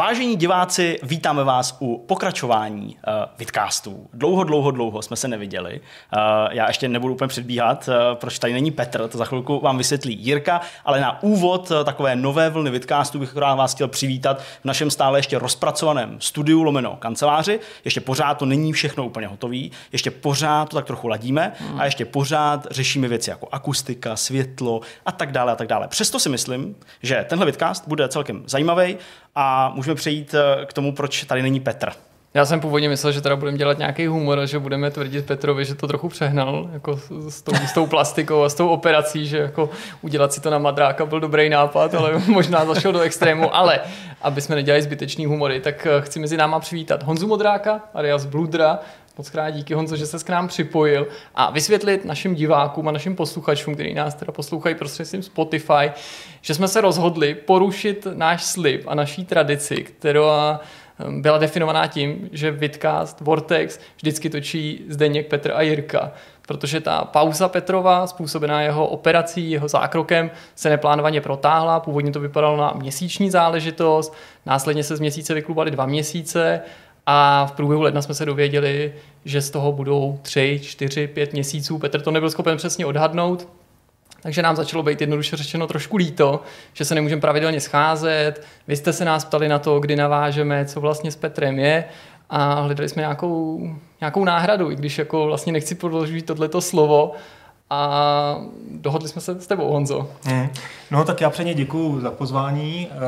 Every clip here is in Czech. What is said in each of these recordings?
Vážení diváci, vítáme vás u pokračování uh, vidcastů. Dlouho, dlouho, dlouho jsme se neviděli. Uh, já ještě nebudu úplně předbíhat, uh, proč tady není Petr, to za chvilku vám vysvětlí Jirka, ale na úvod uh, takové nové vlny vidcastů bych akorát vás chtěl přivítat v našem stále ještě rozpracovaném studiu lomeno kanceláři. Ještě pořád to není všechno úplně hotový, ještě pořád to tak trochu ladíme hmm. a ještě pořád řešíme věci jako akustika, světlo a tak dále a tak dále. Přesto si myslím, že tenhle vidcast bude celkem zajímavý a můžeme přejít eh, k tomu, proč tady není Petr. Já jsem původně myslel, že teda budeme dělat nějaký humor, že budeme tvrdit Petrovi, že to trochu přehnal jako s, tou, s tou plastikou a s tou operací, že jako udělat si to na madráka byl dobrý nápad, ale možná zašel do extrému. Ale aby jsme nedělali zbytečný humory, tak eh, chci mezi náma přivítat Honzu Modráka, alias Bludra, Moc krát díky Honzo, že se k nám připojil a vysvětlit našim divákům a našim posluchačům, kteří nás teda poslouchají prostřednictvím Spotify, že jsme se rozhodli porušit náš slib a naší tradici, která ehm, byla definovaná tím, že Vidcast Vortex vždycky točí Zdeněk, Petr a Jirka, protože ta pauza Petrova, způsobená jeho operací, jeho zákrokem, se neplánovaně protáhla. Původně to vypadalo na měsíční záležitost, následně se z měsíce vyklubaly dva měsíce a v průběhu ledna jsme se dověděli, že z toho budou tři, čtyři, pět měsíců. Petr to nebyl schopen přesně odhadnout, takže nám začalo být jednoduše řečeno trošku líto, že se nemůžeme pravidelně scházet. Vy jste se nás ptali na to, kdy navážeme, co vlastně s Petrem je a hledali jsme nějakou, nějakou náhradu, i když jako vlastně nechci podložit tohleto slovo, a dohodli jsme se s tebou, Honzo. Hmm. No tak já předně děkuji za pozvání. Uh,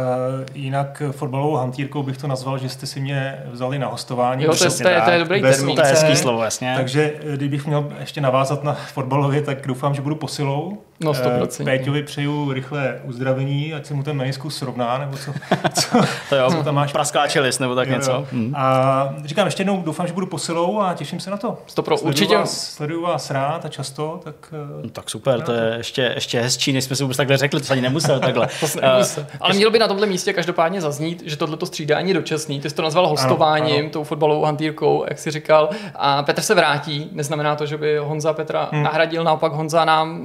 jinak fotbalovou hantýrkou bych to nazval, že jste si mě vzali na hostování. Jo, to, je, to, je, to je dobrý Bez termín. To je hezký slovo, jasně. Takže eh, kdybych měl ještě navázat na fotbalově, tak doufám, že budu posilou. No, 100%. Uh, Péťovi přeju rychlé uzdravení, ať se mu ten meniskus srovná, nebo co, co, to jo, co tam máš. Praskáče list, nebo tak jo, něco. Jo. Hmm. A říkám ještě jednou, doufám, že budu posilou a těším se na to. Stopro, sleduju určitě. Vás, sleduju vás rád a často, tak... No, tak super, to je ještě, ještě hezčí, než jsme si vůbec takhle řekli, to se ani nemusel takhle. to se nemusel. Uh, Ale mělo by na tomhle místě každopádně zaznít, že tohle střídání dočasný. Ty jsi to nazval hostováním, ano, ano. tou fotbalovou hantýrkou, jak jsi říkal. A Petr se vrátí, neznamená to, že by Honza Petra hmm. nahradil, naopak Honza nám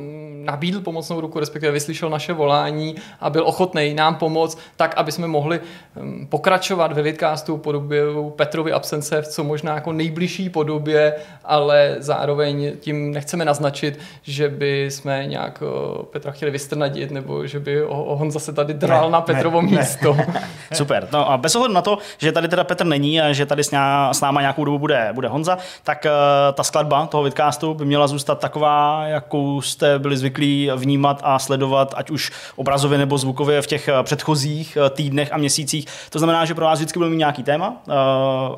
nabídl pomocnou ruku, respektive vyslyšel naše volání a byl ochotný nám pomoct, tak, aby jsme mohli hm, pokračovat ve vidcastu podobě Petrovy absence v co možná jako nejbližší podobě, ale zároveň tím nechceme naznačit, že by jsme nějak Petra chtěli vystrnadit, nebo že by on zase tady dral ne, na Petrovo ne, místo. Ne. Super. No a bez ohledu na to, že tady teda Petr není a že tady s, ná, s náma nějakou dobu bude, bude Honza, tak uh, ta skladba toho vidcastu by měla zůstat taková, jakou jste byli zvyklí zvyklí vnímat a sledovat, ať už obrazově nebo zvukově v těch eh, předchozích eh, týdnech a měsících. To znamená, že pro vás vždycky budeme mít nějaký téma, eh,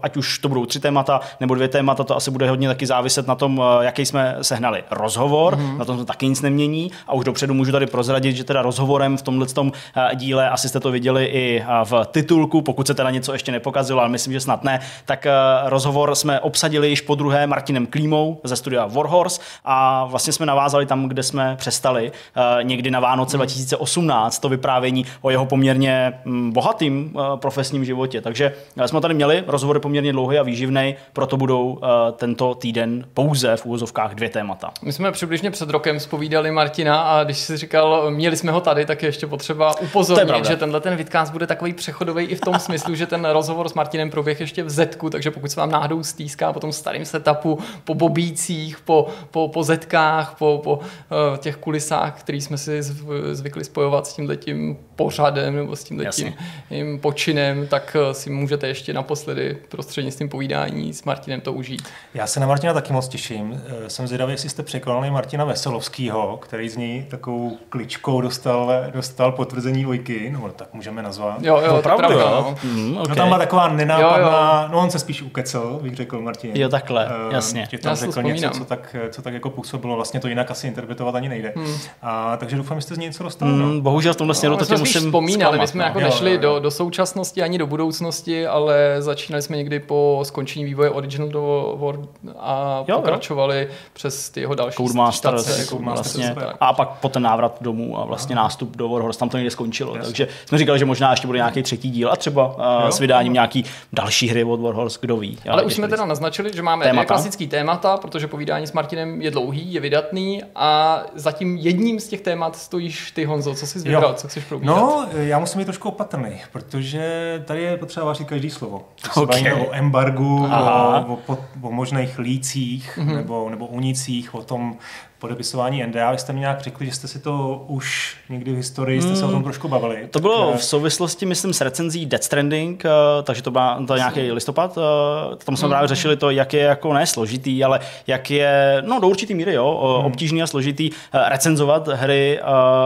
ať už to budou tři témata nebo dvě témata, to asi bude hodně taky záviset na tom, jaký jsme sehnali rozhovor, mm-hmm. na tom to taky nic nemění a už dopředu můžu tady prozradit, že teda rozhovorem v tomhle tom díle, asi jste to viděli i v titulku, pokud se teda něco ještě nepokazilo, ale myslím, že snad ne, tak rozhovor jsme obsadili již po druhé Martinem Klímou ze studia Warhorse a vlastně jsme navázali tam, kde jsme přestali uh, někdy na Vánoce hmm. 2018 to vyprávění o jeho poměrně um, bohatým uh, profesním životě. Takže uh, jsme tady měli rozhovory poměrně dlouhý a výživný, proto budou tento týden pouze v úvozovkách dvě témata. My jsme přibližně před rokem spovídali Martina a když si říkal, měli jsme ho tady, tak je ještě potřeba upozornit, že tenhle ten vidcast bude takový přechodový i v tom smyslu, že ten rozhovor s Martinem proběh ještě v Zetku, takže pokud se vám náhodou stýská po tom starém setupu, po bobících, po, po, po zetkách, po, po uh, těch kulisách, který jsme si zvykli spojovat s tímhletím pořadem nebo s tímhletím tím počinem, tak eh, si můžete ještě naposledy prostřednictvím povídání s Martinem to užít. Já se na Martina taky moc těším. Eh, jsem zvědavý, jestli jste překonali Martina Veselovského, který z ní takovou kličkou dostal, dostal potvrzení dvojky, no tak můžeme nazvat. Jo, jo, no, pravda, pravda, jo. Mm, okay. No tam má taková nenápadná, jo, jo. no on se spíš ukecel, bych řekl Martin. Jo, takhle, uh, jasně. Že tam řekl něco, co tak, co tak jako působilo, vlastně to jinak asi interpretovat ani nejde. Hmm. A, takže doufám, že jste z něj něco dostali. Mm, no. Bohužel v tomhle směru no, to tě musím vzpomínali, my jsme no. jako jo, nešli jo, jo. Do, do současnosti ani do budoucnosti, ale začínali jsme někdy po skončení vývoje Original do World a jo, pokračovali jo. přes ty jeho další Codemasters, stace, vlastně, tak. a pak po ten návrat domů a vlastně Aha. nástup do Warhorse, tam to někde skončilo. Jasně. Takže jsme říkali, že možná ještě bude nějaký třetí díl a třeba uh, s vydáním nějaký další hry od Warhorse, kdo ví. Ale už jsme teda naznačili, že máme témata. klasický témata, protože povídání s Martinem je dlouhý, je vydatný a zatím jedním z těch témat stojíš ty, Honzo. Co jsi vybral, co chceš probírat? No, já musím být trošku opatrný, protože tady je potřeba vařit každý slovo. Okay. o embargu, o, o, o, možných lících mm-hmm. nebo, nebo unicích, o tom, podepisování NDA. Vy jste mi nějak řekli, že jste si to už někdy v historii, jste se o tom hmm. trošku bavili. To bylo v souvislosti, myslím, s recenzí Death Stranding, eh, takže to byl to nějaký listopad. Eh, tam jsme právě hmm. řešili to, jak je jako ne složitý, ale jak je, no do určitý míry, jo, hmm. obtížný a složitý eh, recenzovat hry,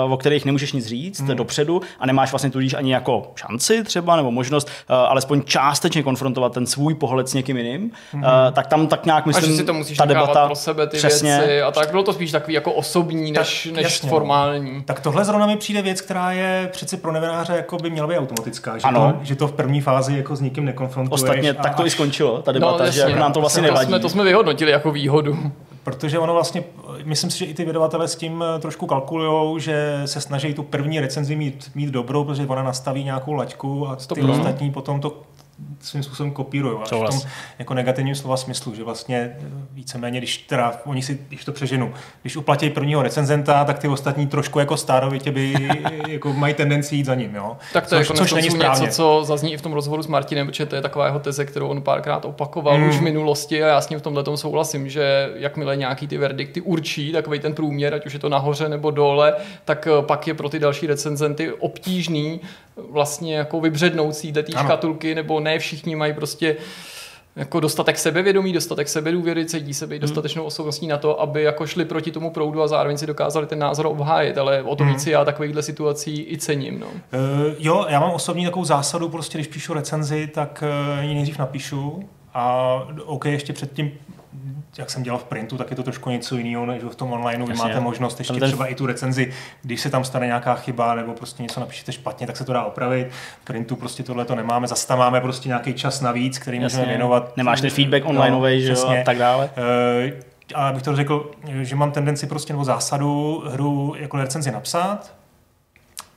o kterých nemůžeš nic říct hmm. dopředu a nemáš vlastně tudíž ani jako šanci třeba, nebo možnost alespoň částečně konfrontovat ten svůj pohled s někým jiným, hmm. tak tam tak nějak myslím, a že si to musíš ta debata pro sebe ty přesně, věci a tak bylo to spíš takový jako osobní než, tak, než jasně, no. formální. Tak tohle zrovna mi přijde věc, která je přeci pro nevináře jako by měla být automatická, že, ano. To, že to v první fázi jako s nikým nekonfrontuješ. Ostatně tak to až... i skončilo, ta debata, no, jasně, že nám to vlastně nevadí. To jsme, to jsme vyhodnotili jako výhodu. Protože ono vlastně, myslím si, že i ty vydavatelé s tím eh, trošku kalkulují, že se snaží tu první recenzi mít, mít dobrou, protože ona nastaví nějakou laťku a ty ostatní potom to svým způsobem kopírují. A v tom jako negativním slova smyslu, že vlastně eh, víceméně, když teda oni si, když to přeženu, když uplatí prvního recenzenta, tak ty ostatní trošku jako stárovitě by jako mají tendenci jít za ním. Jo? Tak to což, je což není správně. něco, co zazní i v tom rozhovoru s Martinem, protože to je taková jeho teze, kterou on párkrát opakoval mm. už v minulosti a já s ním v tomhle souhlasím, že jakmile nějaký ty verdikty určí takový ten průměr, ať už je to nahoře nebo dole, tak eh, pak je pro ty další recenzenty obtížný vlastně jako vybřednout si té škatulky, nebo ne všichni mají prostě jako dostatek sebevědomí, dostatek sebedůvěry, cítí se být hmm. dostatečnou osobností na to, aby jako šli proti tomu proudu a zároveň si dokázali ten názor obhájit, ale o to hmm. víc já takovýchhle situací i cením. No. Uh, jo, já mám osobní takovou zásadu, prostě když píšu recenzi, tak uh, ji nejdřív napíšu a OK, ještě předtím jak jsem dělal v printu, tak je to trošku něco jiného, než v tom online. Vy máte možnost ještě ten... třeba i tu recenzi, když se tam stane nějaká chyba nebo prostě něco napíšete špatně, tak se to dá opravit. V printu prostě tohle to nemáme, zase tam máme prostě nějaký čas navíc, který Jasně. můžeme věnovat. Nemáš ten feedback online, no, že jo, a tak dále. Uh, a abych to řekl, že mám tendenci prostě nebo zásadu hru jako recenzi napsat,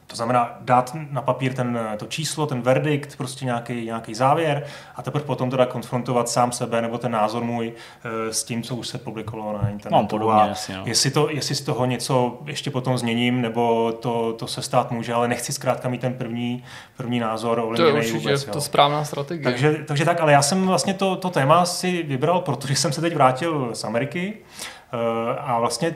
to znamená dát na papír ten, to číslo, ten verdikt, prostě nějaký, nějaký závěr a teprve potom teda konfrontovat sám sebe nebo ten názor můj e, s tím, co už se publikovalo na internetu. Mám podobně, a jasně, no. jestli, to, jestli z toho něco ještě potom změním, nebo to, to se stát může, ale nechci zkrátka mít ten první, první názor To je určitě vůbec, to správná strategie. Takže, takže tak, ale já jsem vlastně to, to téma si vybral, protože jsem se teď vrátil z Ameriky e, a vlastně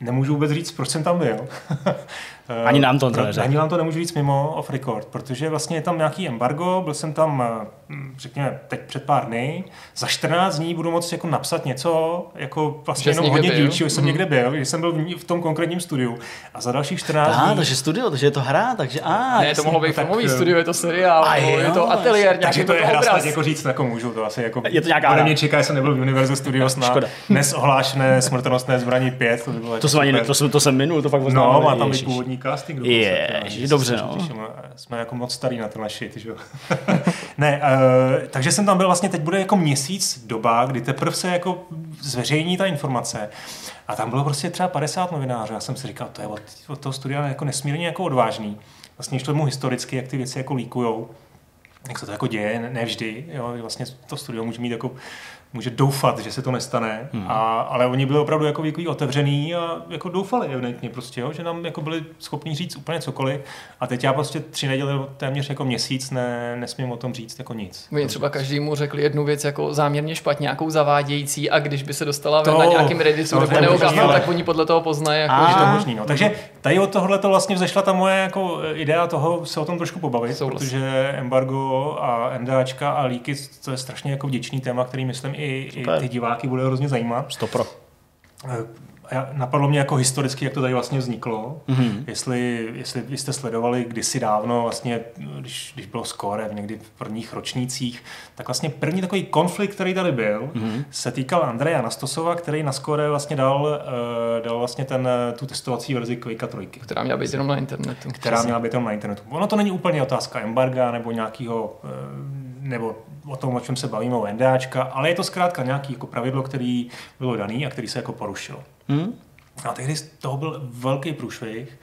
nemůžu vůbec říct, proč jsem tam byl. Ani nám to neřekl. Ani nám to nemůžu říct mimo off record, protože vlastně je tam nějaký embargo, byl jsem tam, eh, řekněme, teď před pár dny, za 14 dní budu moct jako napsat něco, jako vlastně jenom hodně dílčí, že jsem mm. někde byl, že jsem byl v tom konkrétním studiu. A za dalších 14 dní... takže studio, takže je to hra, takže a. Ne, to mohlo být filmový tak, studio, je to seriál, a je, je to ateliér, Takže to je hra snad jako říct, jako můžu, to asi jako... Je to nějaká hra. mě čeká, jsem nebyl v Universal Studios na dnes ohlášené smrtonosné zbraní 5, to by bylo to, jako to, jsem, to jsem minul, to fakt No, má tam i původní casting je, dobře, no. Jsme jako moc starý na tenhle shit, že jo. ne, uh, takže jsem tam byl vlastně, teď bude jako měsíc doba, kdy teprve se jako zveřejní ta informace. A tam bylo prostě třeba 50 novinářů. Já jsem si říkal, to je od, od toho studia jako nesmírně jako odvážný. Vlastně šlo mu historicky, jak ty věci jako líkujou jak se to jako děje, ne, ne vždy. Jo. Vlastně to studio může mít jako může doufat, že se to nestane, hmm. a, ale oni byli opravdu jako otevřený a jako doufali evidentně prostě, jo, že nám jako byli schopni říct úplně cokoliv a teď já prostě tři neděle téměř jako měsíc ne, nesmím o tom říct jako nic. Oni třeba každý mu řekli jednu věc jako záměrně špatně, nějakou zavádějící a když by se dostala to, na nějakým Redditu nebo Neogafu, ale... tak oni podle toho poznají. Jako, a, že to možný, no. Takže tady od tohle to vlastně vzešla ta moje jako idea toho se o tom trošku pobavit, Souhlas. protože embargo a NDAčka a líky, to je strašně jako vděčný téma, který myslím i, i ty diváky bude hrozně zajímat. Stopro. Eh, napadlo mě jako historicky, jak to tady vlastně vzniklo. Mm-hmm. Jestli, jestli jste sledovali kdysi dávno, vlastně, když, když bylo skóre někdy v prvních ročnících, tak vlastně první takový konflikt, který tady byl, mm-hmm. se týkal Andreja Nastosova, který na skóre vlastně dal, uh, dal vlastně ten, tu testovací verzi Quake 3. Která měla být jenom na internetu. Která měla být jenom na internetu. Ono to není úplně otázka embarga nebo nějakého uh, nebo o tom, o čem se bavíme, o NDAčka, ale je to zkrátka nějaký jako pravidlo, který bylo daný a který se jako porušilo. Hmm? A tehdy z toho byl velký průšvih,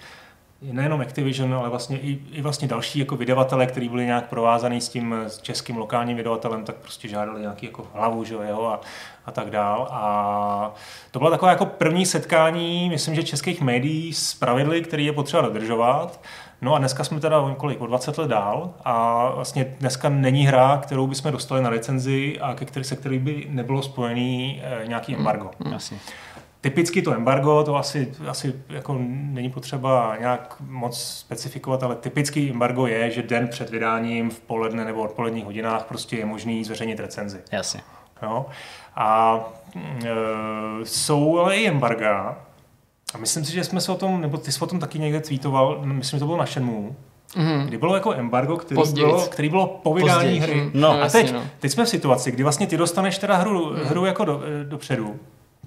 nejenom Activision, ale vlastně i, i vlastně další jako vydavatele, kteří byli nějak provázaný s tím s českým lokálním vydavatelem, tak prostě žádali nějaký jako hlavu, že jo, a, a tak dál. A to bylo takové jako první setkání, myslím, že českých médií s pravidly, které je potřeba dodržovat. No a dneska jsme teda o kolik, o 20 let dál a vlastně dneska není hra, kterou bychom dostali na licenzi a ke který, se který by nebylo spojený e, nějaký embargo. Hmm, jasně. Typicky to embargo, to asi, asi jako není potřeba nějak moc specifikovat, ale typický embargo je, že den před vydáním v poledne nebo odpoledních hodinách prostě je možný zveřejnit recenzi. Jasně. Jo? A e, jsou ale i embarga, a myslím si, že jsme se o tom, nebo ty jsi o tom taky někde tweetoval, myslím, že to bylo na Shenmue, Mm-hmm. Kdy bylo jako embargo, který, bylo, který bylo po vydání hry. Mm. No, a teď, no. teď jsme v situaci, kdy vlastně ty dostaneš teda hru, mm. hru jako do, dopředu,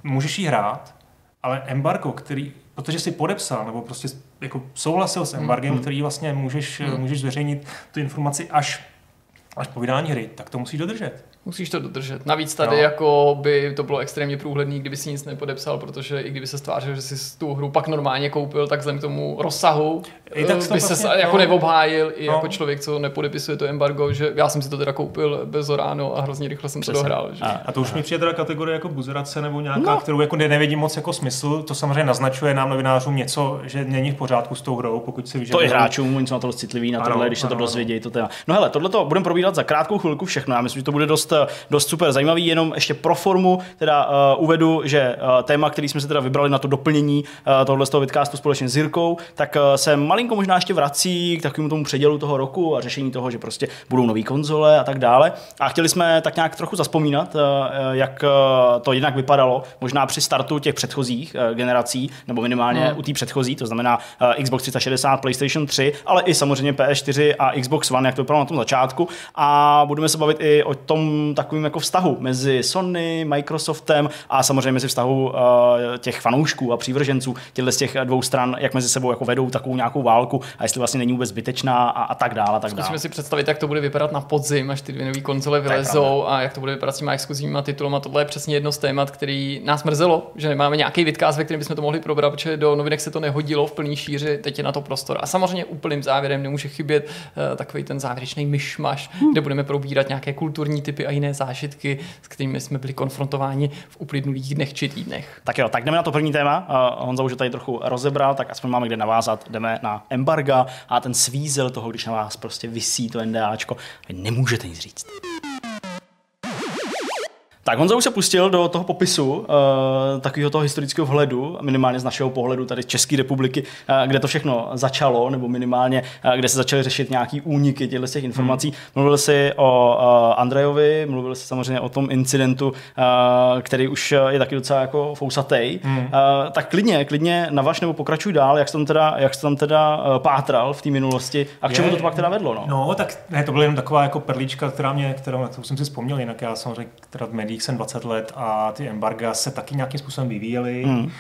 můžeš ji hrát, ale embargo, který, protože si podepsal, nebo prostě jako souhlasil s embargem, mm. který vlastně můžeš, mm. můžeš zveřejnit tu informaci až, až po vydání hry, tak to musí dodržet. Musíš to dodržet. Navíc tady no. jako by to bylo extrémně průhledný, kdyby si nic nepodepsal, protože i kdyby se stvářil, že si tu hru pak normálně koupil, tak vzhledem k tomu rozsahu I tak by se vlastně, jako no. neobhájil i no. jako člověk, co nepodepisuje to embargo, že já jsem si to teda koupil bez ráno a hrozně rychle jsem Přesně. to dohrál. Že? A, a to už mi přijde teda kategorie jako buzerace nebo nějaká, no. kterou jako nevidím moc jako smysl. To samozřejmě naznačuje nám novinářům něco, že není v pořádku s tou hrou, pokud si vyžaduje. To i hráčům, oni jsou na to citlivý na tohle, když se to dozvědějí, to téma. No hele, tohle to budeme probírat za krátkou chvilku všechno. Já myslím, že to bude dost, dost super zajímavý, jenom ještě pro formu teda uh, uvedu, že uh, téma, který jsme si teda vybrali na to doplnění uh, tohle z toho vidcastu společně s Jirkou, tak uh, se malinko možná ještě vrací k takovému tomu předělu toho roku a řešení toho, že prostě budou nové konzole a tak dále. A chtěli jsme tak nějak trochu zaspomínat, uh, jak uh, to jinak vypadalo, možná při startu těch předchozích uh, generací, nebo minimálně hmm. u té předchozí, to znamená uh, Xbox 360, PlayStation 3, ale i samozřejmě PS4 a Xbox One, jak to vypadalo na tom začátku. A budeme se bavit i o tom takovým jako vztahu mezi Sony, Microsoftem a samozřejmě mezi vztahu uh, těch fanoušků a přívrženců těchto z těch dvou stran, jak mezi sebou jako vedou takovou nějakou válku a jestli vlastně není vůbec zbytečná a, a tak dále. A tak Zkusíme si představit, jak to bude vypadat na podzim, až ty dvě nové konzole vylezou a jak to bude vypadat s těma exkluzivníma titulama. Tohle je přesně jedno z témat, který nás mrzelo, že nemáme nějaký vidkaz, ve kterém bychom to mohli probrat, protože do novinek se to nehodilo v plný šíři, teď je na to prostor. A samozřejmě úplným závěrem nemůže chybět uh, takový ten závěrečný myšmaš, hmm. kde budeme probírat nějaké kulturní typy a jiné zážitky, s kterými jsme byli konfrontováni v uplynulých dnech či týdnech. Tak jo, tak jdeme na to první téma. Uh, Honza už tady trochu rozebral, tak aspoň máme kde navázat. Jdeme na embarga a ten svízel toho, když na vás prostě vysí to NDAčko, vy nemůžete nic říct. Tak Honza už se pustil do toho popisu uh, takového toho historického vhledu, minimálně z našeho pohledu tady České republiky, uh, kde to všechno začalo, nebo minimálně uh, kde se začaly řešit nějaký úniky těchto těch informací. Hmm. Mluvil si o uh, Andrejovi, mluvil si samozřejmě o tom incidentu, uh, který už je taky docela jako fousatej. Hmm. Uh, tak klidně, klidně navaž nebo pokračuj dál, jak jsi tam teda, jak jsi tam teda uh, pátral v té minulosti a k čemu je, to pak teda vedlo? No? no, tak ne, to byla jen taková jako perlička, která mě, kterou, kterou jsem si vzpomněl, jinak já samozřejmě teda v médiích jsem 20 let a ty embarga se taky nějakým způsobem vyvíjely. Mm.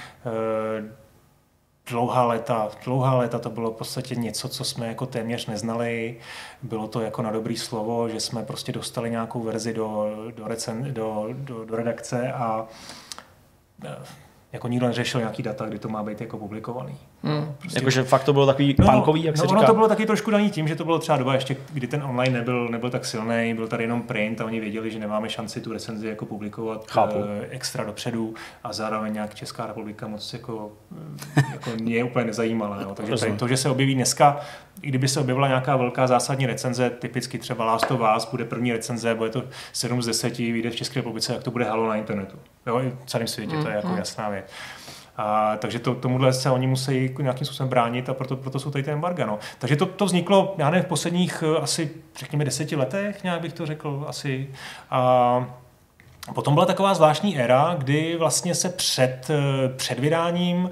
Dlouhá léta, dlouhá léta to bylo v podstatě něco, co jsme jako téměř neznali. Bylo to jako na dobrý slovo, že jsme prostě dostali nějakou verzi do, do, recen, do, do, do redakce a eh, jako nikdo neřešil nějaký data, kdy to má být jako publikovaný. Hmm. Prostě... Jakože fakt to bylo takový no, punkový, jak no, se říká. Ono to bylo taky trošku daný tím, že to bylo třeba doba ještě, kdy ten online nebyl, nebyl tak silný, byl tady jenom print a oni věděli, že nemáme šanci tu recenzi jako publikovat Chápu. Eh, extra dopředu a zároveň nějak Česká republika moc jako, eh, jako mě úplně nezajímala. Jo. Takže tady to, že se objeví dneska, i kdyby se objevila nějaká velká zásadní recenze, typicky třeba Last of Us, bude první recenze, bude to 7 z 10, vyjde v České republice, jak to bude halo na internetu. Jo, v celém světě, to je jako mm-hmm. jasná věc. A, takže to, tomuhle se oni musí nějakým způsobem bránit a proto, proto jsou tady ty embarga. No. Takže to, to vzniklo, já nevím, v posledních eh, asi, řekněme, deseti letech, nějak bych to řekl asi. A potom byla taková zvláštní éra, kdy vlastně se před, eh, před vydáním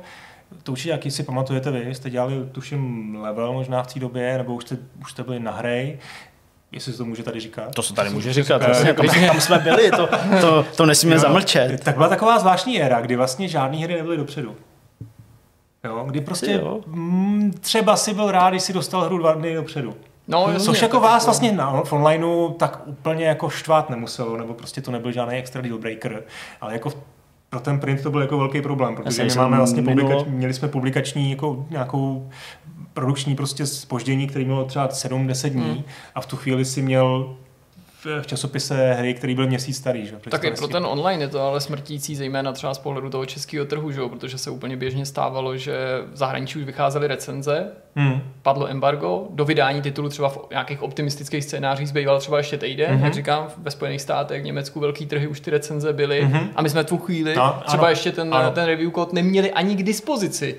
to určitě jaký si pamatujete vy, jste dělali, tuším, level možná v té době, nebo už jste, už jste byli na hry, jestli se to může tady říkat. To se tady může říkat, vlastně, tam, tam jsme byli, to, to, to nesmíme zamlčet. Tak byla taková zvláštní éra, kdy vlastně žádné hry nebyly dopředu. Jo, kdy prostě jo. M, třeba si byl rád, když si dostal hru dva dny dopředu. No, jasně, Což jako vás jako... vlastně na, v onlineu tak úplně jako štvát nemuselo, nebo prostě to nebyl žádný extra deal breaker, ale jako pro ten print to byl jako velký problém, protože my máme vlastně publikač, měli jsme publikační jako nějakou produkční prostě spoždění, který mělo třeba 7-10 dní Hmm. a v tu chvíli si měl v, časopise hry, který byl měsíc starý. Že? Tak i pro si. ten online je to ale smrtící, zejména třeba z pohledu toho českého trhu, že jo? protože se úplně běžně stávalo, že v zahraničí už vycházely recenze, Hmm. padlo embargo, do vydání titulu třeba v nějakých optimistických scénářích zbýval třeba ještě týden, Mhm. jak říkám, ve Spojených státech, v Německu velký trhy už ty recenze byly Mhm. a my jsme v tu chvíli No, třeba ano. ještě ten, Ano. ten review kód neměli ani k dispozici.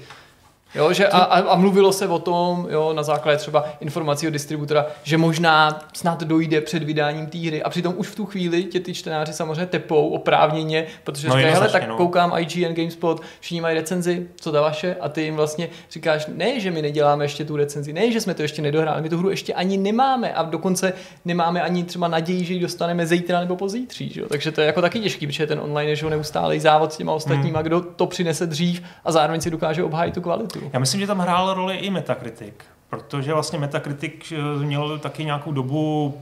Jo, že a, a, mluvilo se o tom, jo, na základě třeba informací od distributora, že možná snad dojde před vydáním té hry a přitom už v tu chvíli tě ty čtenáři samozřejmě tepou oprávněně, protože No, říkají, hele, tak no. koukám IGN, GameSpot, všichni mají recenzi, co ta vaše a ty jim vlastně říkáš, ne, že my neděláme ještě tu recenzi, ne, že jsme to ještě nedohráli, my tu hru ještě ani nemáme a dokonce nemáme ani třeba naději, že ji dostaneme zítra nebo pozítří, že jo? takže to je jako taky těžký, protože ten online je neustálý závod s těma ostatníma, kdo to přinese dřív a zároveň si dokáže obhájit tu kvalitu. Já myslím, že tam hrál roli i Metacritic, protože vlastně Metacritic eh, měl taky nějakou dobu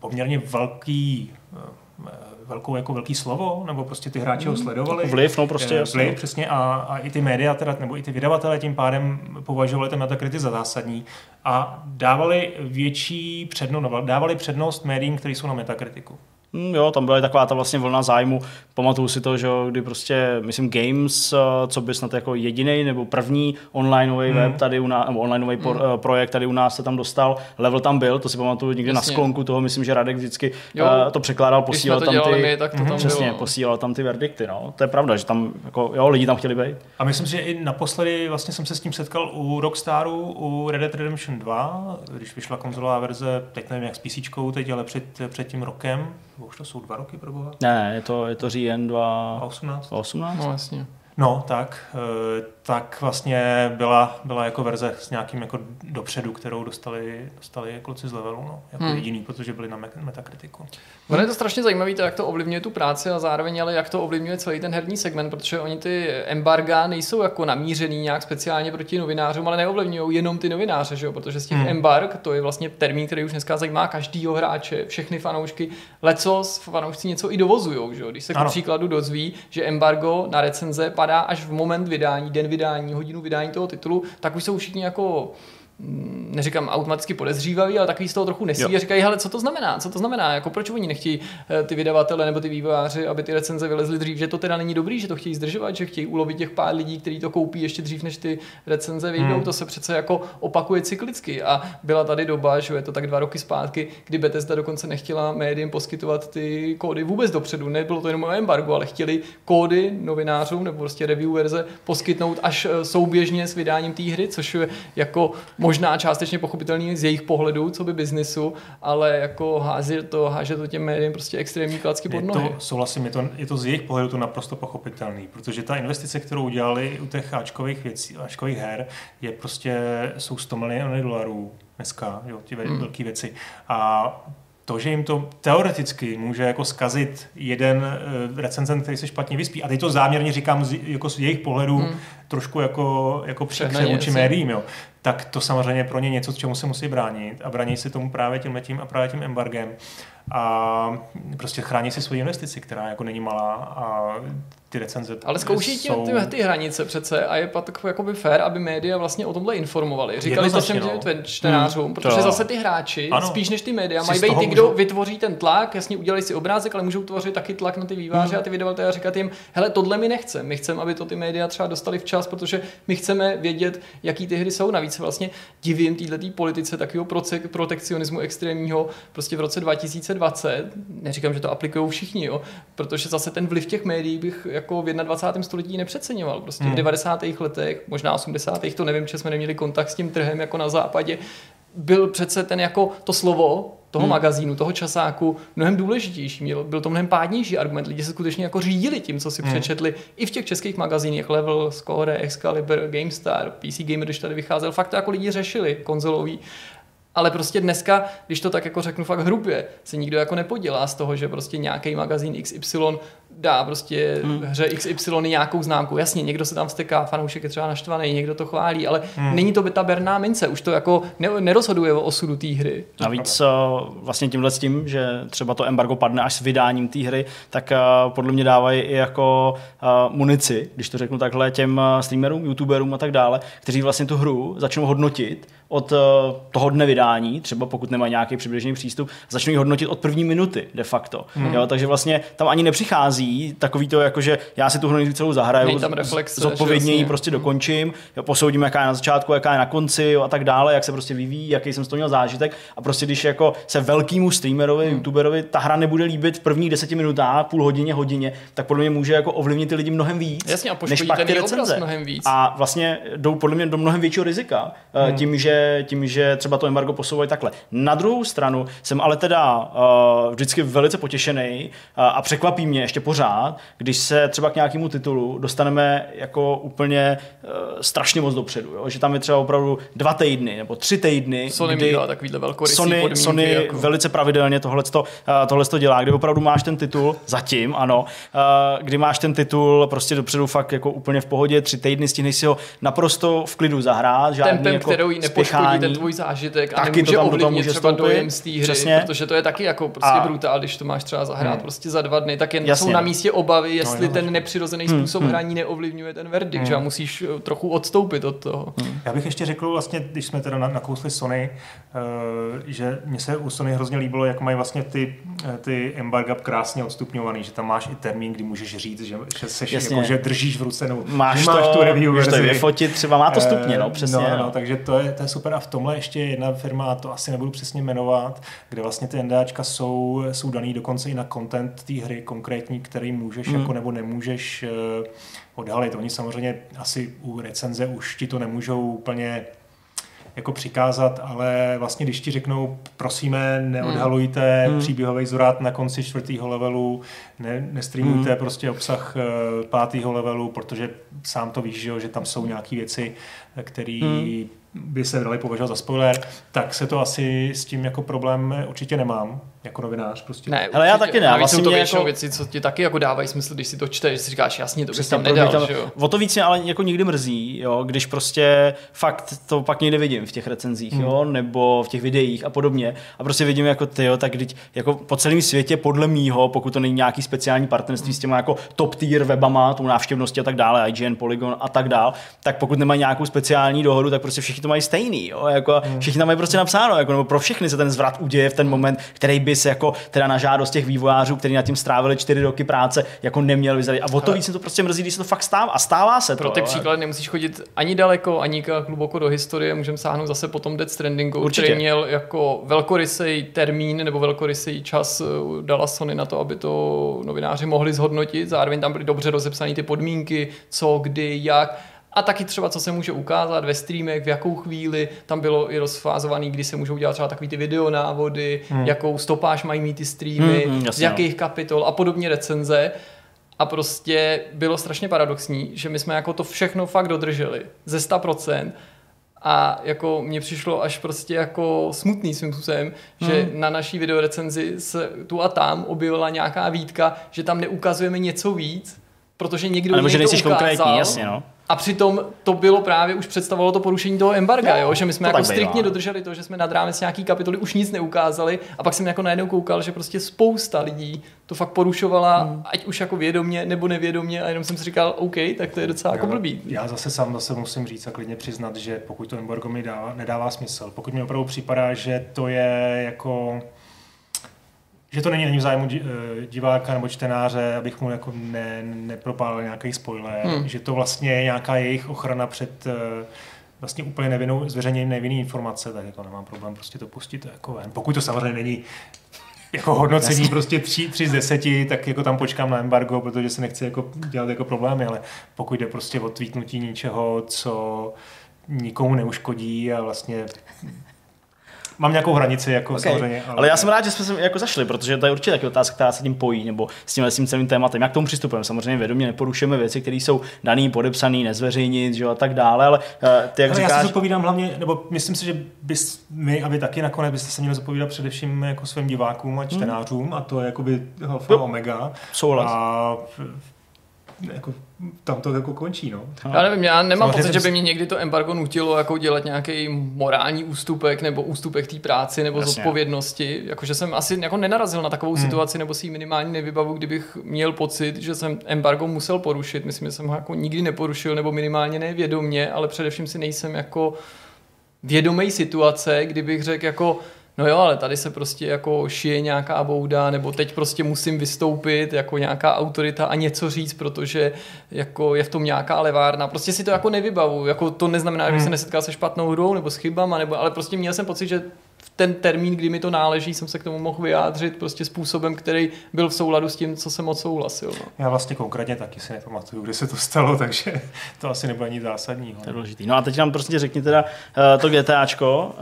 poměrně velký eh, velkou jako velký slovo, nebo prostě ty hráči ho sledovali. Vliv, no prostě, Eh, jasně. Vliv, přesně, a, a i ty média, teda, nebo i ty vydavatelé tím pádem považovali ten Metacritic za zásadní a dávali větší přednost, dávali přednost médiím, které jsou na Metacriticu. Mm, jo, tam byla i taková ta vlastně vlna zájmu. Pamatuju si to, že jo, kdy prostě, myslím, Games, eh, co by snad jako jediný nebo první onlineový Hmm. web tady u nás, nebo onlineový por, Hmm. eh, projekt tady u nás se tam dostal. Level tam byl, to si pamatuju někde na Jasně. sklonku toho, myslím, že Radek vždycky Jo. eh, to překládal, posílal to tam ty... my, tak to Mhm. tam Přesně, bylo. posílal tam ty verdikty, no. To je pravda, že tam, jako, jo, lidi tam chtěli být. A myslím si, že i naposledy vlastně jsem se s tím setkal u Rockstaru, u Red Dead Redemption 2, když vyšla konzolová verze, teď nevím jak s PC, teď, ale před, před tím rokem, už to jsou dva roky pro boha, Ne, je to, je to říjen 2... 18. 18? No jasně. No, tak, eh, tak vlastně byla, byla jako verze s nějakým jako dopředu, kterou dostali, dostali kluci z levelu, no, jako Hmm. jediný, protože byli na Me- Metakritiku. Ono je to strašně zajímavé, to, jak to ovlivňuje tu práci a zároveň ale jak to ovlivňuje celý ten herní segment, protože oni ty embarga nejsou jako namířený nějak speciálně proti novinářům, ale neovlivňují jenom ty novináře, že jo? protože z těch Hmm. embarg, to je vlastně termín, který už dneska zajímá každýho hráče, všechny fanoušky, lecos fanoušci něco i dovozujou, že jo? když se Ano. k příkladu dozví, že embargo na recenze padá až v moment vydání, den vydání, hodinu vydání toho titulu, tak už jsou všichni jako neříkám automaticky podezřívaví, ale takový z toho trochu nesí Jo. a říkají, hele, co to znamená, co to znamená, jako proč oni nechtějí eh, ty vydavatele nebo ty vývojáři, aby ty recenze vylezly dřív, že to teda není dobrý, že to chtějí zdržovat, že chtějí ulovit těch pár lidí, kteří to koupí ještě dřív, než ty recenze vyjdou, Hmm. to se přece jako opakuje cyklicky a byla tady doba, že je to tak dva roky zpátky, kdy Bethesda dokonce nechtěla médiím poskytovat ty kódy vůbec dopředu, nebylo to jenom o embargo, ale chtěli kódy novinářům nebo prostě review verze poskytnout až eh, souběžně s vydáním té hry, což je jako možná částečně pochopitelný z jejich pohledu, co by biznisu, ale jako hází to, háže to těm médiím prostě extrémní klacky pod Je nohy. to, souhlasím, je to, je to z jejich pohledu to naprosto pochopitelný, protože ta investice, kterou udělali u těch Ačkových věcí, Ačkových her, je prostě, jsou 100 miliony dolarů dneska, jo, ty hmm. velké věci. A to, že jim to teoreticky může jako skazit jeden uh, recenzent, který se špatně vyspí, a teď to záměrně říkám z, jako z jejich pohledu Hmm. trošku jako, jako překře vůči médiím, jo, tak to samozřejmě pro ně něco, čemu se musí bránit. A brání se tomu právě tím letím a právě tím embargem a prostě chrání si svoji investici, která jako není malá a ty recenze Ale zkouší jsou... ty, ty, hranice přece a je pak jakoby fair, aby média vlastně o tomhle informovali. Říkali to všem no. těm čtenářům, Hmm, protože to- zase ty hráči, Ano. spíš než ty média, mají být ty, kdo můžou- vytvoří ten tlak, jasně udělají si obrázek, ale můžou tvořit taky tlak na ty výváře Hmm. a ty vydavatele a říkat jim, hele, tohle my nechceme, my chceme, aby to ty média třeba dostali včas, protože my chceme vědět, jaký ty hry jsou. Navíc vlastně divím této politice takového protekcionismu extrémního prostě v roce 2020. Neříkám, že to aplikují všichni, jo, protože zase ten vliv těch médií bych jako v 21. století nepřeceňoval. Prostě Hmm. v 90. letech, možná 80. to nevím, že jsme neměli kontakt s tím trhem jako na západě, byl přece ten jako to slovo toho Hmm. magazínu, toho časáku mnohem důležitější. Měl, byl to mnohem pádnější argument. Lidi se skutečně jako řídili tím, co si hmm. přečetli i v těch českých magazínech Level, Score, Excalibur, GameStar, PC Gamer, když tady vycházel. Fakt to jako lidi řešili konzolový. Ale prostě dneska, když to tak jako řeknu fakt hrubě, se nikdo jako nepodělá z toho, že prostě nějaký magazín XY dá prostě hmm. hře XY nějakou známku. Jasně, někdo se tam vsteká, fanoušek je třeba naštvaný, někdo to chválí, ale hmm. není to by ta berná mince, už to jako ne, nerozhoduje o osudu té hry. Navíc vlastně tímhle s tím, že třeba to embargo padne až s vydáním té hry, tak podle mě dávají i jako munici, když to řeknu takhle, těm streamerům, youtuberům a tak dále, kteří vlastně tu hru začnou hodnotit od toho dne vydání, třeba pokud nemají nějaký přibližný přístup, začnou ji hodnotit od první minuty de facto. Hmm. Jo, takže vlastně tam ani nepřichází takový to, jako že já si tu hru celou zahraju, reflexe, zodpovědně ji prostě dokončím, jo, posoudím, jaká je na začátku, jaká je na konci jo, a tak dále, jak se prostě vyvíjí, jaký jsem z toho měl zážitek. A prostě když jako se velkýmu streamerovi, hmm. youtuberovi ta hra nebude líbit v prvních deseti minutách, půl hodině, hodině, tak podle mě může jako ovlivnit ty lidi mnohem víc, Jasně, a než pak ty recenze. Mnohem víc. A vlastně jdou podle mě do mnohem většího rizika hmm. tím, že, tím, že třeba to embargo posouvají takhle. Na druhou stranu jsem ale teda uh, vždycky velice potěšený uh, a překvapí mě ještě pořád, když se třeba k nějakému titulu dostaneme jako úplně uh, strašně moc dopředu. Jo? Že tam je třeba opravdu dva týdny nebo tři týdny. Sony kdy takovýhle Sony, Sony jako... velice pravidelně tohle uh, to dělá, kdy opravdu máš ten titul, zatím ano, uh, kdy máš ten titul prostě dopředu fakt jako úplně v pohodě, tři týdny, stihneš si ho naprosto v klidu zahrát, žádný Tempem, jako kterou nepoškodí ten tvůj zážitek a nemůže to tam ovlivnit může třeba dojem z té hry, Přesně. protože to je taky jako prostě a... brutál, když to máš třeba zahrát hmm. prostě za dva dny, tak jen Jasně, jsou na místě obavy, jestli no, ten nepřirozený hmm. způsob hmm. hraní neovlivňuje ten verdikt, hmm. že musíš eh, trochu odstoupit od toho. Hmm. Já bych ještě řekl vlastně, když jsme teda nakousli Sony, uh, že mně se u Sony hrozně líbilo, jak mají vlastně ty, eh, ty embarga krásně odstupňovaný, že tam máš i termín, kdy můžeš říct, že, že, seš, jako, že držíš v ruce, nebo máš, máš to, tu review verzi. to vyfotit, třeba má to stupně, no, přesně. No, no, takže to je, to je super a v tomhle ještě jedna firma, a to asi nebudu přesně jmenovat, kde vlastně ty NDAčka jsou, jsou daný dokonce i na content té hry konkrétní, který můžeš hmm. jako nebo nemůžeš uh, odhalit. Oni samozřejmě asi u recenze už ti to nemůžou úplně jako přikázat, ale vlastně když ti řeknou, prosíme, neodhalujte hmm. příběhový zorát na konci čtvrtého levelu, ne, nestreamujte hmm. prostě obsah uh, pátého levelu, protože sám to víš, že, že tam jsou nějaké věci, které hmm by se dali považovat za spoiler, tak se to asi s tím jako problém určitě nemám jako novinář. Prostě. Ne, Ale já taky ne. Vlastně jsou to většinou jako... věci, co ti taky jako dávají smysl, když si to čteš, si říkáš, jasně, to bys tam nedal. Tam, že jo? O to víc mě ale jako někdy mrzí, jo, když prostě fakt to pak někde vidím v těch recenzích, hmm. jo, nebo v těch videích a podobně. A prostě vidím jako ty, jo, tak když, jako po celém světě, podle mýho, pokud to není nějaký speciální partnerství hmm. s těma jako top tier webama, tou návštěvností a tak dále, IGN, Polygon a tak dále, tak pokud nemají nějakou speciální dohodu, tak prostě všichni to mají stejný, jo, jako hmm. všichni tam mají prostě napsáno, jako, nebo pro všechny se ten zvrat uděje v ten moment, který by se jako teda na žádost těch vývojářů, kteří na tím strávili čtyři roky práce, jako neměl vyzradit. A o to víc se to prostě mrzí, když se to fakt stává. A stává se Pro to. ty příklady nemusíš chodit ani daleko, ani hluboko do historie. Můžeme sáhnout zase potom Dead Strandingu, Určitě. který měl jako velkorysej termín nebo velkorysej čas eh, dala Sony na to, aby to novináři mohli zhodnotit. Zároveň tam byly dobře rozepsané ty podmínky, co, kdy, jak a taky třeba, co se může ukázat ve streamech, v jakou chvíli, tam bylo i rozfázovaný, kdy se můžou dělat třeba takový ty videonávody, hmm. jakou stopáž mají mít ty streamy, hmm, hmm, z jakých kapitol a podobně recenze. A prostě bylo strašně paradoxní, že my jsme jako to všechno fakt dodrželi ze 100%. A jako mně přišlo až prostě jako smutný svým způsobem, hmm. že na naší videorecenzi se tu a tam objevila nějaká výtka, že tam neukazujeme něco víc, protože někdo že nejsi konkrétní, jasně, no. A přitom to bylo právě, už představovalo to porušení toho embarga, jo? že my jsme jako striktně dodrželi to, že jsme nad rámec nějaký kapitoly už nic neukázali a pak jsem jako najednou koukal, že prostě spousta lidí to fakt porušovala, hmm. ať už jako vědomě nebo nevědomě a jenom jsem si říkal, OK, tak to je docela jako blbý. Já zase sám zase musím říct a klidně přiznat, že pokud to embargo mi dává, nedává smysl, pokud mi opravdu připadá, že to je jako že to není ani v zájmu eh, diváka nebo čtenáře, abych mu jako ne, nepropálil nějaký spoiler, hmm. že to vlastně je nějaká jejich ochrana před eh, vlastně úplně nevinnou, zveřejněním nevinný informace, tak jako nemám problém prostě to pustit jako ven. Pokud to samozřejmě není jako hodnocení Jasně. prostě 3, 3 z 10, tak jako tam počkám na embargo, protože se nechci jako dělat jako problémy, ale pokud jde prostě o tweetnutí něčeho, co nikomu neuškodí a vlastně mám nějakou hranici, jako Okay. samozřejmě. Ale já jsem rád, že jsme se jako zašli, protože to je určitě taky otázka, která se tím pojí, nebo s tím, s tím celým tématem. Jak k tomu přistupujeme? Samozřejmě vědomě neporušujeme věci, které jsou daný, podepsaný, nezveřejnit, že jo, a tak dále, ale uh, ty, jak Ale já říkáš, si zodpovídám hlavně, nebo myslím si, že bys my a vy taky nakonec byste se měli zodpovídat především jako svým divákům a čtenářům a to je jakoby alfa omega. Souhlas. A jako, tam to jako končí, no. Já nevím, já nemám pocit, že by mě někdy to embargo nutilo jako dělat nějaký morální ústupek nebo ústupek té práci nebo Jasně. zodpovědnosti. Jakože jsem asi jako nenarazil na takovou hmm. situaci nebo si ji minimálně nevybavu, kdybych měl pocit, že jsem embargo musel porušit. Myslím, že jsem ho jako nikdy neporušil nebo minimálně nevědomě, ale především si nejsem jako vědomej situace, kdybych řekl jako No jo, ale tady se prostě jako šije nějaká bouda, nebo teď prostě musím vystoupit jako nějaká autorita a něco říct, protože jako je v tom nějaká levárna. Prostě si to jako nevybavu. Jako to neznamená, že bych se nesetkal se špatnou hrou nebo s chybama, nebo, ale prostě měl jsem pocit, že v ten termín, kdy mi to náleží, jsem se k tomu mohl vyjádřit prostě způsobem, který byl v souladu s tím, co jsem odsouhlasil. No. Já vlastně konkrétně taky si nepamatuju, kde se to stalo, takže to asi nebude nic zásadního. To je důležitý. No a teď nám prostě řekni teda uh, to GTAčko,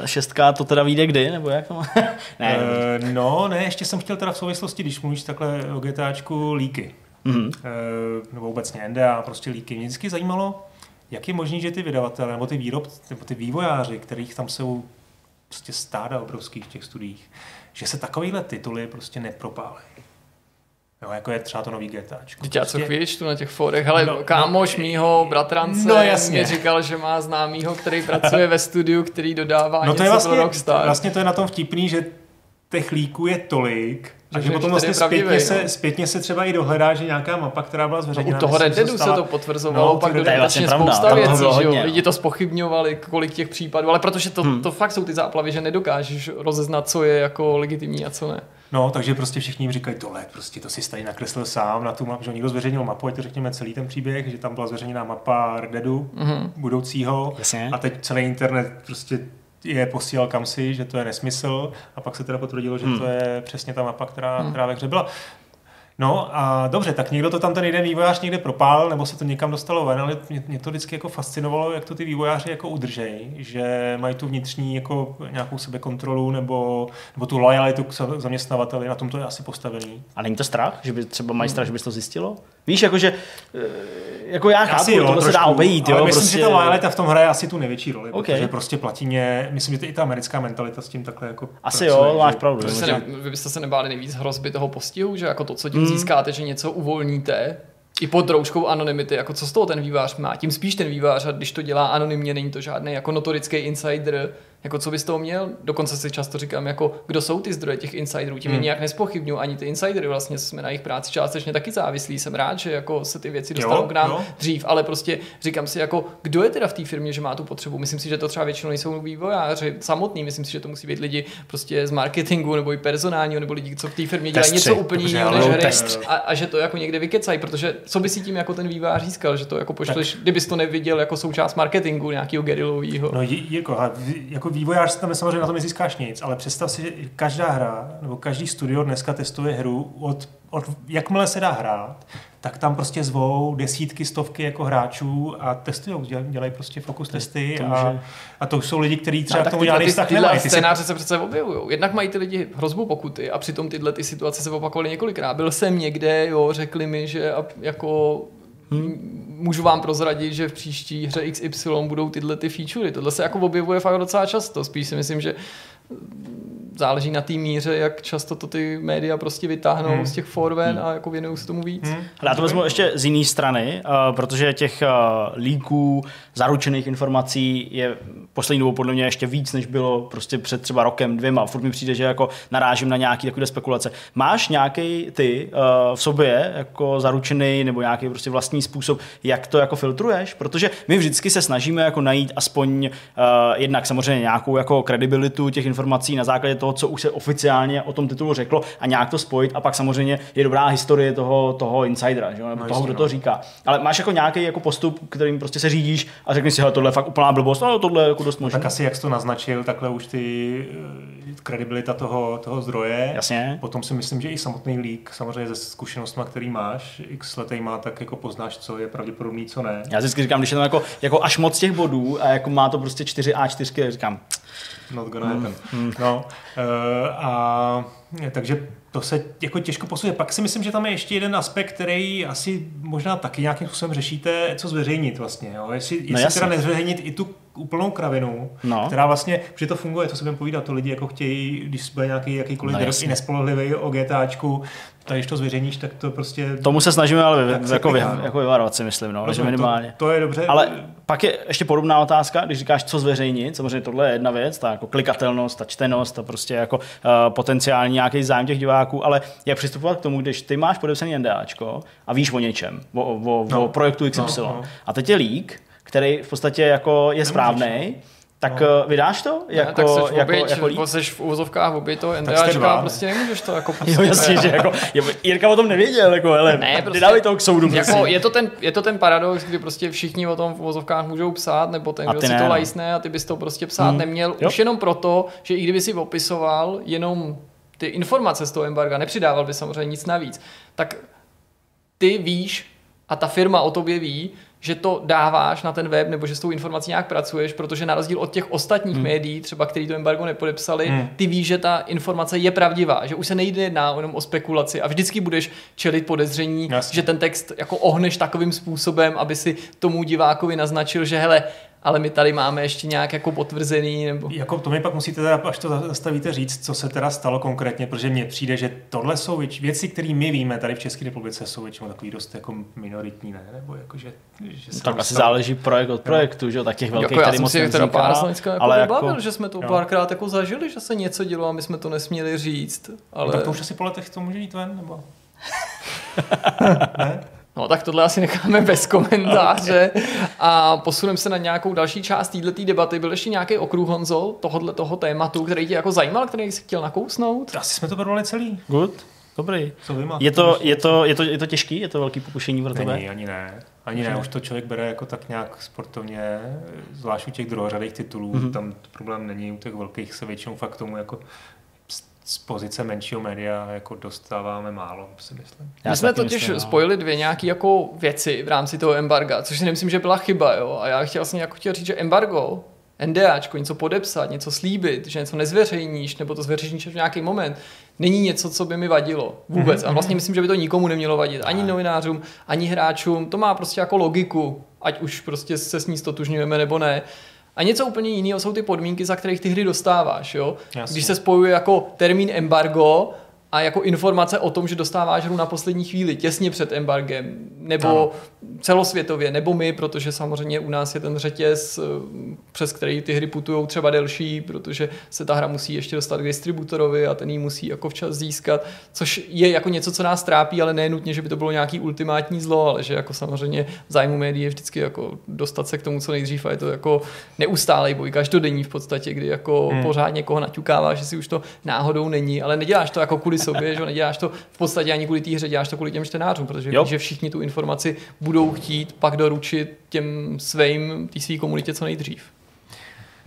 uh, šestka, to teda vyjde kdy, nebo jak to má? ne, uh, no, ne, ještě jsem chtěl teda v souvislosti, když mluvíš takhle o GTAčku, líky. mm, E, nebo obecně NDA, prostě líky. Mě vždycky zajímalo, jak je možné, že ty vydavatele, nebo ty výrobci, nebo ty vývojáři, kterých tam jsou prostě stáda obrovských v těch studiích, že se takovýhle tituly prostě nepropálejí. Jo, jako je třeba to nový GTAčko. Teď já co Prostě- chvíli čtu na těch forech, hele, No, no, kámoš no, mýho bratrance no, jasně. mě říkal, že má známýho, který pracuje ve studiu, který dodává No něco to je vlastně, pro Rockstar. vlastně to je na tom vtipný, že těch líků je tolik, a Že že že potom vlastně zpětně, se, no. zpětně se třeba i dohledá, že nějaká mapa, která byla No, zveřejněna. u toho Red Deadu se to potvrzovalo, No, pak to je vlastně spousta věcí, bylo že jo. no. Lidi to spochybňovali, kolik těch případů, ale protože to, Hmm. to fakt jsou ty záplavy, že nedokážeš rozeznat, co je jako legitimní a co ne. No, takže prostě všichni jim říkají, tohle, prostě to si tady nakreslil sám na tu mapu, že někdo zveřejnil mapu, ať to řekněme celý ten příběh, že tam byla zveřejněná mapa Red Deadu Mhm. budoucího Jasně. a teď celý internet prostě je posílal kam si, že to je nesmysl a pak se teda potvrdilo, že Hmm. to je přesně ta mapa, která, Hmm. která ve hře byla. No a dobře, tak někdo to tam ten jeden vývojář někde propál, nebo se to někam dostalo ven, ale mě, mě to vždycky jako fascinovalo, jak to ty vývojáři jako udržej, že mají tu vnitřní jako nějakou sebekontrolu nebo, nebo tu lojalitu k za- zaměstnavateli, na tom to je asi postavený. A není to strach, že by třeba mají strach, že bys to zjistilo? Víš, jakože, eh, jako já chápu, Asi jo, tohle se dá trošku, obejít, jo, ale myslím, prostě... že ta lojalita v tom hraje asi tu největší roli, Ok. protože prostě platí mě, myslím, že to i ta americká mentalita s tím takhle jako Asi pracuje, jo, máš že- pravdu. Vy, že- vy byste se nebáli nejvíc hrozby toho postihu, že jako to, co tím Hmm. Získáte, že něco uvolníte, i pod rouškou anonymity, jako co z toho ten vývář má. Tím spíš ten vývář, a když to dělá anonymně, není to žádný jako notorický insider, jako co by z toho měl. Dokonce si často říkám, jako kdo jsou ty zdroje těch insiderů, tím hmm. Je nějak nespochybňuji, ani ty insidery vlastně jsme na jejich práci částečně taky závislí. Jsem rád, že jako se ty věci Jo, dostanou k nám jo. dřív, ale prostě říkám si, jako kdo je teda v té firmě, že má tu potřebu. Myslím si, že to třeba většinou nejsou vývojáři samotný, myslím si, že to musí být lidi prostě z marketingu nebo i personálního, nebo lidi, co v té firmě dělají něco úplně jiného než hry a, a, že to jako někde vykecají, protože co by si tím jako ten vývojář získal, že to jako pošleš, kdybys to neviděl jako součást marketingu nějakého gerilového. No J- Jirko, ale vy- jako vývojář tam samozřejmě na tom nezískáš nic, ale představ si, že každá hra, nebo každý studio dneska testuje hru od, od jakmile se dá hrát, tak tam prostě zvou desítky, stovky jako hráčů a testují, dělají, prostě fokus testy to a, může- a to jsou lidi, kteří třeba No, k tomu žádný vztah nemají. Ty scénáře se přece objevují. Jednak mají ty lidi hrozbu pokuty a přitom tyhle ty situace se opakovaly několikrát. Byl jsem někde, jo, řekli mi, že a- jako hmm. můžu vám prozradit, že v příští hře XY budou tyhle ty featurey. Tohle se jako objevuje fakt docela často. Spíš si myslím, že záleží na té míře, jak často to ty média prostě vytáhnou Hmm. hmm. z těch forven a jako věnují se tomu víc. Hm? Ale já to vezmu ještě z jiné strany, uh, protože těch uh, líků, zaručených informací je poslední dobou podle mě ještě víc, než bylo prostě před třeba rokem, dvěma. Furt mi přijde, že jako narážím na nějaké takové spekulace. Máš nějaký ty uh, v sobě jako zaručený nebo nějaký prostě vlastní způsob, jak to jako filtruješ? Protože my vždycky se snažíme jako najít aspoň uh, jednak samozřejmě nějakou jako kredibilitu těch informací na základě toho, co už se oficiálně o tom titulu řeklo a nějak to spojit a pak samozřejmě je dobrá historie toho, toho insidera, že? nebo No toho, kdo no. to říká. Ale máš jako nějaký jako postup, kterým prostě se řídíš a řekneš si, hele, tohle je fakt úplná blbost, no tohle je jako dost možné. tak asi jak jsi to naznačil, takhle už ty eh, kredibilita toho, toho zdroje. Jasně. Potom si myslím, že i samotný lík, samozřejmě ze zkušenostmi, který máš, x letej má, tak jako poznáš, co je pravděpodobný, co ne. Já vždycky říkám, když je tam jako, jako až moc těch bodů a jako má to prostě 4 A4, říkám, Not gonna happen. Mm. No, uh, a takže to se jako těžko posuje. Pak si myslím, že tam je ještě jeden aspekt, který asi možná taky nějakým způsobem řešíte, co zveřejnit vlastně. Jo? Jestli, No jestli jasně. teda nezveřejnit i tu úplnou kravinu, No. která vlastně, že to funguje, to se budeme povídat, to lidi jako chtějí, když bude nějaký jakýkoliv No i nespolehlivý o GTAčku, tak když to zveřejníš, tak to prostě... Tomu se snažíme ale vy, jako, vy, no. jako vyvarovat si myslím, no, že Rozumím, minimálně. To, to je dobře. Ale pak je ještě podobná otázka, když říkáš, co zveřejnit. Samozřejmě tohle je jedna věc, ta jako klikatelnost, ta čtenost, ta prostě jako uh, potenciální nějaký zájem těch diváků, ale jak přistupovat k tomu, když ty máš podepsaný NDAčko a víš o něčem, o, o, No. o projektu XY. No, no. A teď je leak, který v podstatě jako je správný, tak No. no. vydáš to? Jako, Jako, tak seš v jako, oběť, jako jako seš v oběť toho jste NDAčka, ne? prostě nemůžeš to jako Jo, jasně, že jako, Jirka o tom nevěděl, jako, hele, Ne, prostě, nedávej to k soudu, jako, prosím. je, to ten, je to ten paradox, kdy prostě všichni o tom v uvozovkách můžou psát, nebo ten, A kdo ty si ne, to no. lajsne a ty bys to prostě psát Hmm. neměl. Jo. Už jenom proto, že i kdyby si opisoval jenom ty informace z toho embarga, nepřidával by samozřejmě nic navíc, tak ty víš a ta firma o tobě ví, že to dáváš na ten web nebo že s tou informací nějak pracuješ, protože na rozdíl od těch ostatních hmm. médií, třeba který to embargo nepodepsali, Hmm. ty víš, že ta informace je pravdivá, že už se nejde jedná jenom o spekulaci a vždycky budeš čelit podezření, Jasně. že ten text jako ohneš takovým způsobem, aby si tomu divákovi naznačil, že hele, ale my tady máme ještě nějak jako potvrzený, nebo... Jako to mi pak musíte teda, až to zastavíte říct, co se teda stalo konkrétně, protože mně přijde, že tohle jsou věč, věci, které my víme tady v České republice, jsou většinou takový dost jako minoritní, ne? Nebo jako, že, že se Tak tam asi stalo- záleží projekt od projektu, že jo, tak těch velkých Jako já tady jsem moc si teda pár jako ale vybavil, jako, že jsme to Jo. párkrát jako zažili, že se něco dělo a my jsme to nesměli říct. Ale... No, tak to už asi po letech to může jít ven, nebo? ne? No tak tohle asi necháme bez komentáře a posuneme se na nějakou další část této debaty. Byl ještě nějaký okruh, Honzo, tohohle toho tématu, který tě jako zajímal, který jsi chtěl nakousnout? Asi jsme to probrali celý. Good, dobrý. Co vy máte? Je to, je, to, je, to, je to těžký? Je to velký pokušení pro tebe? Není, ani ne. Ani ne, už to člověk bere jako tak nějak sportovně, zvlášť u těch druhořadých titulů, Mhm. mm-hmm. tam problém není, u těch velkých se většinou fakt tomu jako z- pozice menšího média jako dostáváme málo, si myslím. Já My jsme totiž myslím, no. spojili dvě nějaké jako věci v rámci toho embarga, což si nemyslím, že byla chyba. Jo? A já chtěl vlastně jako chtěl říct, že embargo, NDAčko, něco podepsat, něco slíbit, že něco nezveřejníš, nebo to zveřejníš v nějaký moment, není něco, co by mi vadilo vůbec. Mhm, A vlastně myslím, že by to nikomu nemělo vadit. Ani novinářům, ani hráčům. To má prostě jako logiku, ať už prostě se s ní stotužňujeme nebo ne. A něco úplně jiného jsou ty podmínky, za kterých ty hry dostáváš. Jo? Jasně. Když se spojuje jako termín embargo a jako informace o tom, že dostáváš hru na poslední chvíli, těsně před embargem, nebo Ano. celosvětově, nebo my, protože samozřejmě u nás je ten řetěz, eh, přes který ty hry putují třeba delší, protože se ta hra musí ještě dostat k distributorovi a ten ji musí jako včas získat, což je jako něco, co nás trápí, ale ne nutně, že by to bylo nějaký ultimátní zlo, ale že jako samozřejmě zájmu médií je vždycky jako dostat se k tomu co nejdřív a je to jako neustálej boj, každodenní v podstatě, kdy jako Hmm. hmm. pořád někoho naťukává, že si už to náhodou není, ale neděláš to jako kvůli sobě, že jo, neděláš to v podstatě ani kvůli té hře, děláš to kvůli těm čtenářům, protože Jo. víš, že všichni tu informaci budou chtít pak doručit těm svým, té své komunitě co nejdřív.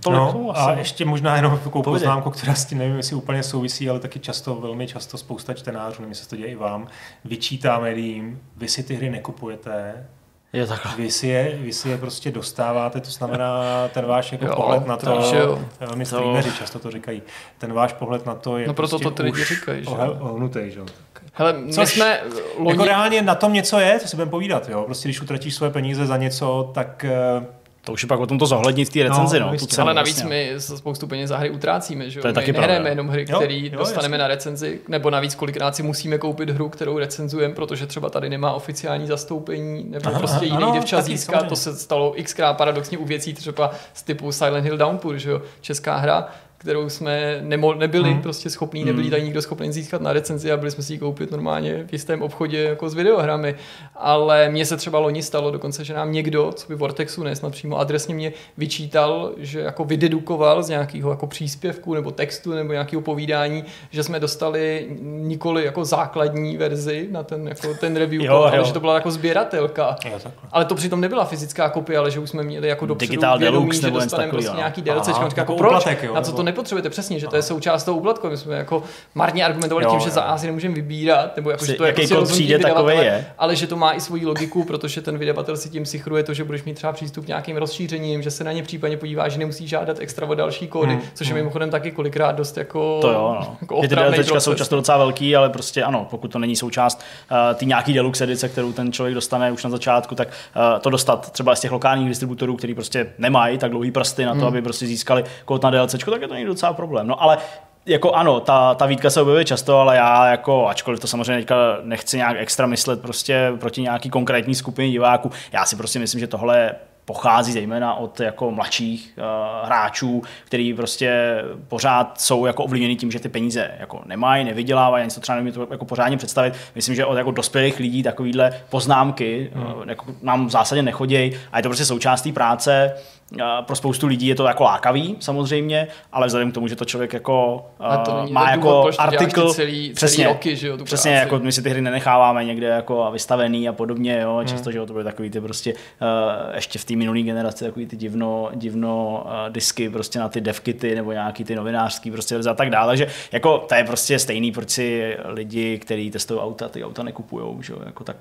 Tolik no, a ještě možná jenom takovou poznámku, která s tím nevím, jestli úplně souvisí, ale taky často, velmi často spousta čtenářů, nevím, jestli se to děje i vám, vyčítá médiím, vy si ty hry nekupujete, Je takhle. vy si je, vy si je prostě dostáváte, to znamená ten váš jako Jo, pohled na to, takže jo. my To- streameři často to říkají, ten váš pohled na to je No proto prostě to ty lidi říkají, že jo. ohnutej, že jo. Hele, my Což jsme loni... Jako reálně na tom něco je, co si budeme povídat, jo. Prostě když utratíš svoje peníze za něco, tak eh, To už je pak o tom to zohlednit v té recenzi, No, no. tu jistě. cenu, ale navíc jasně. my za spoustu peněz za hry utrácíme, že jo? To je my taky nehrajeme pravda. jenom hry, které dostaneme jasně. na recenzi, nebo navíc kolikrát si musíme koupit hru, kterou recenzujeme, protože třeba tady nemá oficiální zastoupení, nebo Aha, prostě ji nejde včas získat. To se stalo xkrát paradoxně u věcí třeba z typu Silent Hill Downpour, že jo? Česká hra, kterou jsme nemo, nebyli Hmm. prostě schopní, nebyli tady nikdo schopný získat na recenzi a byli jsme si ji koupit normálně v jistém obchodě jako s videohrami. Ale mně se třeba loni stalo dokonce, že nám někdo, co by Vortexu, ne snad přímo adresně mě vyčítal, že jako vydedukoval z nějakého jako příspěvku nebo textu nebo nějakého povídání, že jsme dostali nikoli jako základní verzi na ten, jako ten review, Jo, jo, ale jo. že to byla jako sběratelka. jo, takhle. Ale to přitom nebyla fyzická kopie, ale že už jsme měli jako dopředu Digital vědomí, Deluxe že dostaneme prostě no. nějaký DLC. Aha, jako jako proč? jo, na co to nepotřebujete přesně, že to je součást toho úplatku. My jsme jako marně argumentovali Jo, tím, že jo. za A si nemůžeme vybírat, nebo jako, že to je prostě rozhodnutí přijde, vydavatele, je. ale že to má i svoji logiku, protože ten vydavatel si tím sichruje to, že budeš mít třeba přístup k nějakým rozšířením, že se na ně případně podívá, že nemusí žádat extra o další kódy, Hmm, což je mimochodem taky kolikrát dost jako, To jo, no. jako ty DLCčka jsou často docela velký, ale prostě ano, pokud to není součást uh, ty nějaký deluxe edice, kterou ten člověk dostane už na začátku, tak uh, to dostat třeba z těch lokálních distributorů, který prostě nemají tak dlouhý prsty na to, Hmm. aby prostě získali kód na DLCčko, tak je to někdy docela problém. No ale jako ano, ta, ta výtka se objevuje často, ale já jako, ačkoliv to samozřejmě teďka nechci nějak extra myslet prostě proti nějaký konkrétní skupině diváků, já si prostě myslím, že tohle pochází zejména od jako mladších uh, hráčů, který prostě pořád jsou jako ovlivněni tím, že ty peníze jako nemají, nevydělávají, ani si to třeba nemůžu to jako pořádně představit. Myslím, že od jako dospělých lidí takovýhle poznámky hmm. uh, jako nám v zásadě nechodějí a je to prostě součást té práce. Uh, pro spoustu lidí je to jako lákavý samozřejmě, ale vzhledem k tomu, že to člověk jako A to uh, není má důvod, jako ty artikl, celý- celý přesně, roky, že jo, tu přesně práci. jako my si ty hry nenecháváme někde jako vystavený a podobně, jo, často, že jo, to byly takový ty prostě uh, ještě v té minulé generaci takový ty divno, divno uh, disky prostě na ty devkity nebo nějaký ty novinářský prostě a tak dále, že jako to je prostě stejný, proč si lidi, kteří testují auta, ty auta nekupujou, že jo, jako tak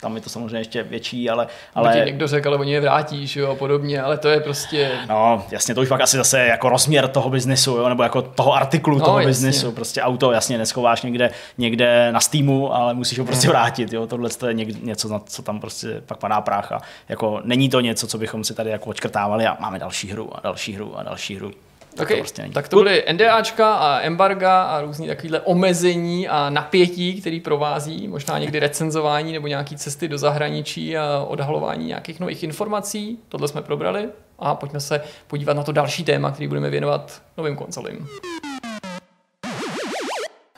tam je to samozřejmě ještě větší, ale, Ale... Ti někdo řekl, ale oni je vrátí, že jo, a podobně, ale to je prostě... No, jasně, to už pak asi zase jako rozměr toho biznesu, jo, nebo jako toho artiklu No, toho jasně. biznesu. Prostě auto jasně neschováš někde, někde na Steamu, ale musíš ho prostě vrátit. Jo. Tohle to je něco, na co tam prostě pak padá prach. A jako není to něco, co bychom si tady jako očkrtávali a máme další hru a další hru a další hru. Tak Okay, to prostě není. tak to byly NDAčka a embarga a různý takovýhle omezení a napětí, který provází možná někdy recenzování nebo nějaký cesty do zahraničí a odhalování nějakých nových informací. Tohle jsme probrali a pojďme se podívat na to další téma, který budeme věnovat novým konzolím.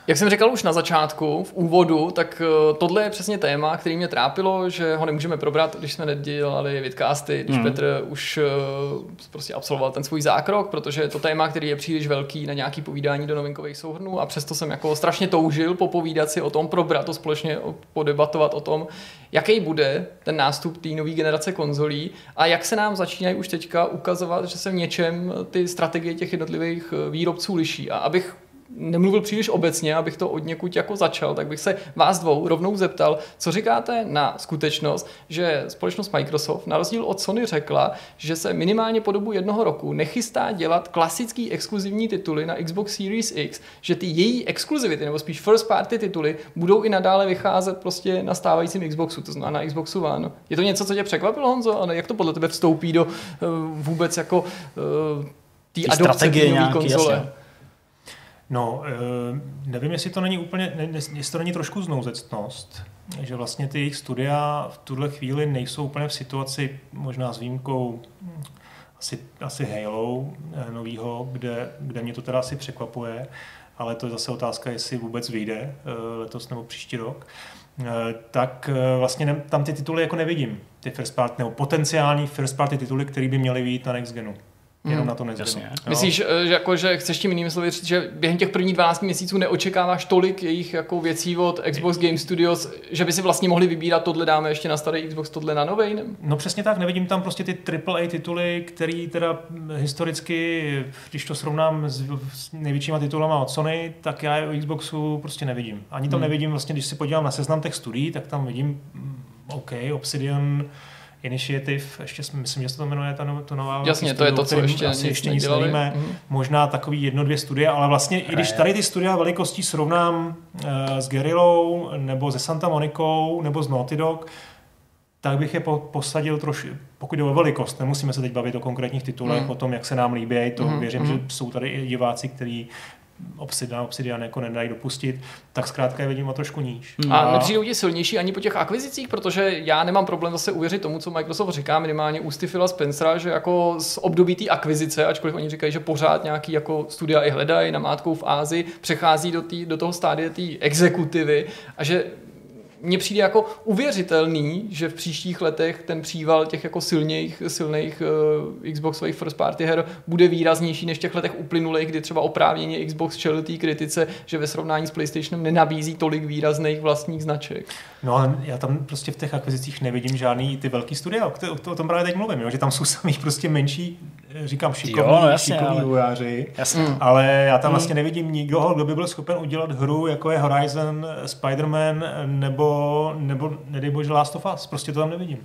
Jak jsem říkal už na začátku, v úvodu, tak eh, tohle je přesně téma, který mě trápilo, že ho nemůžeme probrat, když jsme nedělali vidcasty, když mm. Petr už eh, prostě absolvoval ten svůj zákrok, protože je to téma, který je příliš velký na nějaký povídání do novinkových souhrnů a přesto jsem jako strašně toužil popovídat si o tom, probrat to společně, podebatovat o tom, jaký bude ten nástup té nové generace konzolí a jak se nám začínají už teďka ukazovat, že se v něčem ty strategie těch jednotlivých eh, výrobců liší. A abych nemluvil příliš obecně, abych to od někud jako začal, tak bych se vás dvou rovnou zeptal, co říkáte na skutečnost, že společnost Microsoft na rozdíl od Sony řekla, že se minimálně po dobu jednoho roku nechystá dělat klasický exkluzivní tituly na Xbox Series X, že ty její exkluzivity, nebo spíš first party tituly, budou i nadále vycházet prostě na stávajícím Xboxu, to znamená na Xboxu One. Je to něco, co tě překvapilo, Honzo? A jak to podle tebe vstoupí do uh, vůbec jako uh, té adopce strategie nějaký, konzole? jasně. No, eh, nevím, jestli to není úplně, jestli to není trošku znouzectnost, že vlastně ty jejich studia v tuhle chvíli nejsou úplně v situaci, možná s výjimkou hm, asi, asi Halo eh, novýho, kde, kde mě to teda asi překvapuje, ale to je zase otázka, jestli vůbec vyjde eh, letos nebo příští rok. Tak vlastně tam ty tituly jako nevidím, ty first party, nebo potenciální first party tituly, které by měly vyjít na next genu. Jenom Mhm. na to next Jasně. Myslíš, eh, že, jako, že chceš tím jinými slovy říct, že během těch prvních 12 měsíců neočekáváš tolik jejich jako věcí od Xbox Game Studios, že by si vlastně mohli vybírat, tohle dáme ještě na starý Xbox, tohle na novej? Ne? No přesně tak, nevidím tam prostě ty AAA tituly, který teda historicky, když to srovnám s, s největšíma titulama od Sony, tak já je o Xboxu prostě nevidím. Ani tam Hmm. nevidím, vlastně když se podívám na seznam těch studií, tak tam vidím, mm, OK, Obsidian, Initiative, ještě jsme- myslím, že se to jmenuje ta, no, to nová velký Jasně, to je to, co kterým ještě asi ještě nic nedělali. nevíme. Mhm. Možná takový jedno, dvě studie, ale vlastně i když tady ty studia velikostí srovnám uh, s Guerrillou, nebo se Santa Monikou, nebo s Naughty Dog, tak bych je po, posadil trošku, pokud jde o velikost, nemusíme se teď bavit o konkrétních titulech, Mhm. o tom, jak se nám líbí, to Mhm, věřím, mhm. že jsou tady i diváci, kteří Obsidian, Obsidian jako nedají dopustit, tak zkrátka je vidím o trošku níž. A nepřijdou ti silnější ani po těch akvizicích, protože já nemám problém zase uvěřit tomu, co Microsoft říká, minimálně ústy Phila Spencera, že jako z období té akvizice, ačkoliv oni říkají, že pořád nějaký jako studia i hledají namátkou v Ázii, přechází do, tý, do toho stádia té exekutivy a že mně přijde jako uvěřitelný, že v příštích letech ten příval těch jako silných, silných uh, Xboxových first party her bude výraznější než v těch letech uplynulých, kdy třeba oprávněně Xbox čelil té kritice, že ve srovnání s PlayStationem nenabízí tolik výrazných vlastních značek. No ale já tam prostě v těch akvizicích nevidím žádný ty velký studia, o, o, tom právě teď mluvím, jo? že tam jsou samý prostě menší říkám šikovní, Jo, no jasně, šikovní ale- Jasně. ale já tam vlastně nevidím nikoho, kdo by byl schopen udělat hru, jako je Horizon, Spider-Man, nebo, nebo nedej bože Last of Us. Prostě to tam nevidím.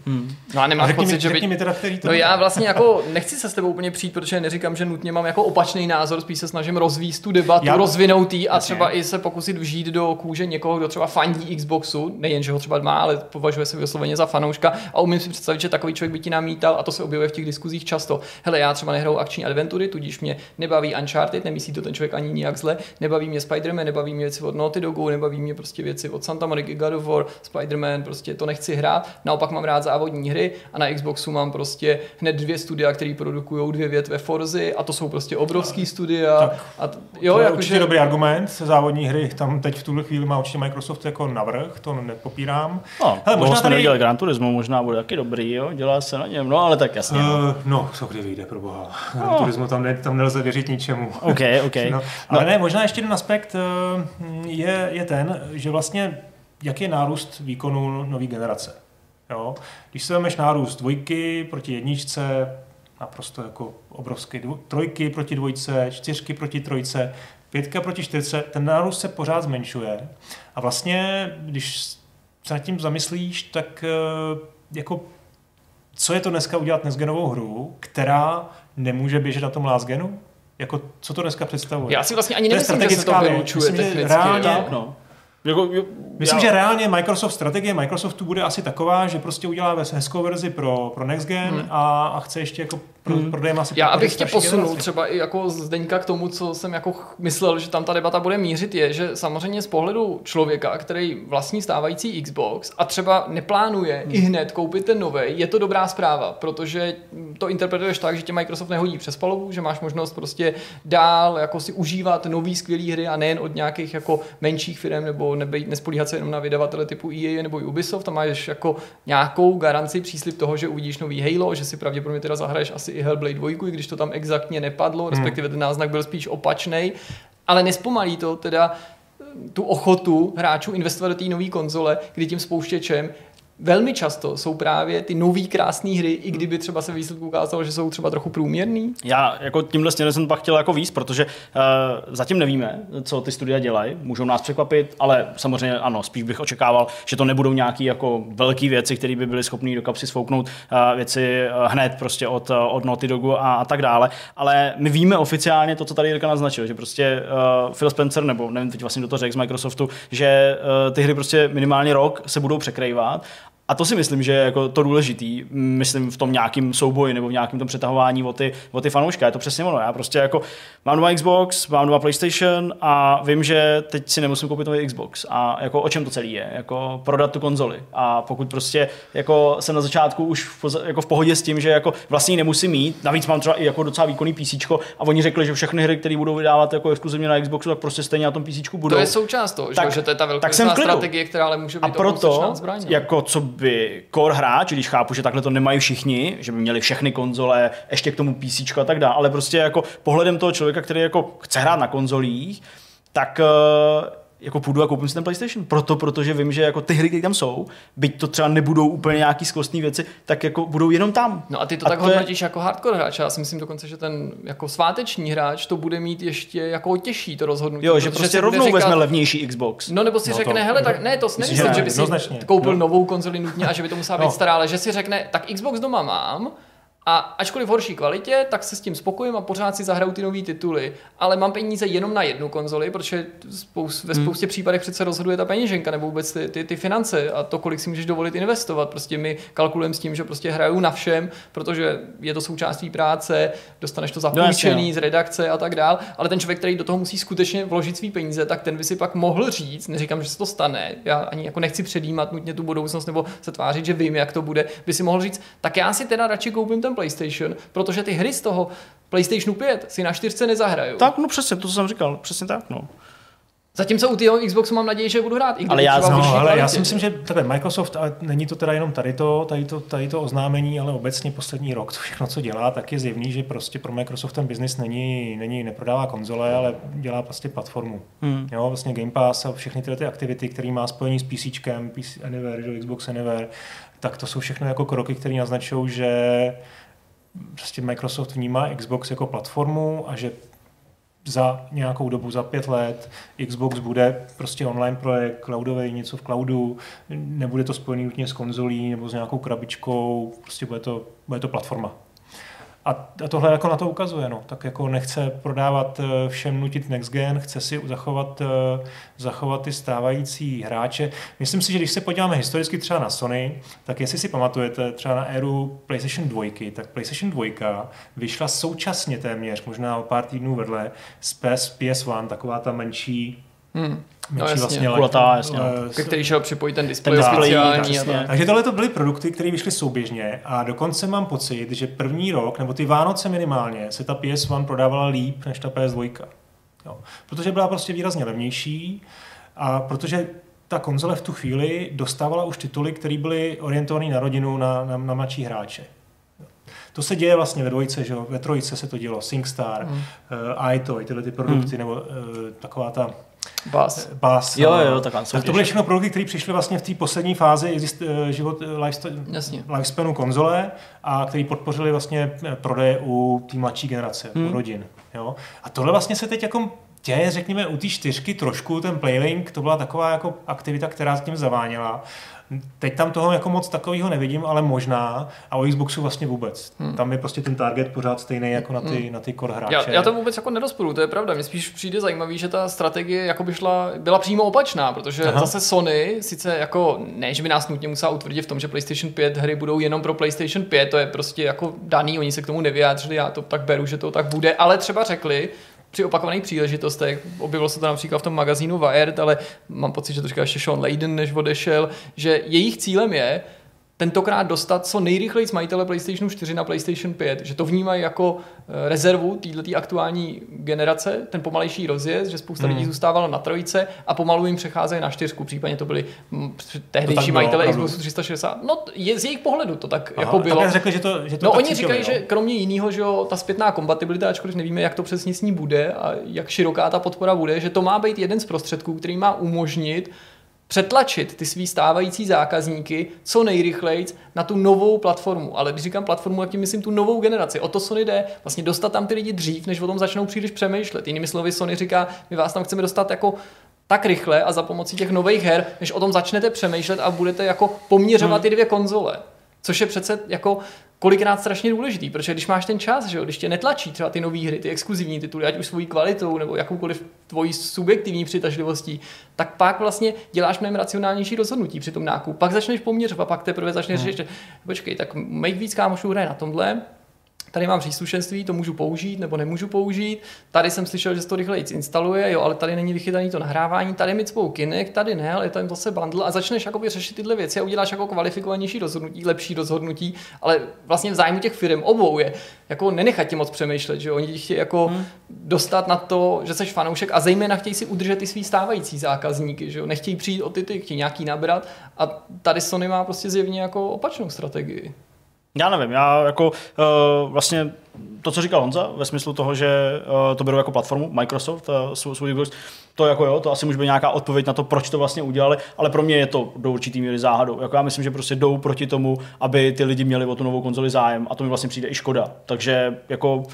No a A nemáš řekni, pocit, mi, že by... mi teda, který to No bude. já vlastně jako nechci se s tebou úplně přijít, protože neříkám, že nutně mám jako opačný názor, spíš se snažím rozvíjet tu debatu, Já- rozvinout a třeba i se pokusit vžít do kůže někoho, kdo třeba fandí Xboxu, nejen, že ho třeba má, ale považuje se vysloveně za fanouška a umím si představit, že takový člověk by ti namítal a to se objevuje v těch diskuzích často. Hele, já třeba nehraju akční adventury, tudíž mě nebaví Uncharted, nemyslí to ten člověk ani nijak zle, nebaví mě Spider-Man, nebaví mě věci od Naughty Dogu, nebaví mě prostě věci od Santa Monica, God of War, Spider-Man, prostě to nechci hrát. Naopak mám rád závodní hry a na Xboxu mám prostě hned dvě studia, které produkují dvě větve Forzy a to jsou prostě obrovský studia. Tak, a t- Jo, to je jakože... určitě dobrý argument. Závodní hry tam teď v tuhle chvíli má určitě Microsoft jako navrh, to nepopírám. No, Hele, možná jsme tady- nedělali Gran Turismo, možná bude taky dobrý, jo, dělá se na něm, no ale tak jasně. no. Uh, no, co kdy vyjde, pro boha. No. Turismu tam, ne, tam nelze věřit ničemu. OK, OK. No, ale ne, možná ještě jeden aspekt eh, je, je ten, že vlastně jak je nárůst výkonu nové generace. Jo? Když se vemeš nárůst dvojky proti jedničce, naprosto jako obrovský, dvo, trojky proti dvojce, čtyřky proti trojce, pětka proti čtyřce, ten nárůst se pořád zmenšuje. A vlastně, když se nad tím zamyslíš, tak eh, jako co je to dneska udělat nezgenovou hru, která nemůže běžet na tom last genu? Jako, co to dneska představuje? Já si vlastně ani nemyslím, že se to vylučuje technicky. reálně- no. Jako, jo, Myslím, já- že reálně Microsoft strategie Microsoftu bude asi taková, že prostě udělá ves- hezkou verzi pro, pro Next Gen Hmm. a, a chce ještě jako pro, Hmm. prodejem asi Já abych tě posunul generaci. třeba i jako Zdeňka k tomu, co jsem jako myslel, že tam ta debata bude mířit, je, že samozřejmě z pohledu člověka, který vlastní stávající Xbox a třeba neplánuje Hmm. i hned koupit ten nový, je to dobrá zpráva, protože to interpretuješ tak, že tě Microsoft nehodí přes palubu, že máš možnost prostě dál jako si užívat nový skvělé hry a nejen od nějakých jako menších firm nebo nebejt, nespolíhat se jenom na vydavatele typu EA nebo Ubisoft, tam máš jako nějakou garanci, příslip toho, že uvidíš nový Halo, že si pravděpodobně teda zahraješ asi i Hellblade 2, i když to tam exaktně nepadlo, respektive ten náznak byl spíš opačný, ale nespomalí to teda eh, tu ochotu hráčů investovat do té nové konzole, kdy tím spouštěčem velmi často jsou právě ty nový krásné hry, i kdyby třeba se výsledku ukázalo, že jsou třeba trochu průměrný. Já jako tímhle směrem jsem pak chtěl jako víc, protože uh, zatím nevíme, co ty studia dělají, můžou nás překvapit, ale samozřejmě ano, spíš bych očekával, že to nebudou nějaký jako velké věci, které by byly schopné do kapsy svouknout uh, věci uh, hned prostě od, uh, od Naughty Dogu a, a tak dále, ale my víme oficiálně to, co tady Jirka naznačil, že prostě uh, Phil Spencer, nebo nevím teď vlastně, kdo to řekl z Microsoftu, že uh, ty hry prostě minimálně rok se budou překrývat a to si myslím, že je jako to důležitý, myslím v tom nějakým souboji nebo v nějakém tom přetahování o ty, o ty fanouška. Je to přesně ono. Já prostě jako mám dva Xbox, mám dva PlayStation a vím, že teď si nemusím koupit nový Xbox. A jako o čem to celý je? Jako prodat tu konzoli. A pokud prostě jako jsem na začátku už v, jako v pohodě s tím, že jako vlastně nemusím mít, navíc mám třeba i jako docela výkonný PC a oni řekli, že všechny hry, které budou vydávat jako exkluzivně na Xboxu, tak prostě stejně na tom PC budou. To je součást toho, Tak- že, že to je ta velká strategie, která ale může být A proto, jako co by core hráč, když chápu, že takhle to nemají všichni, že by měli všechny konzole, ještě k tomu PC a tak dále, ale prostě jako pohledem toho člověka, který jako chce hrát na konzolích, tak eh, jako půjdu a koupím si ten PlayStation. Proto, protože vím, že jako ty hry, které tam jsou, byť to třeba nebudou úplně nějaký skvostné věci, tak jako budou jenom tam. No a ty to A tak to je- hodnotíš jako hardcore hráč. Já si myslím dokonce, že ten jako sváteční hráč to bude mít ještě jako těžší to rozhodnutí. Jo, že prostě rovnou říkat- vezme levnější Xbox. No nebo si No řekne, to- hele, tak ne, to si Myslím, nemyslím, že by si koupil No. novou konzoli nutně a že by to musela být No. stará, ale že si řekne, tak Xbox doma mám, a ačkoliv v horší kvalitě, tak se s tím spokojím a pořád si zahraju ty nové tituly. Ale mám peníze jenom na jednu konzoli, protože spous, ve spoustě hmm. případech přece rozhoduje ta peněženka nebo vůbec ty, ty, ty finance a to, kolik si můžeš dovolit investovat. Prostě my kalkulujeme s tím, že prostě hraju na všem, protože je to součástí práce, dostaneš to No zapůjčený no. z redakce a tak dál. Ale ten člověk, který do toho musí skutečně vložit svý peníze, tak ten by si pak mohl říct, neříkám, že se to stane, já ani jako nechci předjímat nutně tu budoucnost nebo se tvářit, že vím, jak to bude, by si mohl říct, tak já si teda radši koupím ten PlayStation, protože ty hry z toho PlayStationu 5 si na čtyřce nezahraju. Tak, no přesně, to co jsem říkal, přesně tak, no. Zatímco u toho Xboxu mám naději, že budu hrát. I Ale já No, ale já kvalitě. si myslím, že takhle Microsoft, a není to teda jenom tady to, tady to, tady to oznámení, ale obecně poslední rok, to všechno, co dělá, tak je zjevný, že prostě pro Microsoft ten biznis není, není, neprodává konzole, ale dělá prostě platformu. Hmm. Jo, vlastně Game Pass a všechny tyhle ty aktivity, které má spojení s PC, PC Anywhere, že, Xbox Anywhere, tak to jsou všechno jako kroky, které naznačují, že prostě Microsoft vnímá Xbox jako platformu a že za nějakou dobu, za pět let, Xbox bude prostě online projekt, cloudový, něco v cloudu, nebude to spojený nutně s konzolí nebo s nějakou krabičkou, prostě bude to, bude to platforma. A, tohle jako na to ukazuje, no. tak jako nechce prodávat eh, všem nutit next gen, chce si zachovat, eh, zachovat ty stávající hráče. Myslím si, že když se podíváme historicky třeba na Sony, tak jestli si pamatujete třeba na éru PlayStation 2, tak PlayStation 2 vyšla současně téměř, možná o pár týdnů vedle, z PS, PS1, taková ta menší Hmm. No, jasně. vlastně Kulatá, jasně, no. eh, Ke který šel připojit ten displej Ten displej, speciální. tak. takže tohle to byly produkty, které vyšly souběžně a dokonce mám pocit, že první rok, nebo ty Vánoce minimálně, se ta PS1 prodávala líp než ta PS2. Jo. Protože byla prostě výrazně levnější a protože ta konzole v tu chvíli dostávala už tituly, které byly orientované na rodinu, na, na, na mladší hráče. To se děje vlastně ve dvojce, že jo? ve trojice se to dělo, SingStar, mm. uh, iToy, tyhle ty produkty, mm. nebo uh, taková ta Bas. Bass. Jo, no. jo, taková tak to byly všechno produkty, které přišly vlastně v té poslední fázi exist, eh, život, eh, lifespanu konzole a který podpořili vlastně eh, prodeje u té mladší generace, hmm. u rodin. Jo? A tohle vlastně se teď jako děje, řekněme, u té čtyřky trošku, ten Playlink, to byla taková jako aktivita, která s tím zaváněla. Teď tam toho jako moc takového nevidím, ale možná. A o Xboxu vlastně vůbec. Hmm. Tam je prostě ten target pořád stejný jako na ty, hmm. na ty core hráče. Já, já to vůbec jako nerozporu, to je pravda. Mně spíš přijde zajímavý, že ta strategie jako by šla, byla přímo opačná, protože Aha. zase Sony sice jako, ne, že by nás nutně musela utvrdit v tom, že PlayStation 5 hry budou jenom pro PlayStation 5, to je prostě jako daný, oni se k tomu nevyjádřili, já to tak beru, že to tak bude, ale třeba řekli, při opakovaných příležitostech, objevilo se to například v tom magazínu Wired, ale mám pocit, že to říká ještě Sean Layden, než odešel, že jejich cílem je tentokrát dostat co nejrychleji z majitele PlayStation 4 na PlayStation 5, že to vnímají jako eh, rezervu této aktuální generace, ten pomalejší rozjezd, že spousta hmm. lidí zůstávalo na trojice a pomalu jim přecházejí na čtyřku, případně to byli mm, tehdejší majitele Xboxu 360. No je z jejich pohledu to tak Aha, jako bylo. Tak řekli, že to, že to no oni říkají, že kromě jiného, že jo, ta zpětná kompatibilita, ačkoliv nevíme, jak to přesně s ní bude a jak široká ta podpora bude, že to má být jeden z prostředků, který má umožnit přetlačit ty svý stávající zákazníky co nejrychleji na tu novou platformu. Ale když říkám platformu, tak tím myslím tu novou generaci. O to Sony jde. Vlastně dostat tam ty lidi dřív, než o tom začnou příliš přemýšlet. Jinými slovy, Sony říká, my vás tam chceme dostat jako tak rychle a za pomocí těch nových her, než o tom začnete přemýšlet a budete jako poměřovat hmm. ty dvě konzole. Což je přece jako kolikrát strašně důležitý, protože když máš ten čas, že jo, když tě netlačí třeba ty nové hry, ty exkluzivní tituly, ať už svojí kvalitou nebo jakoukoliv tvojí subjektivní přitažlivostí, tak pak vlastně děláš mnohem racionálnější rozhodnutí při tom nákupu. Pak začneš poměřovat, pak teprve začneš hmm. říct, počkej, tak mých víc kámošů hraje na tomhle, tady mám příslušenství, to můžu použít nebo nemůžu použít, tady jsem slyšel, že se to rychleji instaluje, jo, ale tady není vychytaný to nahrávání, tady mi cpou kinek, tady ne, ale je tam zase bundle a začneš jakoby řešit tyhle věci a uděláš jako kvalifikovanější rozhodnutí, lepší rozhodnutí, ale vlastně v zájmu těch firm obou je jako nenechat tě moc přemýšlet, že oni chtějí jako hmm. dostat na to, že jsi fanoušek a zejména chtějí si udržet ty svý stávající zákazníky, že jo, nechtějí přijít o ty, ty chtějí nějaký nabrat a tady Sony má prostě zjevně jako opačnou strategii. Já nevím, já jako uh, vlastně to, co říkal Honza, ve smyslu toho, že uh, to berou jako platformu Microsoft, uh, svůj, svůj Xbox, to jako jo, to asi může být nějaká odpověď na to, proč to vlastně udělali, ale pro mě je to do určitý míry záhadou. Jako já myslím, že prostě jdou proti tomu, aby ty lidi měli o tu novou konzoli zájem a to mi vlastně přijde i škoda. Takže jako uh,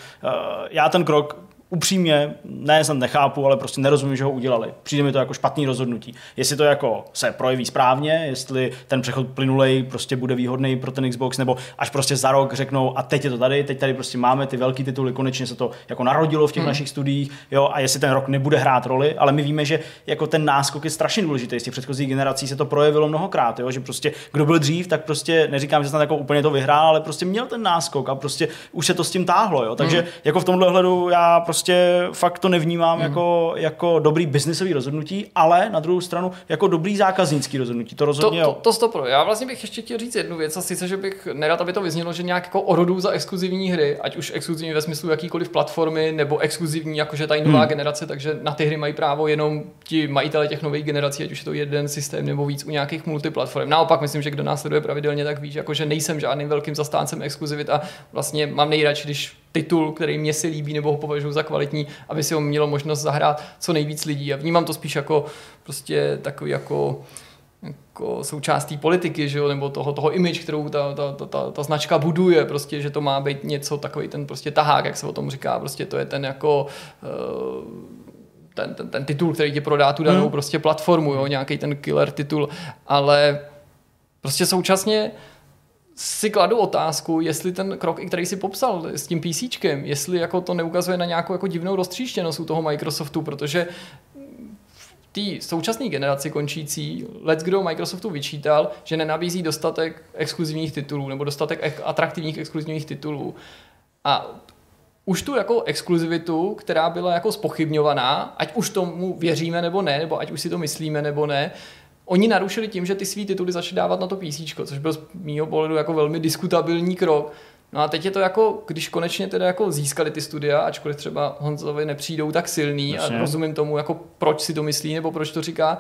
já ten krok upřímně, ne, jsem nechápu, ale prostě nerozumím, že ho udělali. Přijde mi to jako špatný rozhodnutí. Jestli to jako se projeví správně, jestli ten přechod plynulej prostě bude výhodný pro ten Xbox, nebo až prostě za rok řeknou a teď je to tady, teď tady prostě máme ty velké tituly, konečně se to jako narodilo v těch hmm. našich studiích, jo, a jestli ten rok nebude hrát roli, ale my víme, že jako ten náskok je strašně důležitý. Z těch předchozích generací se to projevilo mnohokrát, jo, že prostě kdo byl dřív, tak prostě neříkám, že snad jako úplně to vyhrál, ale prostě měl ten náskok a prostě už se to s tím táhlo, jo. Takže hmm. jako v tomhle hledu já prostě fakt to nevnímám hmm. jako, jako dobrý biznisový rozhodnutí, ale na druhou stranu jako dobrý zákaznický rozhodnutí. To rozhodně to, to, to stopro. Já vlastně bych ještě chtěl říct jednu věc, a sice, že bych nerad, aby to vyznělo, že nějak jako orodu za exkluzivní hry, ať už exkluzivní ve smyslu jakýkoliv platformy, nebo exkluzivní, jakože ta nová hmm. generace, takže na ty hry mají právo jenom ti majitele těch nových generací, ať už je to jeden systém nebo víc u nějakých multiplatform. Naopak myslím, že kdo nás sleduje pravidelně, tak ví, že jako, že nejsem žádným velkým zastáncem exkluzivit a vlastně mám nejradši, když titul, který mě si líbí nebo ho považuji za kvalitní, aby si ho mělo možnost zahrát co nejvíc lidí. A vnímám to spíš jako prostě takový jako jako součástí politiky, že jo, nebo toho, toho image, kterou ta, ta, ta, ta, ta, značka buduje, prostě, že to má být něco takový ten prostě tahák, jak se o tom říká, prostě to je ten jako uh, ten, ten, ten titul, který ti prodá tu danou hmm. prostě platformu, jo, nějaký ten killer titul, ale prostě současně si kladu otázku, jestli ten krok, který si popsal s tím PC, jestli jako to neukazuje na nějakou jako divnou roztříštěnost u toho Microsoftu, protože té současné generaci končící, let kdo Microsoftu vyčítal, že nenabízí dostatek exkluzivních titulů nebo dostatek atraktivních exkluzivních titulů. A už tu jako exkluzivitu, která byla jako spochybňovaná, ať už tomu věříme nebo ne, nebo ať už si to myslíme nebo ne, oni narušili tím, že ty svý tituly začaly dávat na to PC, což byl z mýho pohledu jako velmi diskutabilní krok. No a teď je to jako, když konečně teda jako získali ty studia, ačkoliv třeba Honzovi nepřijdou tak silný Jasně. a rozumím tomu, jako proč si to myslí nebo proč to říká,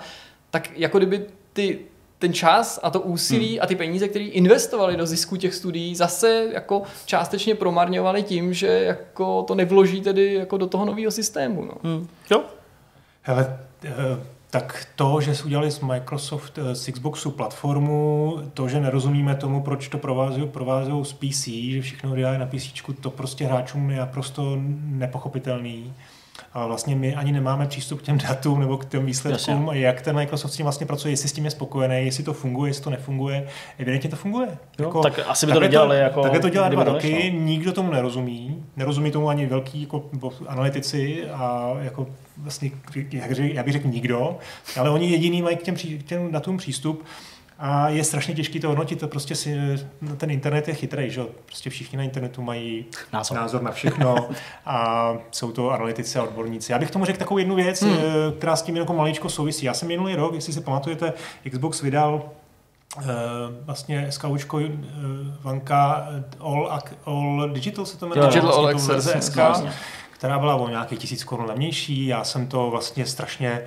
tak jako kdyby ty, ten čas a to úsilí hmm. a ty peníze, které investovali do zisku těch studií, zase jako částečně promarňovali tím, že jako to nevloží tedy jako do toho nového systému. No. Hmm. Jo. Hele, uh tak to, že si udělali z Microsoft eh, z Xboxu platformu, to, že nerozumíme tomu, proč to provázují, provázují z PC, že všechno dělají na PC, to prostě hráčům je naprosto nepochopitelný. A vlastně my ani nemáme přístup k těm datům nebo k těm výsledkům, Jasně. jak ten Microsoft s tím vlastně pracuje, jestli s tím je spokojený, jestli to funguje, jestli to nefunguje. Evidentně to funguje. Jo, jako, tak asi by to nedělali. jako, takhle to dělá dva roky, no. nikdo tomu nerozumí. Nerozumí tomu ani velký jako, analytici a jako vlastně, jak, jak bych řekl, nikdo, ale oni jediný mají k těm, k těm datům přístup a je strašně těžké to hodnotit, to prostě si, ten internet je chytrý, že prostě všichni na internetu mají názor, názor na všechno a jsou to analytici a odborníci. Já bych tomu řekl takovou jednu věc, hmm. Eh, která s tím jako maličko souvisí. Já jsem minulý rok, jestli si pamatujete, Xbox vydal Uh, vlastně SKUčko uh, Vanka All, All Digital se to jmenuje. Digital All Access. SK, která byla o nějakých tisíc korun levnější. Já jsem to vlastně strašně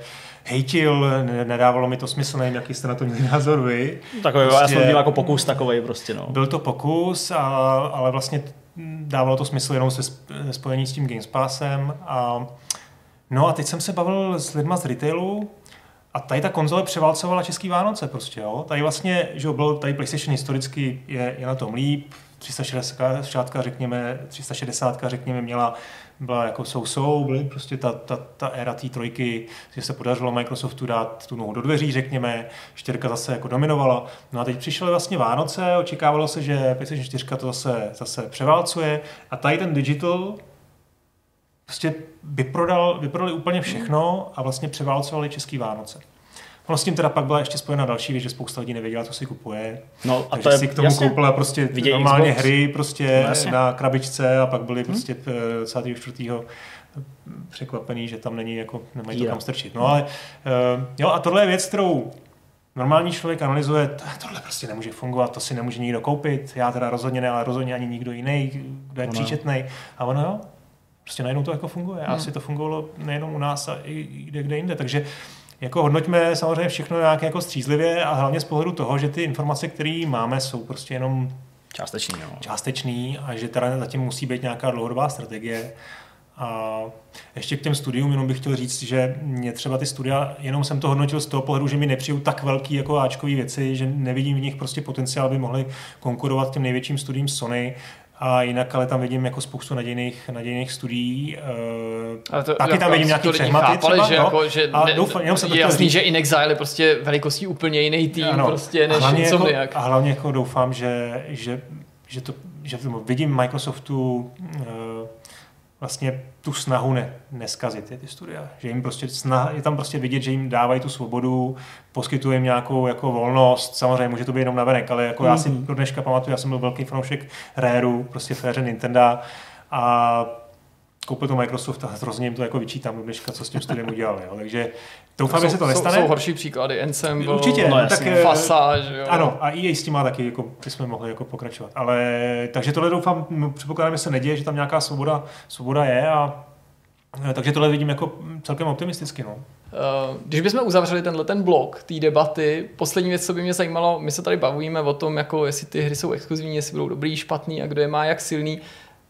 hejtil, nedávalo mi to smysl, nevím, jaký jste na to měli názor vy. Takový, prostě, já jsem to jako pokus takový prostě. No. Byl to pokus, a, ale vlastně dávalo to smysl jenom se spojení s tím Games Passem. A, no a teď jsem se bavil s lidma z retailu, a tady ta konzole převálcovala český Vánoce prostě, jo. Tady vlastně, že byl tady PlayStation historicky je, je na tom líp, 360, řekněme, 360, řekněme, měla byla jako sou byly prostě ta, ta, ta éra té trojky, že se podařilo Microsoftu dát tu nohu do dveří, řekněme, čtyřka zase jako dominovala. No a teď přišly vlastně Vánoce, očekávalo se, že PlayStation 4 to zase, zase převálcuje a tady ten digital prostě vyprodal, vyprodali úplně všechno a vlastně převálcovali český Vánoce. Ono s tím teda pak byla ještě spojena další věc, že spousta lidí nevěděla, co si kupuje. No, a Takže to je, si k tomu jasně, koupila prostě normálně Xbox. hry prostě no, na krabičce a pak byly hmm. prostě 24. překvapený, že tam není jako, nemají to kam strčit. No ale uh, jo, a tohle je věc, kterou normální člověk analyzuje, tohle prostě nemůže fungovat, to si nemůže nikdo koupit, já teda rozhodně ne, ale rozhodně ani nikdo jiný, kdo je no. příčetný. A ono jo, prostě najednou to jako funguje. A hmm. asi to fungovalo nejenom u nás, ale i kde, kde jinde. Takže jako hodnoťme samozřejmě všechno nějak jako střízlivě a hlavně z pohledu toho, že ty informace, které máme, jsou prostě jenom částečný, no. částečný a že teda zatím musí být nějaká dlouhodobá strategie. A ještě k těm studium jenom bych chtěl říct, že mě třeba ty studia, jenom jsem to hodnotil z toho pohledu, že mi nepřijou tak velký jako Ačkový věci, že nevidím v nich prostě potenciál, aby mohli konkurovat těm největším studiím Sony. A jinak ale tam vidím jako spoustu nadějných, nadějných studií. Uh, ale to, taky jako, tam vidím nějaký přehmaty chápali, třeba, že, no, jako, že a doufám, jenom se je jasný, že In Exile je prostě velikostí úplně jiný tým ano, prostě než a hlavně, jako, a hlavně jako doufám, že, že, že, to, že to vidím Microsoftu uh, vlastně tu snahu ne, neskazit ty, ty studia. Že jim prostě snaha, je tam prostě vidět, že jim dávají tu svobodu, poskytují jim nějakou jako volnost, samozřejmě může to být jenom na venek, ale jako mm-hmm. já si mhm. do dneška pamatuju, já jsem byl velký fanoušek Rareu, prostě féře Nintendo a koupil to Microsoft a hrozně jim to jako vyčítám do dneška, co s tím studiem udělali. Jo. Takže doufám, že se to nestane. Jsou, jsou horší příklady, Ensemble, Určitě, no, tak, Fasa, že jo. Ano, a EA s tím má taky, jako, bychom mohli jako pokračovat. Ale, takže tohle doufám, předpokládám, že se neděje, že tam nějaká svoboda, svoboda je a takže tohle vidím jako celkem optimisticky. No. Eh, když bychom uzavřeli tenhle ten blok té debaty, poslední věc, co by mě zajímalo, my se tady bavíme o tom, jako jestli ty hry jsou exkluzivní, jestli budou dobrý, špatný a kdo je má jak silný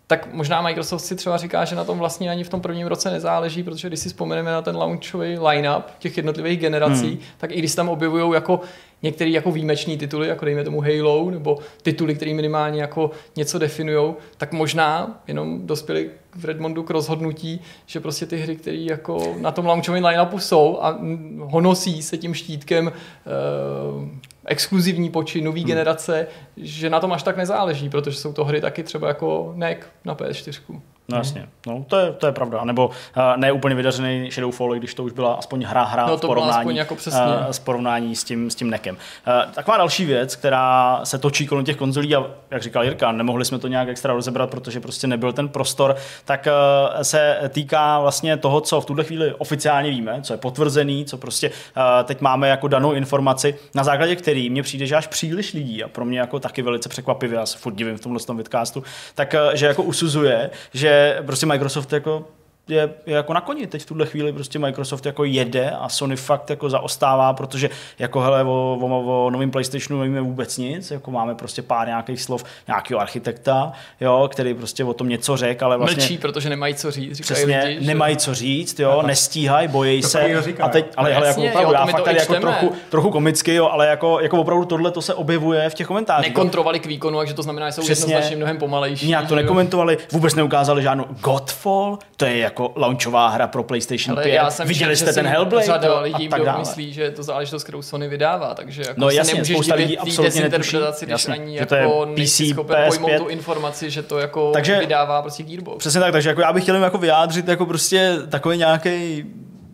tak možná Microsoft si třeba říká, že na tom vlastně ani v tom prvním roce nezáleží, protože když si vzpomeneme na ten launchový line-up těch jednotlivých generací, hmm. tak i když tam objevují jako některé jako výjimeční tituly, jako dejme tomu Halo, nebo tituly, které minimálně jako něco definují, tak možná jenom dospěli v Redmondu k rozhodnutí, že prostě ty hry, které jako na tom launchovém line-upu jsou a honosí se tím štítkem uh, exkluzivní počin, nový hmm. generace, že na tom až tak nezáleží, protože jsou to hry taky třeba jako NEC na PS4. No jasně, no, to, je, to je pravda. Nebo uh, ne úplně vydařený Shadowfall, když to už byla aspoň hra hra no, v porovnání, jako přesně. uh, s porovnání s tím, s tím nekem. Uh, taková další věc, která se točí kolem těch konzolí a jak říkal Jirka, nemohli jsme to nějak extra rozebrat, protože prostě nebyl ten prostor, tak uh, se týká vlastně toho, co v tuhle chvíli oficiálně víme, co je potvrzený, co prostě uh, teď máme jako danou informaci, na základě který mně přijde, že až příliš lidí a pro mě jako taky velice překvapivě, já se furt divím v tomhle tom vidcastu, tak uh, že jako usuzuje, že prostě Microsoft jako je, je jako na koni. Teď v tuhle chvíli prostě Microsoft jako jede a Sony fakt jako zaostává, protože jako hele o, o, o novém PlayStationu nevíme vůbec nic, jako máme prostě pár nějakých slov nějakého architekta, jo, který prostě o tom něco řekl, ale vlastně... Mlčí, protože nemají co říct, Přesně, lidi, že... nemají co říct, jo, nestíhají, bojí to se. A teď, ale, ale jako opravdu, jo, já fakt tady jako trochu, trochu komicky, jo, ale jako, jako opravdu tohle to se objevuje v těch komentářích. Nekontrolovali k výkonu, takže to znamená, že jsou Přesně, jednoznačně mnohem pomalejší. Nějak to nekomentovali, vůbec neukázali žádnou Godfall, to je jako launchová hra pro PlayStation Ale 5. Já jsem Viděli jste ten Hellblade? Řada lidí, kdo myslí, že je to záležitost, kterou Sony vydává, takže jako no, jasně, nemůžeš spousta lidí absolutně netuší, když jasně, ani jako nejsi schopen pojmout tu informaci, že to jako takže, vydává prostě Gearbox. Přesně tak, takže jako já bych chtěl jako vyjádřit jako prostě takový nějaký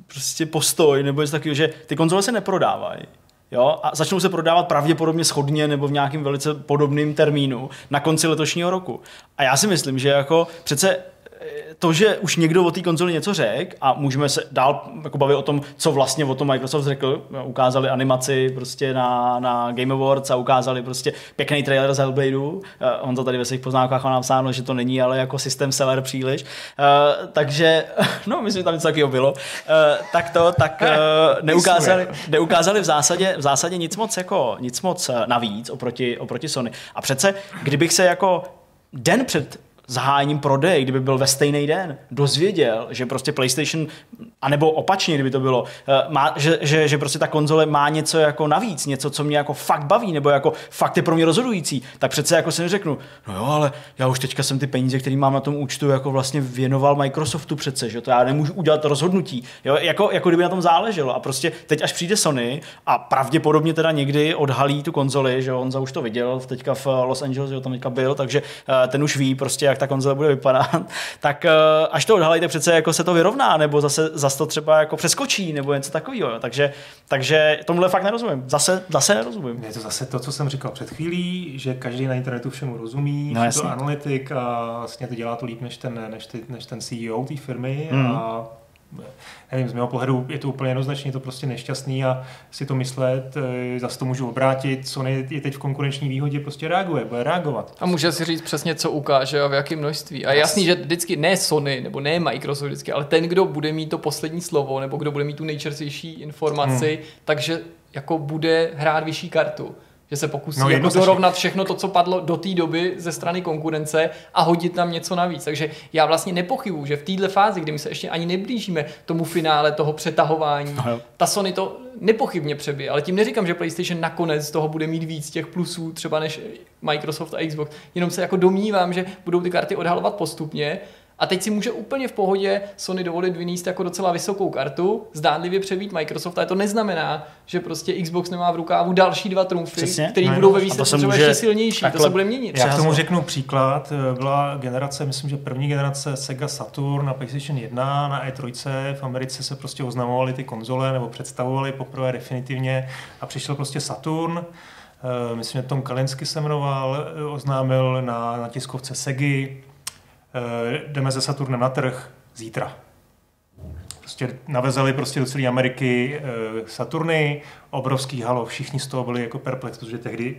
prostě postoj, nebo něco takového, že ty konzole se neprodávají. Jo, a začnou se prodávat pravděpodobně schodně nebo v nějakým velice podobným termínu na konci letošního roku. A já si myslím, že jako přece to, že už někdo o té konzoli něco řekl a můžeme se dál jako bavit o tom, co vlastně o tom Microsoft řekl. Ukázali animaci prostě na, na Game Awards a ukázali prostě pěkný trailer z Hellbladeu. Eh, on to tady ve svých poznámkách má napsáno, že to není ale jako systém seller příliš. Uh, takže, no myslím, že tam něco takového bylo. Uh, tak to, tak uh, neukázali, neukázali v zásadě, v zásadě nic moc jako, nic moc navíc oproti, oproti Sony. A přece, kdybych se jako den před zahájením prodeje, kdyby byl ve stejný den, dozvěděl, že prostě PlayStation, anebo opačně, kdyby to bylo, eh, má, že, že, že prostě ta konzole má něco jako navíc, něco, co mě jako fakt baví, nebo jako fakt je pro mě rozhodující, tak přece jako si neřeknu, no jo, ale já už teďka jsem ty peníze, které mám na tom účtu, jako vlastně věnoval Microsoftu přece, že to já nemůžu udělat rozhodnutí, jo, jako, jako kdyby na tom záleželo. A prostě teď až přijde Sony a pravděpodobně teda někdy odhalí tu konzoli, že on za už to viděl, teďka v Los Angeles, jo, tam teďka byl, takže eh, ten už ví prostě, jak ta konzole bude vypadat, tak eh, až to odhalíte přece jako se to vyrovná, nebo zase, zase to třeba jako přeskočí, nebo něco takového. Takže, takže tomuhle fakt nerozumím. Zase, zase nerozumím. Je to zase to, co jsem říkal před chvílí, že každý na internetu všemu rozumí, no, to analytik a vlastně to dělá to líp než ten, než, ty, než ten CEO té firmy mm. a nevím, z mého pohledu je to úplně jednoznačně to prostě nešťastný a si to myslet, eh, zase to můžu obrátit, Sony je teď v konkurenční výhodě, prostě reaguje, bude reagovat. A může si říct přesně, co ukáže a v jakém množství. A jasný, že vždycky ne Sony, nebo ne Microsoft vždycky, ale ten, kdo bude mít to poslední slovo, nebo kdo bude mít tu nejčerstvější informaci, hmm. takže jako bude hrát vyšší kartu že se pokusí no, jako dorovnat všechno to, co padlo do té doby ze strany konkurence a hodit tam něco navíc. Takže já vlastně nepochybuju, že v této fázi, kdy my se ještě ani neblížíme tomu finále toho přetahování, Aha. ta Sony to nepochybně přebije, ale tím neříkám, že PlayStation nakonec z toho bude mít víc těch plusů třeba než Microsoft a Xbox. Jenom se jako domnívám, že budou ty karty odhalovat postupně a teď si může úplně v pohodě Sony dovolit vyníst jako docela vysokou kartu, zdánlivě převít Microsoft, ale to neznamená, že prostě Xbox nemá v rukávu další dva trumfy, které no, budou ve výsledku třeba ještě silnější. Takhle, to se bude měnit. Já k tomu řeknu příklad. Byla generace, myslím, že první generace Sega Saturn na PlayStation 1, na E3 v Americe se prostě oznamovaly ty konzole nebo představovaly poprvé definitivně a přišel prostě Saturn. Eh, myslím, že Tom Kalinsky se jmenoval, eh, oznámil na, na tiskovce Segy, Eh, jdeme ze Saturnem na trh zítra. Prostě navezeli prostě do celé Ameriky eh, Saturny, obrovský halo, všichni z toho byli jako perplex, protože tehdy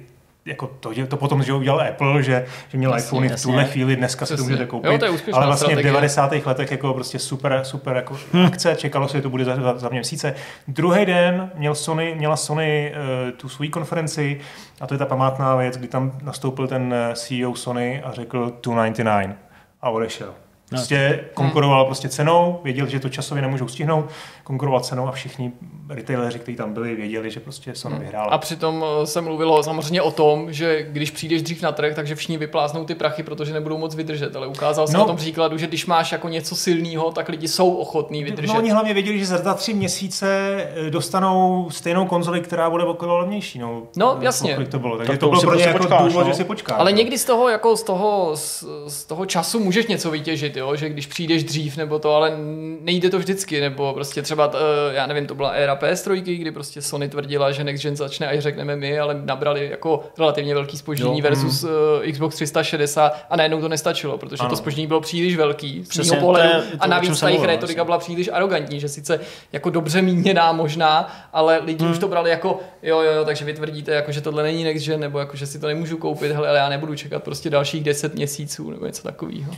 jako to, to potom, že udělal Apple, že, že měl jasně, iPhone v tuhle chvíli, dneska si to můžete koupit, jo, to je ale vlastně strategie. v 90. letech jako prostě super, super jako hmm. akce, čekalo se, že to bude za, za, za měsíce. Druhý den měl Sony, měla Sony uh, tu svou konferenci a to je ta památná věc, kdy tam nastoupil ten CEO Sony a řekl 299 a odešel. Prostě konkuroval prostě cenou, věděl, že to časově nemůžou stihnout, konkuroval cenou a všichni retaileri, kteří tam byli, věděli, že prostě Sony vyhrál. A přitom eh, se mluvilo samozřejmě o tom, že když přijdeš dřív na trh, takže všichni vypláznou ty prachy, protože nebudou moc vydržet. Ale ukázal se No. na tom příkladu, že když máš jako něco silného, tak lidi jsou ochotní vydržet. No, oni hlavně věděli, že za tři měsíce eh, dostanou stejnou konzoli, která bude okolo levnější. No, No, jasně. Kolik to bylo. Takže Tak to to bylo si pro ně prostě jako počkáš, důvod, no. že si počkáš. Ale no. někdy z toho, jako z toho, z, z toho času můžeš něco vytěžit, jo? že když přijdeš dřív nebo to, ale nejde to vždycky, nebo prostě třeba, eh, já nevím, to byla éra PS3, kdy prostě Sony tvrdila, že Next Gen začne, až řekneme my, ale nabrali jako relativně velký spoždění Jo, versus eh, Xbox 360 a najednou to nestačilo, protože Ano. to spoždění bylo příliš velký z mého to pohledu je to, a navíc ta jejich retorika byla příliš arrogantní, že sice jako dobře míněná možná, ale lidi už to brali jako jo, jo, jo, takže vy tvrdíte, jako, že tohle není next gen, nebo jako, že si to nemůžu koupit, hele, ale já nebudu čekat prostě dalších 10 měsíců nebo něco takového.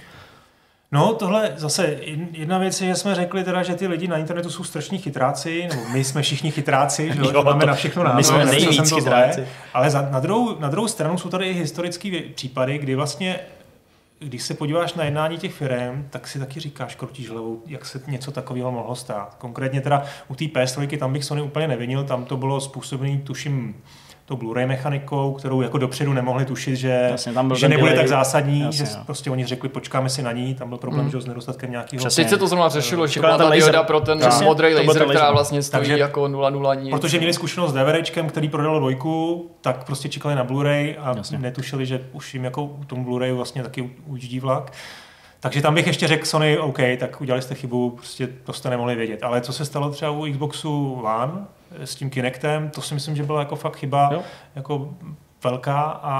No, tohle zase jedna věc je, že jsme řekli teda, že ty lidi na internetu jsou strašní chytráci, nebo my jsme všichni chytráci, že jo, máme to- na všechno my názor, jsme nechtěl nejvíc to zlé, chytráci. ale za, na, druhou, na druhou stranu jsou tady i historické případy, kdy vlastně když se podíváš na jednání těch firm, tak si taky říkáš, krutíš hlavou, jak se něco takového mohlo stát. Konkrétně teda u té PS3 tam bych Sony úplně nevinil, tam to bylo způsobené, tuším, tou Blu-ray mechanikou, kterou jako dopředu nemohli tušit, že, Jasně, tam byl že nebude delay. tak zásadní, Jasně, že no. prostě oni řekli, počkáme si na ní, tam byl problém, Mm. že jo, s nedostatkem nějakého Přesně. Teď se to zrovna řešilo, že Čekala byla ta laser. dioda pro ten Přesně, modrý laser, ten která laser. vlastně stojí Takže- jako 0,0 nic. Protože měli zkušenost s DVDčkem, který prodal dvojku, tak prostě čekali na Blu-ray a Jasně. netušili, že už jim jako u tom Blu-rayu vlastně taky ujíždí vlak. Takže tam bych ještě řekl Sony, OK, tak udělali jste chybu, prostě to jste nemohli vědět. Ale co se stalo třeba u Xboxu One s tím Kinectem, to si myslím, že byla jako fakt chyba, Jo. jako velká a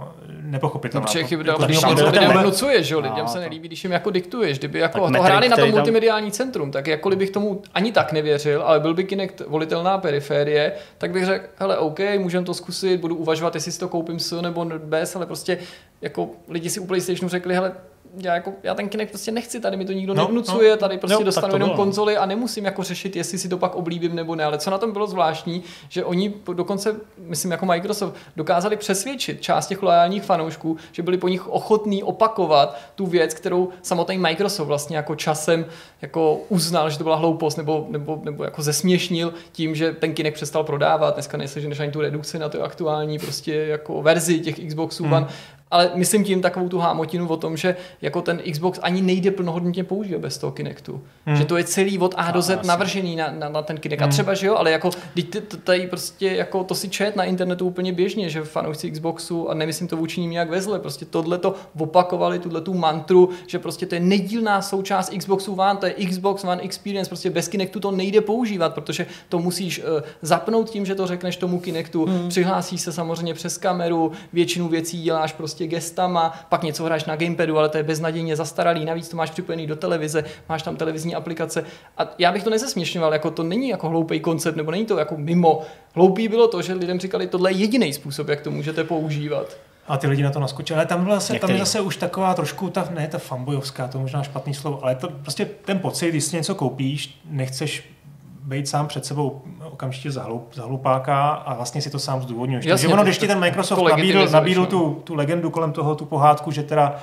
No, nepochopitelná. protože chyba, Jako když něco lidem vnucuješ, že jo, lidem No, se to- nelíbí, když jim jako diktuješ, kdyby jako to metrik, hráli na to který tam- multimediální centrum, tak jakkoliv bych tomu ani tak nevěřil, ale byl by Kinect volitelná periférie, tak bych řekl, hele, OK, můžeme to zkusit, budu uvažovat, jestli si to koupím s nebo bez, ale prostě jako lidi si u PlayStationu řekli, hele, já, jako, já ten Kinect prostě nechci, tady mi to nikdo No, nevnucuje, no. tady prostě tak dostanu to jenom bylo, no. konzoli a nemusím jako řešit, jestli si to pak oblíbím nebo ne. Ale co na tom bylo zvláštní, že oni dokonce, myslím jako Microsoft, dokázali přesvědčit část těch loajálních fanoušků, že byli po nich ochotní opakovat tu věc, kterou samotný Microsoft vlastně jako časem jako uznal, že to byla hloupost nebo, nebo, nebo jako zesměšnil tím, že ten Kinect přestal prodávat. Dneska neseženeš ani tu redukci na tu aktuální prostě jako verzi těch Xboxů Hmm. One. Ale myslím tím takovou tu hámotinu o tom, že jako ten Xbox ani nejde plnohodnotně používat bez toho Kinectu. Hmm. Že to je celý od A do Z navržený na, na, na ten Kinect. A Hmm. třeba, že jo, ale jako tady prostě jako to si čet na internetu úplně běžně, že fanoušci Xboxu a nemyslím to vůči ním nějak vezle, prostě tohle to opakovali, tuhle tu mantru, že prostě to je nedílná součást Xboxu One, to je Xbox One Experience, prostě bez Kinectu to nejde používat, protože to musíš uh, zapnout tím, že to řekneš tomu Kinectu, hmm. přihlásíš se samozřejmě přes kameru, většinu věcí děláš prostě gestama, pak něco hraješ na gamepadu, ale to je beznadějně zastaralý, navíc to máš připojený do televize, máš tam televizní aplikace a já bych to nezesměšňoval, jako to není jako hloupý koncept, nebo není to jako mimo. Hloupý bylo to, že lidem říkali, tohle je jediný způsob, jak to můžete používat. A ty lidi na to naskočili. Ale tam, byla zase, tam je zase už taková trošku, ta, ne ta fanboyovská, to je možná špatný slovo, ale to prostě ten pocit, když si něco koupíš, nechceš být sám před sebou okamžitě za, za hlupáka a vlastně si to sám zdůvodňuješ. Jasně, Takže ono, když ti ten Microsoft nabídl, legitimizuješ, nabídl no. tu, tu legendu kolem toho, tu pohádku, že teda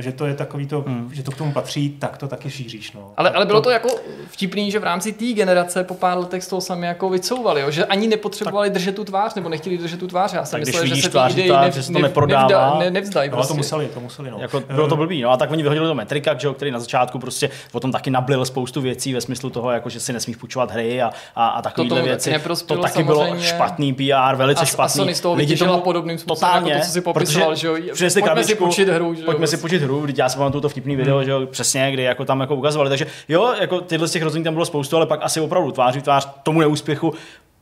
že to je takový to, Hmm. že to k tomu patří, tak to taky šíříš. No. Ale, ale bylo to jako vtipný, že v rámci té generace po pár letech z toho sami jako vycouvali, jo? že ani nepotřebovali držet tu tvář, nebo nechtěli držet tu tvář. Já jsem Tak myslel, že se tvář idei tvář, nev, že se to neprodává. nevda, ne, nevzdají. No, Prostě. to museli, to museli. No. Jako, bylo to blbý, no a tak oni vyhodili to Metrika, že jo, který na začátku prostě o tom taky nablil spoustu věcí ve smyslu toho, jako, že si nesmíš půjčovat hry a, a, a tomu taky věci. To taky bylo špatný PR, velice A- a špatný. Sony z toho Lidi vytěžila tomu- podobným způsobem, totálně, jako to, co si popisoval, protože že jo. přinesli Pojďme si krabičku, půjčit hru, že jo, Pojďme si půjčit hru, vždyť já si pamatuju to vtipný video, že jo, přesně, kdy jako tam jako ukazovali. Takže jo, jako tyhle z těch rozhodnutí tam bylo spoustu, ale pak asi opravdu tváří tvář tomu neúspěchu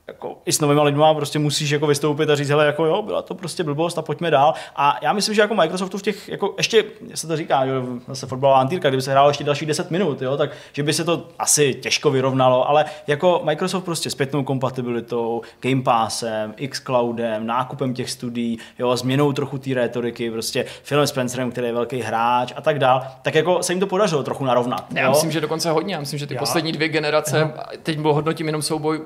jako i s novými lidmi prostě musíš jako vystoupit a říct, hele, jako jo, byla to prostě blbost a pojďme dál. A já myslím, že jako Microsoftu v těch, jako ještě, se to říká, jo, zase fotbalová antýrka, kdyby se hrálo ještě další 10 minut, jo, tak že by se to asi těžko vyrovnalo, ale jako Microsoft prostě zpětnou kompatibilitou, Game Passem, xCloudem, nákupem těch studií, jo, změnou trochu té rétoriky, prostě Philem Spencerem, který je velký hráč a tak dál, tak jako se jim to podařilo trochu narovnat. Já jo? myslím, že dokonce hodně. Já myslím, že ty Já- poslední dvě generace, a teď hodnotím jenom souboj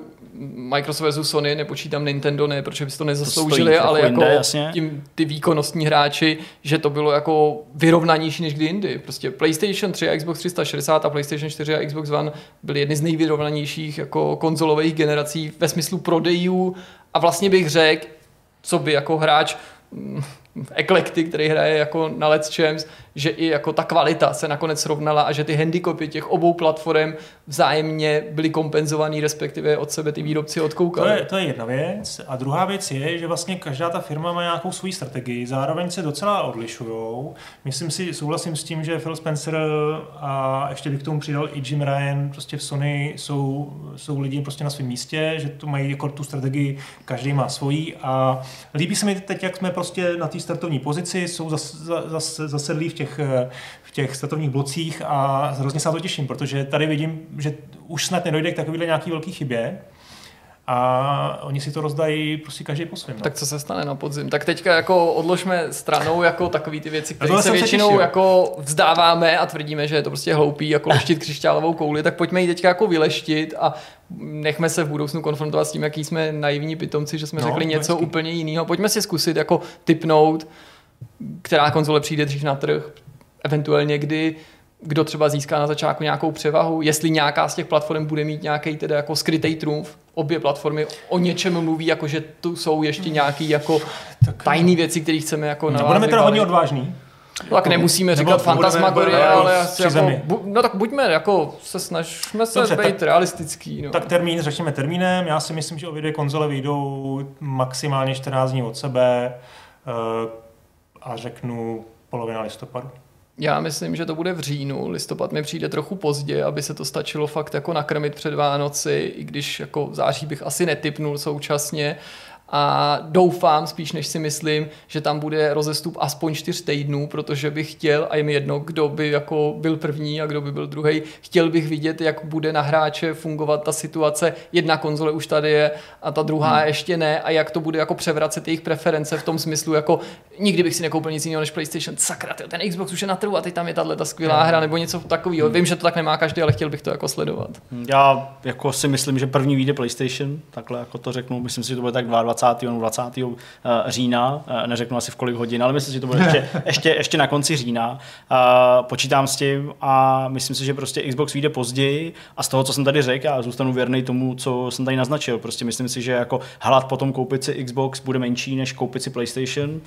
Microsoft versus Sony, nepočítám Nintendo, ne, protože by to nezasloužili, trochu ale jinde, jako jasně. tím ty výkonnostní hráči, že to bylo jako vyrovnanější než kdy jindy. Prostě PlayStation 3 a Xbox 360 a PlayStation 4 a Xbox One byly jedny z nejvyrovnanějších jako konzolových generací ve smyslu prodejů a vlastně bych řekl, co by jako hráč mm, eklekty, který hraje jako na Let's Champs, že i jako ta kvalita se nakonec srovnala a že ty handicapy těch obou platform vzájemně byly kompenzovaný, respektive od sebe ty výrobci To odkoukali. je, to je jedna věc. A druhá věc je, že vlastně každá ta firma má nějakou svou strategii, zároveň se docela odlišují. Myslím si, souhlasím s tím, že Phil Spencer a ještě bych k tomu přidal i Jim Ryan, prostě v Sony jsou, jsou lidi prostě na svém místě, že tu mají jako tu strategii, každý má svojí a líbí se mi teď, jak jsme prostě na té startovní pozici, jsou zas, zas, zasedlí v těch, v těch startovních blocích a hrozně se na to těším, protože tady vidím, že už snad nedojde k takovéhle nějaký velký chybě, a oni si to rozdají prostě každý po svém. No. Tak co se stane na podzim? Tak teďka jako odložme stranou jako takový ty věci, které tohle se se většinou těšil. jako vzdáváme a tvrdíme, že je to prostě hloupý, jako leštit křišťálovou kouli, tak pojďme ji teďka jako vyleštit a nechme se v budoucnu konfrontovat s tím, jaký jsme naivní pitomci, že jsme No, řekli něco hezký. úplně jiného. Pojďme si zkusit jako typnout, která konzole přijde dřív na trh, eventuálně kdy, kdo třeba získá na začátku nějakou převahu, jestli nějaká z těch platform bude mít nějaký teda jako skrytý trumf. Obě platformy o něčem mluví, jako že tu jsou ještě nějaký jako tajné věci, které chceme jako na No, vás budeme teda hodně odvážní. No, tak nemusíme Nebo říkat budeme- fantasmagorie, budeme ale jako asi jako, bu, no tak buďme jako, se snažme se Dobře, být tak- realistický. No. Tak termín, začněme termínem. Já si myslím, že obě dvě konzole vyjdou maximálně 14 dní od sebe eh, a řeknu polovina listopadu. Já myslím, že to bude v říjnu. Listopad mi přijde trochu pozdě, aby se to stačilo fakt jako nakrmit před Vánoci, i když jako září bych asi netypnul současně. A doufám, spíš než si myslím, že tam bude rozestup aspoň čtyř týdnů, protože bych chtěl, a je mi jedno, kdo by jako byl první a kdo by byl druhý, chtěl bych vidět, jak bude na hráče fungovat ta situace. Jedna konzole už tady je a ta druhá hmm. ještě ne a jak to bude jako převracet jejich preference v tom smyslu, jako nikdy bych si nekoupil nic jiného než PlayStation. Sakra, tyjo, ten Xbox už je na trhu a teď tam je tahle ta skvělá hra nebo něco takového. Vím, že to tak nemá každý, ale chtěl bych to jako sledovat. Já jako si myslím, že první vyjde PlayStation, takhle jako to řeknu, myslím si, že to bude tak 22. nebo 20. eh, října, Eh, neřeknu asi v kolik hodin, ale myslím si, že to bude ještě, ještě, ještě na konci října. Eh, Počítám s tím a myslím si, že prostě Xbox vyjde později a z toho, co jsem tady řekl, já zůstanu věrný tomu, co jsem tady naznačil. Prostě myslím si, že jako hlad potom koupit si Xbox bude menší, než koupit si PlayStation.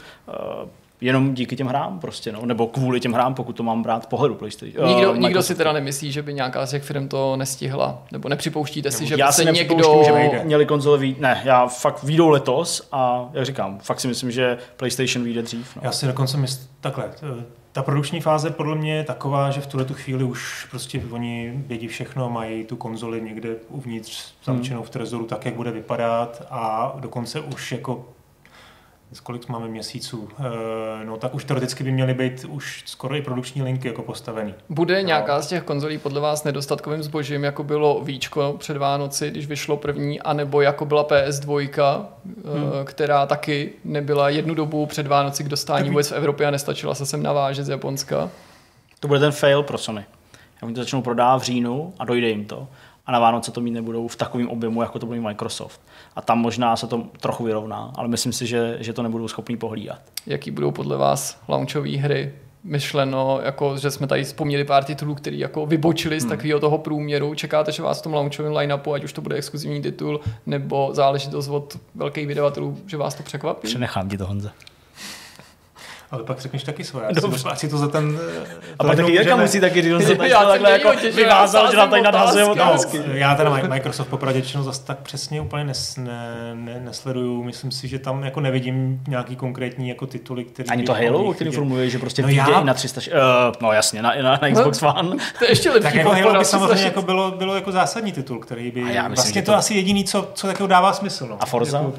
Eh, Jenom díky těm hrám prostě, no. nebo kvůli těm hrám, pokud to mám brát z pohledu PlayStation. Nikdo, eh, nikdo si teda nemyslí, že by nějaká z těch firm to nestihla, nebo nepřipouštíte si, že by já se si někdo... že vyjde. měli konzole vít. Ne, já fakt výjdou letos a jak říkám, fakt si myslím, že PlayStation vyjde dřív. No. Já si dokonce myslím, takhle, t- ta produkční fáze podle mě je taková, že v tuhle tu chvíli už prostě oni vědí všechno, mají tu konzoli někde uvnitř zamčenou v trezoru tak, jak bude vypadat a dokonce už jako kolik máme měsíců, eh, no tak už teoreticky by měly být už skoro i produkční linky jako postavený. Bude No. nějaká z těch konzolí podle vás nedostatkovým zbožím, jako bylo Víčko před Vánoci, když vyšlo první, anebo jako byla PS2, hmm. která taky nebyla jednu dobu před Vánoci k dostání vůbec v Evropě a nestačila se sem navážet z Japonska. To bude ten fail pro Sony. Oni to začnou prodávat v říjnu a dojde jim to. A na Vánoce to mít nebudou v takovém objemu, jako to bude Microsoft. A tam možná se to trochu vyrovná, ale myslím si, že, že to nebudou schopní pohlídat. Jaký budou podle vás launchové hry? Myšleno, jako, že jsme tady vzpomněli pár titulů, který jako vybočili z takového toho průměru. Čekáte, že vás v tom launchovém line-upu, ať už to bude exkluzivní titul, nebo záležitost od velkých vydavatelů, že vás to překvapí? Přenechám ti to, Honze. Ale pak řekneš taky svoje, Dobře. ať si, ať si to za ten... A pak taky Jirka musí taky říct, že Já jsem takhle jako já vyvázal, že nám tady nadhazuje otázky. No, já teda Mi- Microsoft popravdě řečeno zase tak přesně úplně nes, ne, ne, nesleduju. Myslím si, že tam jako nevidím nějaký konkrétní jako tituly, který Ani to Halo, který informuje, že prostě No no vyjde já- i na 300, uh, no jasně, na, na, na Xbox One. To je ještě lepší Tak jako Halo by samozřejmě 360. jako bylo, bylo jako zásadní titul, který by... A já myslím, vlastně že to, to- asi jediný, co, co takového dává smysl. No. A Forza? Jako,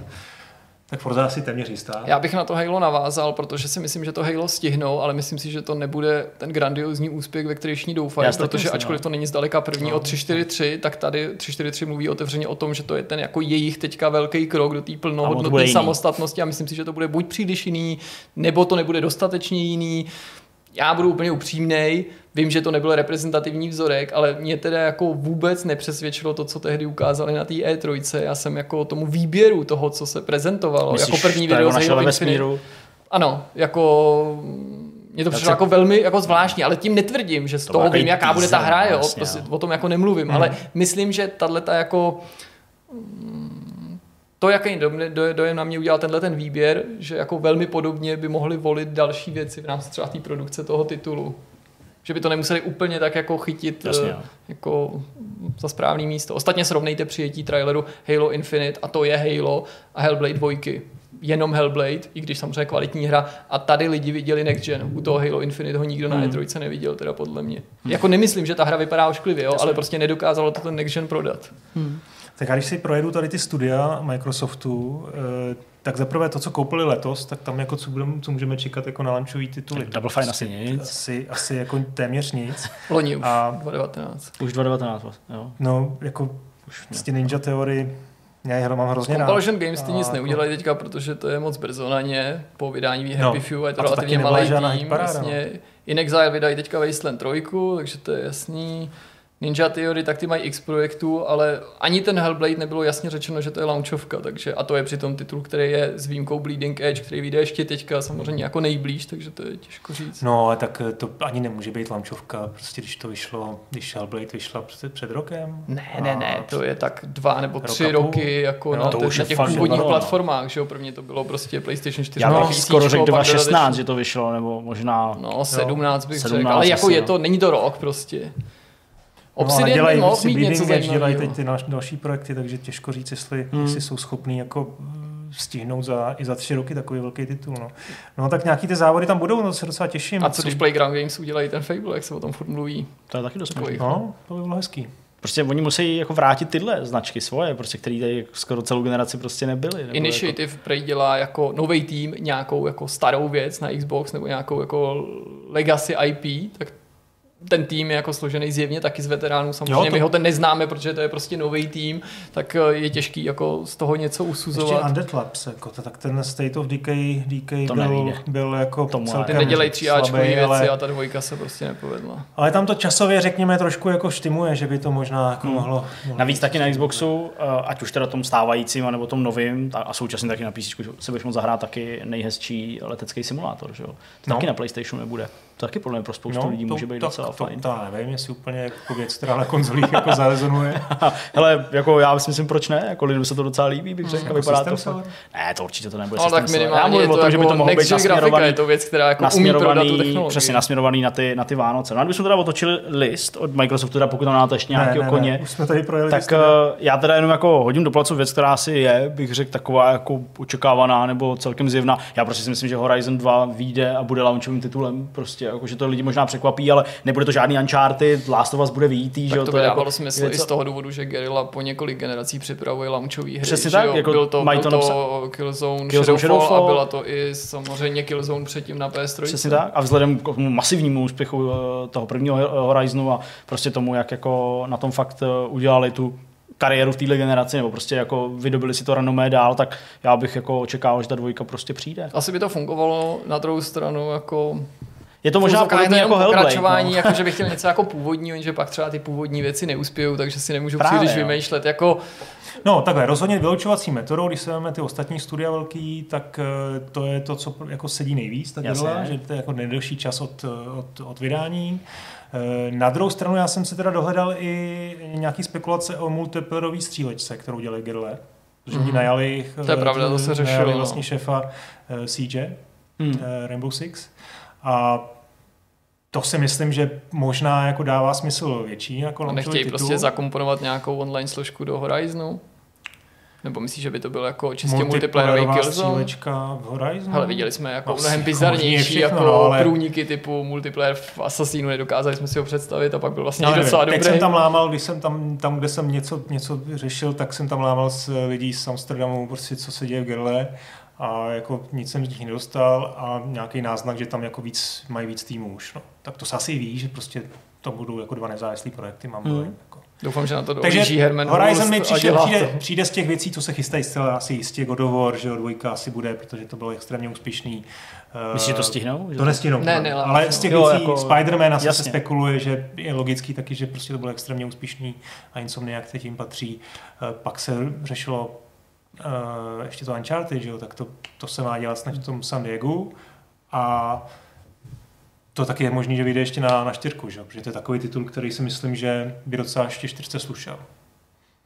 tak Forza asi téměř jistá. Já bych na to Halo navázal, protože si myslím, že to Halo stihnou, ale myslím si, že to nebude ten grandiozní úspěch, ve který všichni doufají, protože myslím, ačkoliv no. to není zdaleka první No. od 343, tak tady 343 mluví otevřeně o tom, že to je ten jako jejich teďka velký krok do té plnohodnotné samostatnosti a myslím si, že to bude buď příliš jiný, nebo to nebude dostatečně jiný. Já budu úplně upřímnej, Vím, že to nebyl reprezentativní vzorek, ale mě teda jako vůbec nepřesvědčilo to, co tehdy ukázali na té E3. Já jsem jako tomu výběru toho, co se prezentovalo, Myslíš, jako první video z Halo Infinite. Ano, jako mě to přišlo jako velmi jako zvláštní, ale tím netvrdím, že z To toho vím, jaká bude ta hra, jo, jasně, prostě no. o tom jako nemluvím, ale myslím, že tahle ta jako mm, to, jaký dojem, dojem na mě udělal tenhle ten výběr, že jako velmi podobně by mohli volit další věci v rámci třeba té produkce toho titulu. Že by to nemuseli úplně tak jako chytit Jasně, eh, jo. jako za správný místo. Ostatně srovnejte přijetí traileru Halo Infinite a to je Halo a Hellblade 2. Jenom Hellblade, i když samozřejmě kvalitní hra. A tady lidi viděli Next Gen. U toho Halo Infinite ho nikdo na Hmm. E3 neviděl, teda podle mě. Jako nemyslím, že ta hra vypadá ošklivě, jo, ale prostě nedokázalo to ten Next Gen prodat. Tak a když si projedu tady ty studia Microsoftu, eh, tak zaprvé to, co koupili letos, tak tam jako co, budem, co můžeme čekat jako na launchový tituly. Double Fine asi nic. Asi, asi jako téměř nic. Loni už, A- 2019. Už 2019, vlastně, jo. No, jako prostě Ninja Theory, já je mám hrozně rád. Compulsion Games ty nic jako- neudělají teďka, protože to je moc brzo na ně. Po vydání No, Happy Few je to a to relativně malý tým. Vlastně In Exile vydají teďka Wasteland 3, takže to je jasný. Ninja Theory, tak ty mají X projektů, ale ani ten Hellblade nebylo jasně řečeno, že to je launchovka, takže a to je přitom titul, který je s výjimkou Bleeding Edge, který vyjde ještě teďka samozřejmě jako nejblíž, takže to je těžko říct. No, ale tak eh, to ani nemůže být launchovka, prostě když to vyšlo, když Hellblade vyšla před, před rokem. Ne, ne, ne, to je tak dva nebo tři a půl. roky jako No, na, to už na těch původních no. platformách, že jo, prvně to bylo prostě PlayStation 4. Já no, skoro řekl pak 2016, dodatečně- že to vyšlo, nebo možná... No, 17 bych 17 řekl, ale jako je to, není to rok prostě. No, Obsidian by dělají mohl prostě mít něco Edge, dělají teď ty naš, další projekty, takže těžko říct, jestli, Hmm. jestli jsou schopní jako mm, stihnout za, i za tři roky takový velký titul. No. no tak nějaký ty závody tam budou, no to se docela těším. A co když Playground Games udělají ten Fable, jak se o tom furt mluví? To je taky dost možný. No, to by bylo hezký. Prostě oni musí jako vrátit tyhle značky svoje, prostě, které tady skoro celou generaci prostě nebyly. nebo Initiative jako... Prey dělá jako nový tým nějakou jako starou věc na Xbox nebo nějakou jako legacy IP, tak ten tým je jako složený zjevně taky z veteránů. Samozřejmě Jo, to- my ho ten neznáme, protože to je prostě nový tým, tak eh, je těžký jako z toho něco Ještě usuzovat. Undead Labs, jako to, tak ten State of Decay, Decay To byl, byl jako Tomu celkem Ty nedělají tříáčkové slabý, věci ale, a ta dvojka se prostě nepovedla. ale tam to časově, řekněme, trošku jako štimuje, že by to možná jako Hmm. mohlo, mohlo... Navíc taky na Xboxu, eh, ať už teda tom stávajícím, nebo tom novým, a současně taky na PC se budeš moct zahrát taky nejhezčí letecký simulátor, že jo? To No. taky na PlayStationu nebude. To taky podle mě pro spoustu lidí může být to, docela to, fajn. To, to, nevím, jestli úplně jako věc, která na konzolích jako zarezonuje. Hele, jako já si myslím, proč ne? Jako lidem se to docela líbí, bych řekl, Jako vypadá system to fakt. seller? Ne, to určitě to nebude No, tak seller. Já minimálně mluvím je o to, tom, že by to jako mohlo být nasměrovaný, je to věc, která jako umí prodat tu technologii. přesně nasměrovaný na ty, na ty Vánoce. No a kdybychom teda otočili list od Microsoftu, teda pokud tam máte ještě nějakého koně, Už jsme tady projeli. tak uh, já teda jenom jako hodím do placu věc, která asi je, bych řekl, taková jako očekávaná nebo celkem zjevná. Já prostě si myslím, že Horizon 2 vyjde a bude launchovým titulem, prostě jako, že to lidi možná překvapí, ale nebude to žádný Uncharted, Last of Us bude výjítý, že Tak jo, to to dávalo jako smysl i z toho důvodu, že Guerrilla po několik generací připravuje launchový hry. Přesně že tak, jo? jako byl to, mají byl to to Killzone, Killzone Shadowfall, Shadowfall. a byla to i samozřejmě Killzone předtím na PS3. Přesně tak. A vzhledem k tomu masivnímu úspěchu eh, toho prvního Horizonu a prostě tomu, jak jako na tom fakt eh, udělali tu kariéru v téhle generaci, nebo prostě jako vydobili si to renomé dál, tak já bych jako očekával, že ta dvojka prostě přijde. Asi by to fungovalo na druhou stranu jako Je to možná podobně jako Hellblade. pokračování, No. jako že bych chtěl něco jako původního, jenže pak třeba ty původní věci neuspějou, takže si nemůžu Právě, příliš jo. vymýšlet. Jako, No takhle, rozhodně vylučovací metodou, když se vezmeme ty ostatní studia velký, tak eh, to je to, co jako sedí nejvíc, ta Jasně. děla, že to je jako nejdelší čas od, od, od vydání. Eh, Na druhou stranu já jsem si teda dohledal i nějaký spekulace o multiplayerové střílečce, kterou dělají Guerrilla. Protože oni Mhm. najali, To je pravda, to se řešilo, no. vlastně šéfa eh, Siege, Hmm. eh, Rainbow Six. A to si myslím, že možná jako dává smysl větší jako a nechtějí titul. prostě zakomponovat nějakou online složku do Horizonu? Nebo myslíš, že by to byl jako čistě multiplayerový Killzone? v Horizonu. Ale viděli jsme jako Asi mnohem jako bizarnější všechno, jako no, ale- průniky typu multiplayer v Assassinu, nedokázali jsme si ho představit a pak byl vlastně nevím, docela teď dobrý. jsem tam lámal, když jsem tam, tam, kde jsem něco, něco řešil, tak jsem tam lámal s lidí z Amsterdamu, prostě co se děje v Gerle a jako nic jsem z nich nedostal a nějaký náznak, že tam jako víc, mají víc týmů už. No. Tak to se asi ví, že prostě to budou jako dva nezávislé projekty, mám Hmm. dojem. Jako. Doufám, že na to Takže dohlíží Herman Horizon mi přišel, přijde, to. přijde, z těch věcí, co se chystají zcela asi jistě God of War, že jo, dvojka asi bude, protože to bylo extrémně úspěšný. Eh, Myslíš, že to stihnou? Že To nestihnou. Ne, ne, ale z těch jo, věcí jako- Spider-Man asi se spekuluje, že je logický taky, že prostě to bylo extrémně úspěšný a Insomniac teď jim patří. Eh, Pak se řešilo eh, ještě to Uncharted, že jo, tak to, to se má dělat snad v tom San Diego a to taky je možný, že vyjde ještě na, na čtyřku, že? jo, protože to je takový titul, který si myslím, že by docela ještě čtyřce slušel.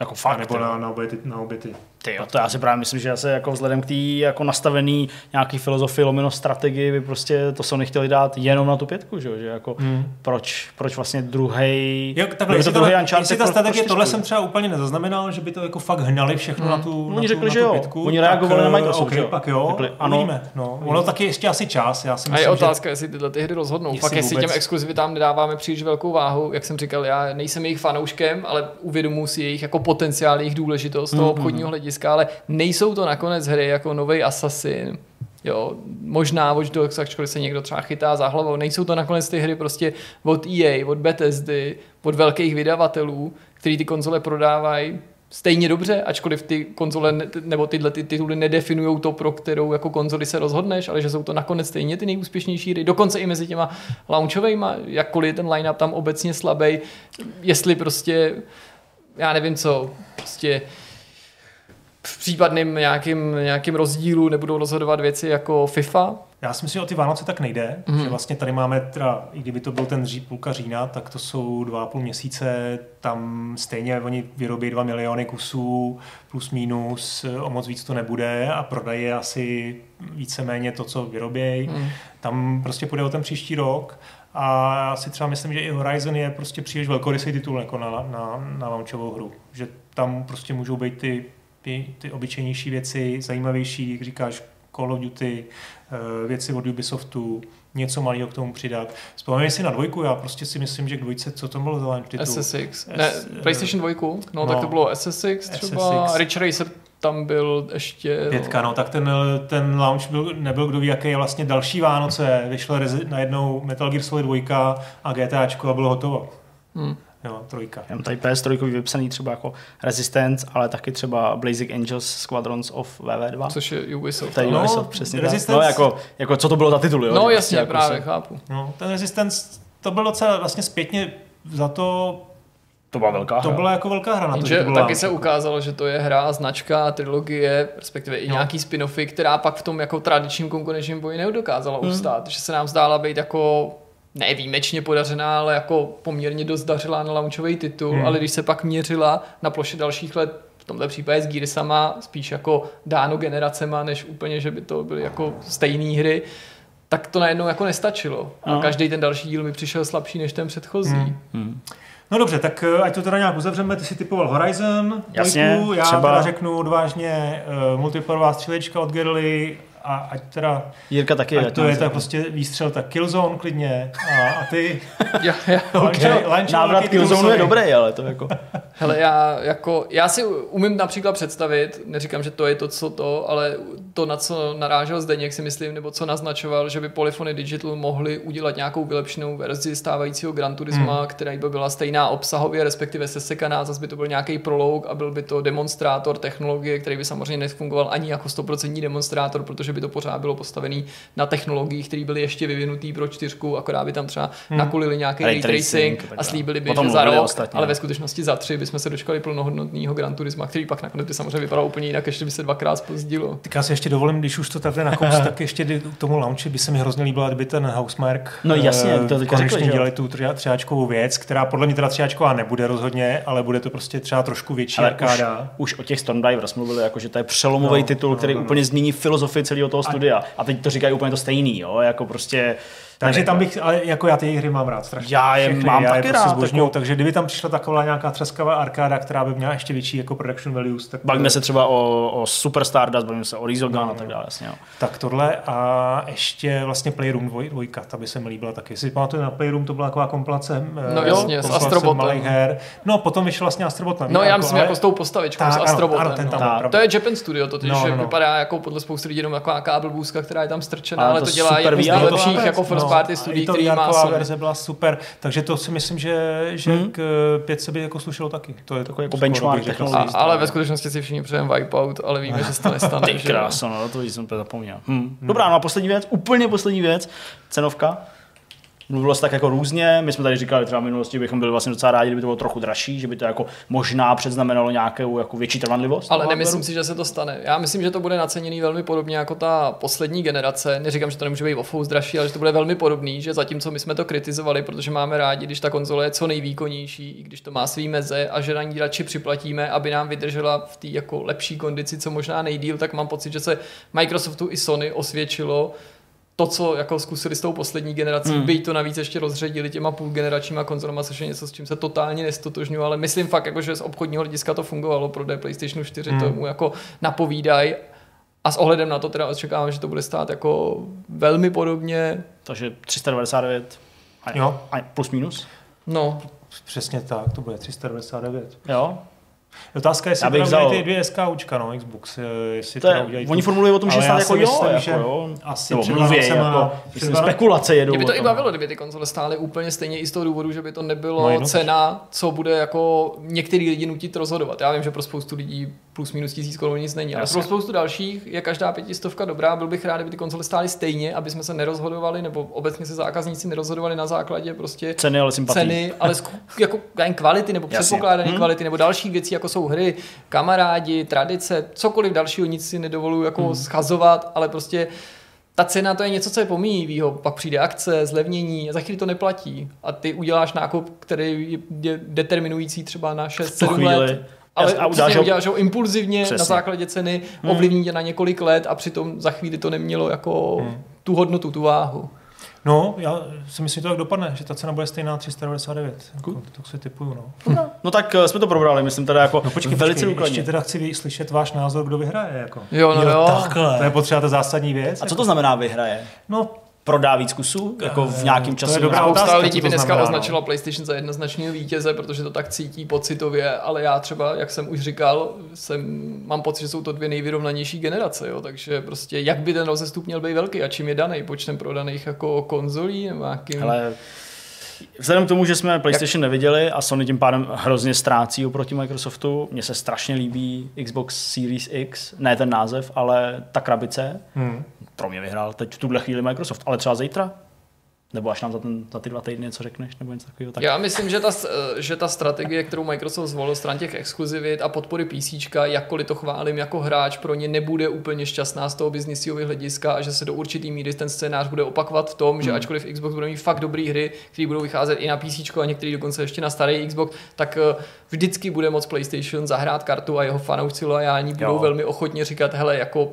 Jako A fakt. nebo jo. na, na, obě, ty, na obě ty. Ty jo, to já si právě myslím, že asi jako vzhledem k té jako nastavený nějaký filozofii lomeno strategii by prostě to Sony chtěli dát jenom na tu pětku, že, jo, že jako Hmm. proč, proč vlastně druhý, Jo, takhle, jestli, druhý to, Uncharted jestli ta strategie, pro tohle jsem třeba úplně nezaznamenal, že by to jako fakt hnali všechno Hmm. na tu, Oni na tu, řekli, na že tu jo. pětku. Oni reagovali tak, na eh, Microsoft, okay, že jo. pak jo, Řekli, ano. uvidíme. No. Ono taky ještě asi čas, já si A myslím, je že... otázka, jestli tyhle ty hry rozhodnou. Jestli Fakt, jestli těm exkluzivitám nedáváme příliš velkou váhu, jak jsem říkal, já nejsem jejich fanouškem, ale uvědomuji si jejich jako potenciál, jejich důležitost z toho Mhm. obchodního hlediska, ale nejsou to nakonec hry jako nový Assassin, Jo, možná Watch Dogs, ačkoliv se někdo třeba chytá za hlavou, nejsou to nakonec ty hry prostě od EA, od Bethesdy, od velkých vydavatelů, který ty konzole prodávají stejně dobře, ačkoliv ty konzole ne- nebo tyhle ty tituly nedefinují to, pro kterou jako konzoli se rozhodneš, ale že jsou to nakonec stejně ty nejúspěšnější hry, dokonce i mezi těma launchovejma, jakkoliv je ten line-up tam obecně slabý, jestli prostě, já nevím co, prostě v případným nějakým, nějakým rozdílu nebudou rozhodovat věci jako FIFA, Já si myslím, že o ty Vánoce tak nejde, mm. že vlastně tady máme, teda, i kdyby to byl ten ří, půlka října, tak to jsou dva a půl měsíce, tam stejně oni vyrobí dva miliony kusů, plus minus, o moc víc to nebude a prodají asi víceméně to, co vyrobějí. Hmm. Tam prostě půjde o ten příští rok a já si třeba myslím, že i Horizon je prostě příliš velkorysý titul jako na, na, na launchovou hru. Že tam prostě můžou být ty, ty, ty obyčejnější věci, zajímavější, jak říkáš, Call of Duty, eh, věci od Ubisoftu, něco malého k tomu přidat. Vzpomeň si na dvojku, já prostě si myslím, že k dvojce, co to bylo za launch titul? SSX. Ne, S- PlayStation 2, no, no. tak to bylo SSX třeba, SSX. Ridge Racer tam byl ještě... Pětka, no, tak ten, ten launch byl, nebyl kdo ví, jaký je vlastně další Vánoce. Vyšlo rezi- najednou Metal Gear Solid 2 a GTAčko a bylo hotovo. Hmm. Jo, trojka. Já mám tady PS3 vypsaný třeba jako Resistance, ale taky třeba Blazing Angels Squadrons of VV2. Což je Ubisoft. Tady ale- No, Ubisoft, přesně tak. Resistance- No, jako, jako, co to bylo za titul, jo? No Že jasně, jako právě, se- chápu. No, ten Resistance, to byl docela vlastně zpětně za to, To byla velká to hra. byla jako velká hra na to, že to taky se ukázalo, že to je hra, značka, trilogie, respektive i No. nějaký spin-offy, která pak v tom jako tradičním konkurenčním boji nedokázala Hmm. ustát. Že se nám zdála být jako ne výjimečně podařená, ale jako poměrně dost dařila na launchový titul, Hmm. ale když se pak měřila na ploše dalších let, v tomhle případě s Gearsama, spíš jako dáno generacema, než úplně, že by to byly jako stejné hry, tak to najednou jako nestačilo. A No. každý ten další díl mi přišel slabší než ten předchozí. Hmm. Hmm. No dobře, tak eh, ať to teda nějak uzavřeme, ty si typoval Horizon, Jasně, dvojku, já třeba- teda řeknu odvážně uh, multiplayerová střílečka od Guerrilla a ať teda, Jirka taky. ať to je tak prostě výstřel, tak Killzone klidně a, a ty Já, já, Lanče- Lanče Návrat Killzone je dobrý, ale to jako... Hele, já, jako, já si umím například představit, neříkám, že to je to, co to, ale to, na co narážel Zdeněk, si myslím, nebo co naznačoval, že by Polyphony Digital mohli udělat nějakou vylepšenou verzi stávajícího Gran Turisma, hmm. která by byla stejná obsahově, respektive sesekaná, zase by to byl nějaký prolouk a byl by to demonstrátor technologie, který by samozřejmě nefungoval ani jako 100% demonstrátor, protože by to pořád bylo postavený na technologiích, které byly ještě vyvinutý pro čtyřku, akorát by tam třeba hmm. nakulili nějaký Ray tracing a slíbili by, že za rok, ostatně, ale ve skutečnosti za tři bychom se dočkali plnohodnotného Gran Turisma, který pak nakonec by samozřejmě vypadal úplně jinak, ještě by se dvakrát spozdilo. Tak já si ještě dovolím, když už to takhle nakous, tak ještě k tomu launchi by se mi hrozně líbila, kdyby ten Housemark No jasně, eh, to teďka konečně řekli, dělali tu tři- třiáčkovou věc, která podle mě teda třiáčková nebude rozhodně, ale bude to prostě třeba trošku větší Ale arkáda. už, už o těch Stormdivers mluvili, jako, že to je přelomový No, titul, no, který no, no. úplně změní filozofii celého toho studia. A teď to říkají úplně to stejný, jo? jako prostě... Takže tam bych, ale jako já ty hry mám rád strašně. Já je Všechny, mám já taky je prostě rád, zbožňuju, jako- takže kdyby tam přišla taková nějaká třeskavá arkáda, která by měla ještě větší jako production values, tak, Bavíme se třeba o, o Super Stardust, bavíme se o Resogun No, a tak dále, jasně. Jo. tak tohle a ještě vlastně Playroom dvoj, dvojka, ta by se mi líbila taky. Jestli pamatuje na Playroom, to byla taková komplace, No eh, jasně, s Astrobotem. malých her. No potom vyšel vlastně Astrobot No já myslím jako s tou postavičkou, Tak, s Astrobotem. ano, ten tam no. Tak. pravda. To je Japan Studio, totiž No, no, no, no. vypadá jako podle spousty lidí jenom taková kábelbůzka, která je tam strčená, Ale ale to to dělá jednu z nejlepších to jako vůbec, first party studií, který má Sony. verze byla super, takže to si myslím, že, že Hmm. k 5 by jako slušelo taky. To je Takový jako skoro benchmark technologií. A, ale ve skutečnosti si všichni přejeme Wipeout, ale víme, že se to nestane. Ty kráso, no, to jsem úplně zapomněl. Hm. Dobrá, no a poslední věc, úplně poslední věc, cenovka. Mluvilo se tak jako různě, my jsme tady říkali třeba v minulosti, bychom byli vlastně docela rádi, kdyby to bylo trochu dražší, že by to jako možná předznamenalo nějakou jako větší trvanlivost. Ale nemyslím si, že se to stane. Já myslím, že to bude naceněný velmi podobně jako ta poslední generace. Neříkám, že to nemůže být o fous dražší, ale že to bude velmi podobný, že zatímco my jsme to kritizovali, protože máme rádi, když ta konzole je co nejvýkonnější, i když to má svý meze a že na ní radši připlatíme, aby nám vydržela v té jako lepší kondici, co možná nejdíl, tak mám pocit, že se Microsoftu i Sony osvědčilo to, co jako zkusili s tou poslední generací, Hmm. byť to navíc ještě rozředili těma půlgeneračníma konzolama, což je něco, s čím se totálně nestotožňuji, ale myslím fakt, jako, že z obchodního hlediska to fungovalo, prodej PlayStation 4 Hmm. hmm. tomu jako napovídají. A s ohledem na to teda očekávám, že to bude stát jako velmi podobně. Takže 399 a, Jo. a plus minus. No, Přesně tak, to bude 399. Jo, Otázka je, jestli bych vzal- ty dvě SKUčka, no, Xbox, eh, jestli to udělají oni formulují o tom, že snad já jako jo, myslím, jako že jo. asi Nebo mluví, jako, myslím, spekulace jedou. Mě by to i tom. bavilo, kdyby ty konzole stály úplně stejně i z toho důvodu, že by to nebylo No, no, cena, co bude jako některý lidi nutit rozhodovat. Já vím, že pro spoustu lidí plus minus tisíc korun nic není, ale Jasně. pro spoustu dalších je každá pětistovka dobrá. Byl bych rád, kdyby ty konzole stály stejně, aby jsme se nerozhodovali, nebo obecně se zákazníci nerozhodovali na základě prostě Ceny, ale sympatii. ceny, ale jako jen kvality nebo předpokládané Hm. kvality nebo další věci, jako jsou hry, kamarádi, tradice, cokoliv dalšího, nic si nedovoluju jako Hm. schazovat, ale prostě ta cena to je něco, co je pomíjivýho. Pak přijde akce, zlevnění a za chvíli to neplatí. A ty uděláš nákup, který je- determinující třeba na 6-7 chvíli. let. Ale A uděláš, ho- uděláš ho impulzivně Přesně. na základě ceny, Hmm. ovlivní tě na několik let a přitom za chvíli to nemělo jako Hmm. tu hodnotu, tu váhu. No, já si myslím, že to tak dopadne, že ta cena bude stejná 399. Jako, to si typuju, no. No tak eh, jsme to probrali, myslím teda jako No počkej, velice počkej, důkladně. ještě teda chci slyšet váš názor, kdo vyhraje. Jako. Jo, no jo. To je potřeba ta zásadní věc. A co to znamená vyhraje? No, Prodá víc kusů? Jako v Eh, nějakém to je časovém dobrá otázka, lidí to by dneska znamená, no. označila PlayStation za jednoznačného vítěze, protože to tak cítí pocitově, ale já třeba, jak jsem už říkal, jsem, mám pocit, že jsou to dvě nejvyrovnanější generace, jo, takže prostě jak by ten rozestup měl být velký a čím je daný, počtem prodaných jako konzolí nebo nějakým... Ale vzhledem k tomu, že jsme PlayStation neviděli a Sony tím pádem hrozně ztrácí oproti Microsoftu, mně se strašně líbí Xbox Series X, ne ten název, ale ta krabice. hmm. Pro mě vyhrál teď v tuhle chvíli Microsoft, ale třeba zítra? Nebo až nám za, ten, za ty dva týdny něco řekneš, nebo něco takového. Tak... Já myslím, že ta, že ta strategie, kterou Microsoft zvolil stran těch exkluzivit a podpory PC, jakkoliv to chválím jako hráč, pro ně nebude úplně šťastná z toho biznisového hlediska a že se do určitý míry ten scénář bude opakovat v tom, že Hmm. ačkoliv Xbox bude mít fakt dobré hry, které budou vycházet i na PC a některý dokonce ještě na starý Xbox, tak eh, vždycky bude moc PlayStation zahrát kartu a jeho fanoušci loajální budou velmi ochotně říkat, hele, jako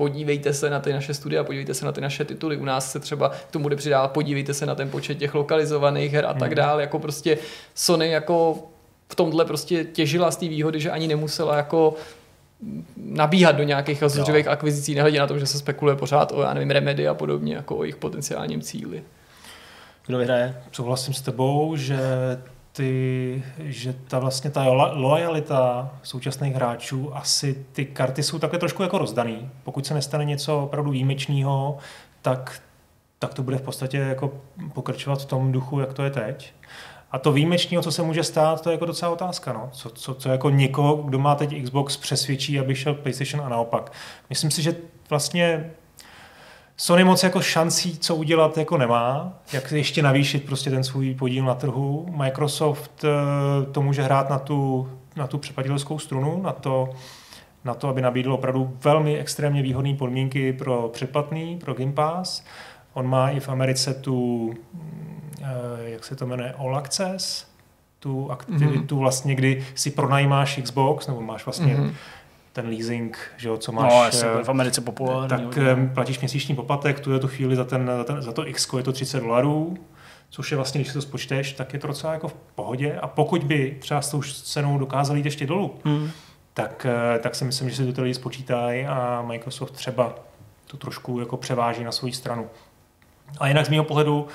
podívejte se na ty naše studia, podívejte se na ty naše tituly. U nás se třeba k tomu bude přidávat, podívejte se na ten počet těch lokalizovaných her a tak Hmm. dále. Jako prostě Sony jako v tomhle prostě těžila z té výhody, že ani nemusela jako nabíhat do nějakých rozhodřivých akvizicí, nehledě na to, že se spekuluje pořád o, já nevím, Remedy a podobně, jako o jejich potenciálním cíli. Kdo vyhraje? souhlasím s tebou, že ty, že ta vlastně ta lo- loajalita současných hráčů, asi ty karty jsou takhle trošku jako rozdaný. Pokud se nestane něco opravdu výjimečného, tak, tak to bude v podstatě jako pokračovat v tom duchu, jak to je teď. A to výjimečného, co se může stát, to je jako docela otázka. No. Co, co, co jako někoho, kdo má teď Xbox, přesvědčí, aby šel PlayStation a naopak. Myslím si, že vlastně Sony moc jako šancí, co udělat, jako nemá. Jak ještě navýšit prostě ten svůj podíl na trhu. Microsoft eh, to může hrát na tu, na tu přepaditelskou strunu, na to, na to, aby nabídl opravdu velmi extrémně výhodné podmínky pro předplatný, pro Game Pass. On má i v Americe tu, eh, jak se to jmenuje, All Access, tu aktivitu mm-hmm. vlastně, kdy si pronajímáš Xbox, nebo máš vlastně mm-hmm. Ten leasing, že jo, co máš. No, jasně, eh, v Americe populární. tak hodně. em, platíš měsíční poplatek, tu je tu chvíli za, ten, za, ten, za to X je to 30 dolarů, což je vlastně, když si to spočteš, tak je to docela jako v pohodě. A pokud by třeba s tou cenou dokázali jít ještě dolů, Hmm. tak, eh, tak si myslím, že si to ty lidi spočítají a Microsoft třeba to trošku jako převáží na svou stranu. A jinak z mého pohledu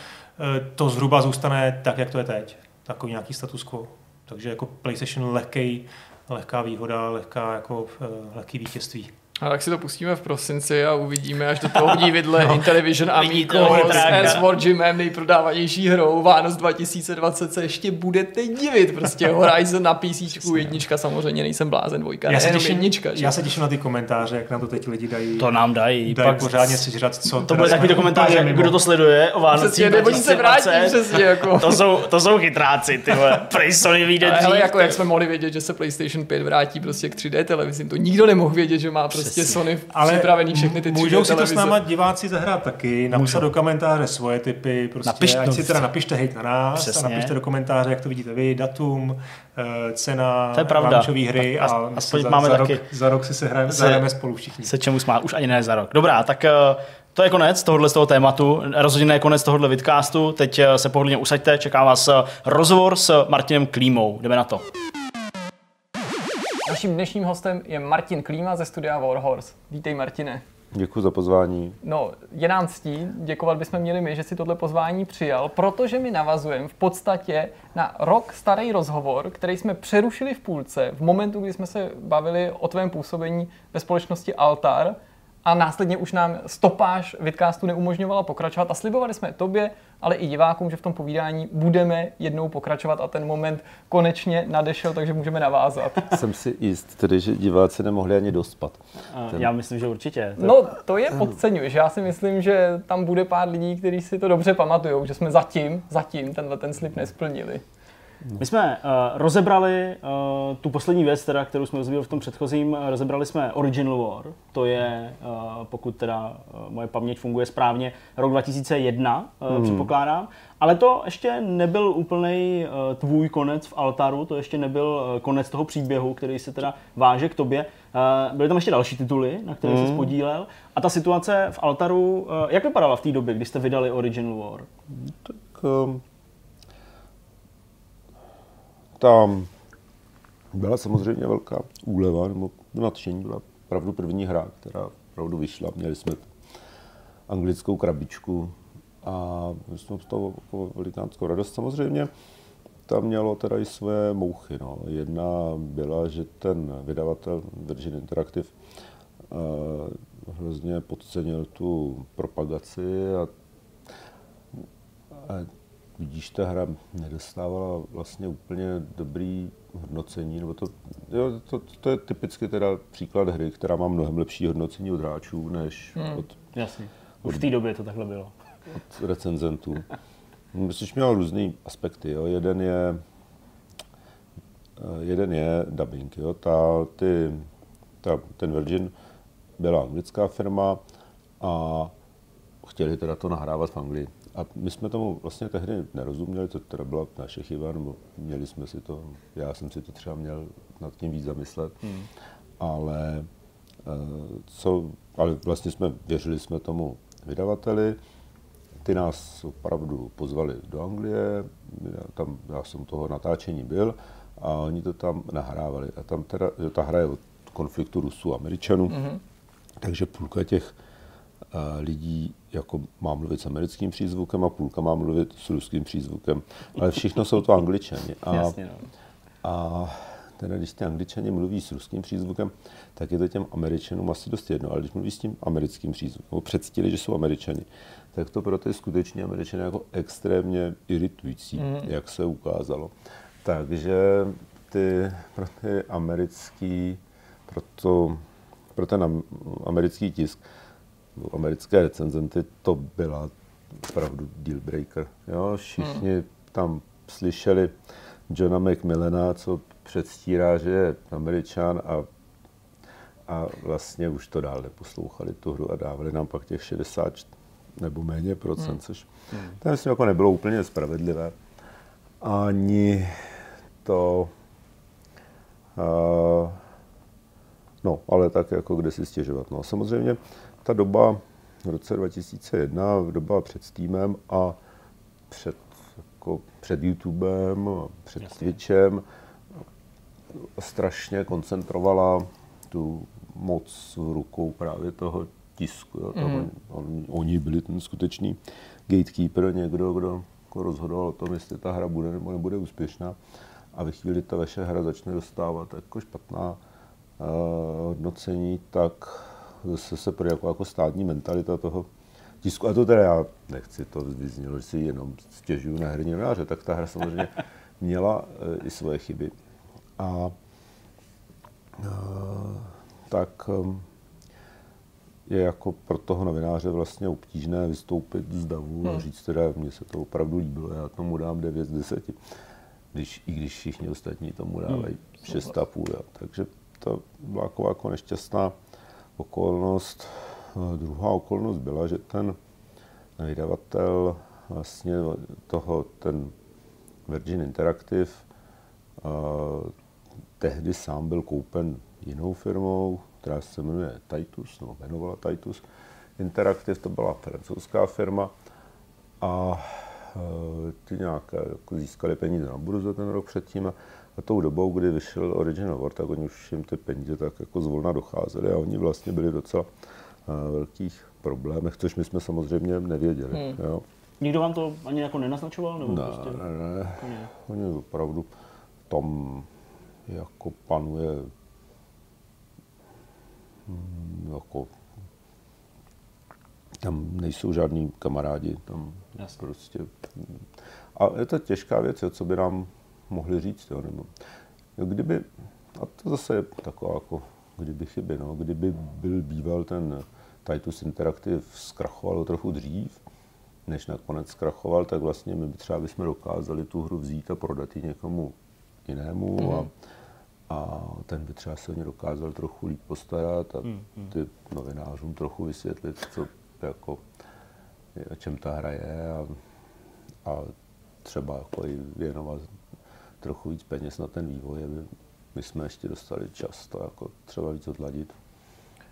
eh, to zhruba zůstane tak, jak to je teď. Takový nějaký status quo. Takže jako PlayStation lehkej, lehká výhoda, lehká jako, eh, lehký vítězství. A tak si to pustíme v prosinci a uvidíme, až do toho dividle no. Intellivision Amico s Wargamem nejprodávanější hrou Vánoc 2020 se ještě budete divit. Prostě Horizon na PC jednička samozřejmě nejsem blázen, dvojka, já se těším, jednička. Že? Já se těším na ty komentáře, jak nám to teď lidi dají. To nám dají. Dají pak pořádně sežrat, co To bude takový komentáře, kdo to sleduje o Vánocích Přesně, se vrátí, přesně, jako. to, jsou, to jsou chytráci, ty vole. Prej Sony vyjde dřív. Ale jako jak jsme mohli vědět, že se PlayStation 5 vrátí prostě k 3D televizím, to nikdo nemohl vědět, že má prostě Přesně. Sony ale připravený všechny ty Můžou si to s náma diváci zahrát taky, napsat do komentáře svoje typy, prostě, Napiš, ať si teda napište hejt na nás Přesně. a napište do komentáře, jak to vidíte vy, datum, eh, cena, to je pravda. hry a, a aspoň za, máme za, taky. Rok, za rok si se hrajeme, se, zahrajeme spolu všichni. Se čemu smát, už ani ne za rok. Dobrá, tak uh, to je konec tohohle z toho tématu, rozhodně ne konec tohohle vidcastu. Teď eh, se pohodlně usaďte, čeká vás rozhovor s Martinem Klímou. Jdeme na to. Naším dnešním hostem je Martin Klíma ze studia Warhorse. Vítej Martine. Děkuji za pozvání. No, je nám ctí, děkovat bychom měli my, že si tohle pozvání přijal, protože my navazujeme v podstatě na rok starý rozhovor, který jsme přerušili v půlce, v momentu, kdy jsme se bavili o tvém působení ve společnosti Altar, a následně už nám stopáž vidcastu neumožňovala pokračovat a slibovali jsme tobě, ale i divákům, že v tom povídání budeme jednou pokračovat a ten moment konečně nadešel, takže můžeme navázat. Jsem si jist, tedy, že diváci nemohli ani dospat. Ten... Já myslím, že určitě. To... No, to je podceňuješ. Já si myslím, že tam bude pár lidí, kteří si to dobře pamatují, že jsme zatím, zatím tenhle ten slib nesplnili. My jsme uh, rozebrali uh, tu poslední věc, teda, kterou jsme rozvíjeli v tom předchozím, uh, rozebrali jsme Original War, to je, uh, pokud teda uh, moje paměť funguje správně, rok 2001, uh, hmm. předpokládám. Ale to ještě nebyl úplný uh, tvůj konec v Altaru, to ještě nebyl uh, konec toho příběhu, který se teda váže k tobě. Uh, byly tam ještě další tituly, na které hmm. jsi podílel. A ta situace v Altaru, uh, jak vypadala v té době, kdy jste vydali Original War? Tak um tam byla samozřejmě velká úleva nebo nadšení. Byla opravdu první hra, která opravdu vyšla. Měli jsme anglickou krabičku a jsme z toho jako velikánskou radost. Samozřejmě tam mělo teda i své mouchy. No. Jedna byla, že ten vydavatel Virgin Interactive uh, hrozně podcenil tu propagaci a, a vidíš, ta hra nedostávala vlastně úplně dobrý hodnocení, nebo to, jo, to, to, je typicky teda příklad hry, která má mnohem lepší hodnocení od hráčů, než hmm, od... Jasně. Už v té době to takhle bylo. Od recenzentů. Myslíš, měl různý aspekty. Jo. Jeden je jeden je dubbing. Jo. Ta, ty, ta, ten Virgin byla anglická firma a chtěli teda to nahrávat v Anglii. A my jsme tomu vlastně tehdy nerozuměli, to teda byla naše chyba, nebo měli jsme si to, já jsem si to třeba měl nad tím víc zamyslet, hmm. ale eh, co, ale vlastně jsme, věřili jsme tomu vydavateli, ty nás opravdu pozvali do Anglie, já, tam, já jsem toho natáčení byl a oni to tam nahrávali. A tam teda, že ta hra je od konfliktu Rusů a Američanů, mm-hmm. takže půlka těch lidí jako má mluvit s americkým přízvukem a půlka má mluvit s ruským přízvukem. Ale všichni jsou to angličani. A, Jasně, no. a teda když ty angličani mluví s ruským přízvukem, tak je to těm američanům asi dost jedno. Ale když mluví s tím americkým přízvukem, předstili, že jsou američani, tak to pro ty skutečně američany jako extrémně iritující, mm. jak se ukázalo. Takže ty, pro ty americký, pro, to, pro ten americký tisk, americké recenzenty, to byla opravdu deal breaker. Jo? Všichni hmm. tam slyšeli Johna McMillana, co předstírá, že je američan a, a vlastně už to dál neposlouchali tu hru a dávali nám pak těch 60 nebo méně procent, hmm. což hmm. to myslím jako nebylo úplně spravedlivé. Ani to uh, no, ale tak jako kde si stěžovat. No, samozřejmě ta doba v roce 2001, doba před Steamem a před, jako před YouTubem, před Jasně. Twitchem, strašně koncentrovala tu moc v rukou právě toho tisku. Jo. Tam mm. on, oni byli ten skutečný gatekeeper, někdo, kdo jako rozhodoval o tom, jestli ta hra bude nebo nebude úspěšná. A ve chvíli ta vaše hra začne dostávat jako špatná hodnocení, tak zase se projevila jako státní mentalita toho tisku. A to teda já nechci to vyznělo, že si jenom stěžuju na herní novináře, tak ta hra samozřejmě měla i svoje chyby. A tak je jako pro toho novináře vlastně obtížné vystoupit z davu hmm. a říct teda, mně se to opravdu líbilo, já tomu dám 9 z 10. Když, I když všichni ostatní tomu dávají hmm. 6,5. Takže to byla jako, jako nešťastná okolnost. Druhá okolnost byla, že ten vydavatel vlastně toho, ten Virgin Interactive, uh, tehdy sám byl koupen jinou firmou, která se jmenuje Titus, no jmenovala Titus Interactive, to byla francouzská firma a e, ty nějak jako získali peníze na burze ten rok předtím a, a tou dobou, kdy vyšel Original War, tak oni už jim ty peníze tak jako zvolna docházely a oni vlastně byli docela uh, velkých problémech, což my jsme samozřejmě nevěděli. Hmm. Jo. Nikdo vám to ani jako nenaznačoval? Nebo ne, prostě... ne, ne. Oni opravdu tom jako panuje Hmm, jako tam nejsou žádní kamarádi, tam Jasně. prostě. A je to těžká věc, jo, co by nám mohli říct, jo, nebo kdyby, a to zase je taková jako, kdyby chyby, no, kdyby byl býval ten Titus Interactive zkrachoval trochu dřív, než nakonec zkrachoval, tak vlastně my by třeba bychom dokázali tu hru vzít a prodat ji někomu jinému mm-hmm. a a ten by třeba se o ně dokázal trochu líp postarat a hmm, hmm. ty novinářům trochu vysvětlit, co jako, o čem ta hra je a, a třeba jako i věnovat trochu víc peněz na ten vývoj, aby my jsme ještě dostali čas to jako třeba víc odladit.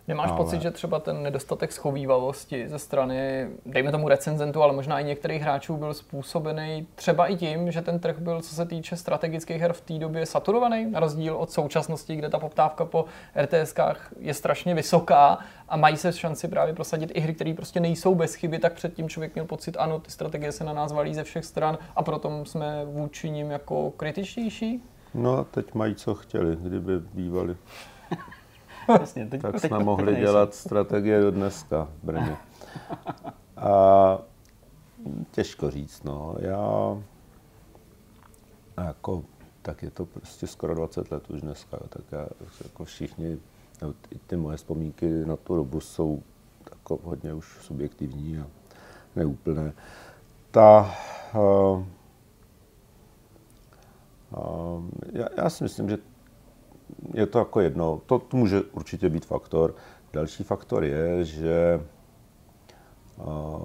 Nemáš ale... pocit, že třeba ten nedostatek schovývavosti ze strany, dejme tomu recenzentu, ale možná i některých hráčů byl způsobený třeba i tím, že ten trh byl, co se týče strategických her v té době saturovaný, na rozdíl od současnosti, kde ta poptávka po RTSkách je strašně vysoká a mají se šanci právě prosadit i hry, které prostě nejsou bez chyby, tak předtím člověk měl pocit, ano, ty strategie se na nás valí ze všech stran a proto jsme vůči nim jako kritičtější? No a teď mají co chtěli, kdyby bývali. Jasně, teď, tak teď jsme mohli nejsem. dělat strategie do dneska v Brně. A těžko říct, no. Já jako, tak je to prostě skoro 20 let už dneska, tak já, jako všichni, no, ty moje vzpomínky na tu dobu jsou jako hodně už subjektivní a neúplné. Ta, uh, uh, já, já si myslím, že je to jako jedno. To, to může určitě být faktor. Další faktor je, že uh,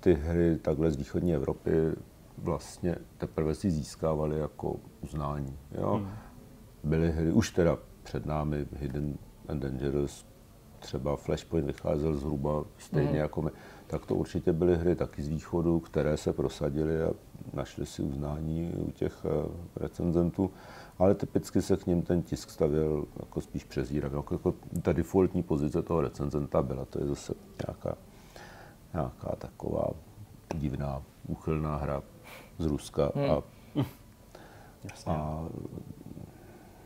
ty hry takhle z východní Evropy vlastně teprve si získávaly jako uznání. Jo? Hmm. Byly hry už teda před námi Hidden and Dangerous, třeba Flashpoint vycházel zhruba stejně hmm. jako my, tak to určitě byly hry taky z východu, které se prosadily a našly si uznání u těch uh, recenzentů ale typicky se k ním ten tisk stavěl jako spíš přezíravě. Jako, jako ta defaultní pozice toho recenzenta byla, to je zase nějaká, nějaká taková divná, úchylná hra z Ruska hmm. a, a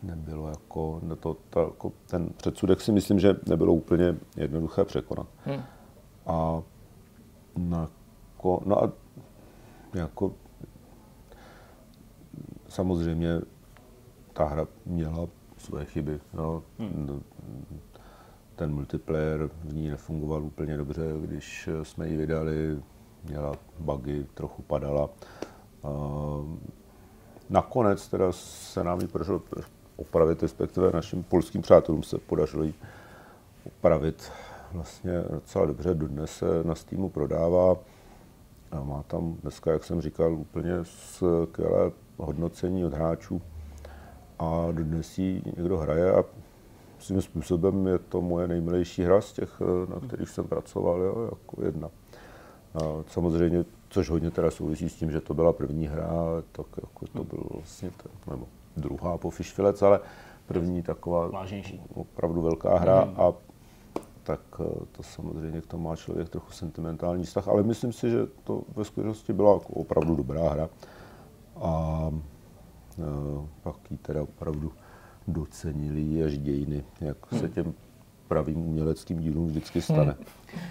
nebylo jako, no to, to, jako, ten předsudek si myslím, že nebylo úplně jednoduché překonat. Hmm. A na, no a jako samozřejmě ta hra měla své chyby. No. Hmm. Ten multiplayer v ní nefungoval úplně dobře, když jsme ji vydali, měla bugy, trochu padala. Nakonec teda se nám ji podařilo opravit, respektive našim polským přátelům se podařilo ji opravit vlastně docela dobře. Dodnes se na Steamu prodává a má tam dneska, jak jsem říkal, úplně skvělé hodnocení od hráčů a dnes ji někdo hraje a svým způsobem je to moje nejmilejší hra z těch, eh, na kterých jsem pracoval, jo, jako jedna. A samozřejmě, což hodně teda souvisí s tím, že to byla první hra, tak jako to byl vlastně, to, nebo druhá po Fishfilec, ale první taková Vážnější. opravdu velká hra mm. a tak eh, to samozřejmě k tomu má člověk trochu sentimentální vztah, ale myslím si, že to ve skutečnosti byla jako opravdu dobrá hra. A pak ji teda opravdu docenili až dějiny, jak se těm pravým uměleckým dílům vždycky stane.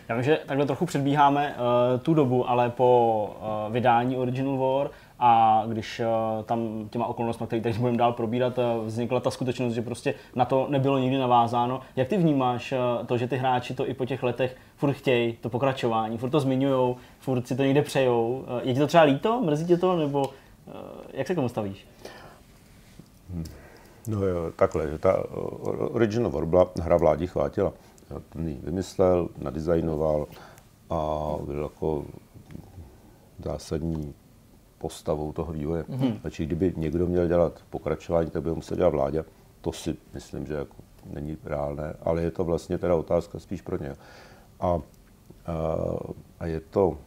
Já vím, že takhle trochu předbíháme uh, tu dobu, ale po uh, vydání Original War a když uh, tam těma okolnostmi, které teď budeme dál probírat, uh, vznikla ta skutečnost, že prostě na to nebylo nikdy navázáno. Jak ty vnímáš uh, to, že ty hráči to i po těch letech furt chtějí, to pokračování, furt to zmiňují, furt si to někde přejou. Uh, je ti to třeba líto, mrzí tě to, nebo jak se k tomu stavíš? No jo, takhle, že ta Original War byla hra Vládi Chvátila. Ten ji vymyslel, nadizajnoval a byl jako zásadní postavou toho vývoje. Mm-hmm. Takže kdyby někdo měl dělat pokračování, tak by ho musel dělat vládě. To si myslím, že jako není reálné, ale je to vlastně teda otázka spíš pro ně. A, a, a je to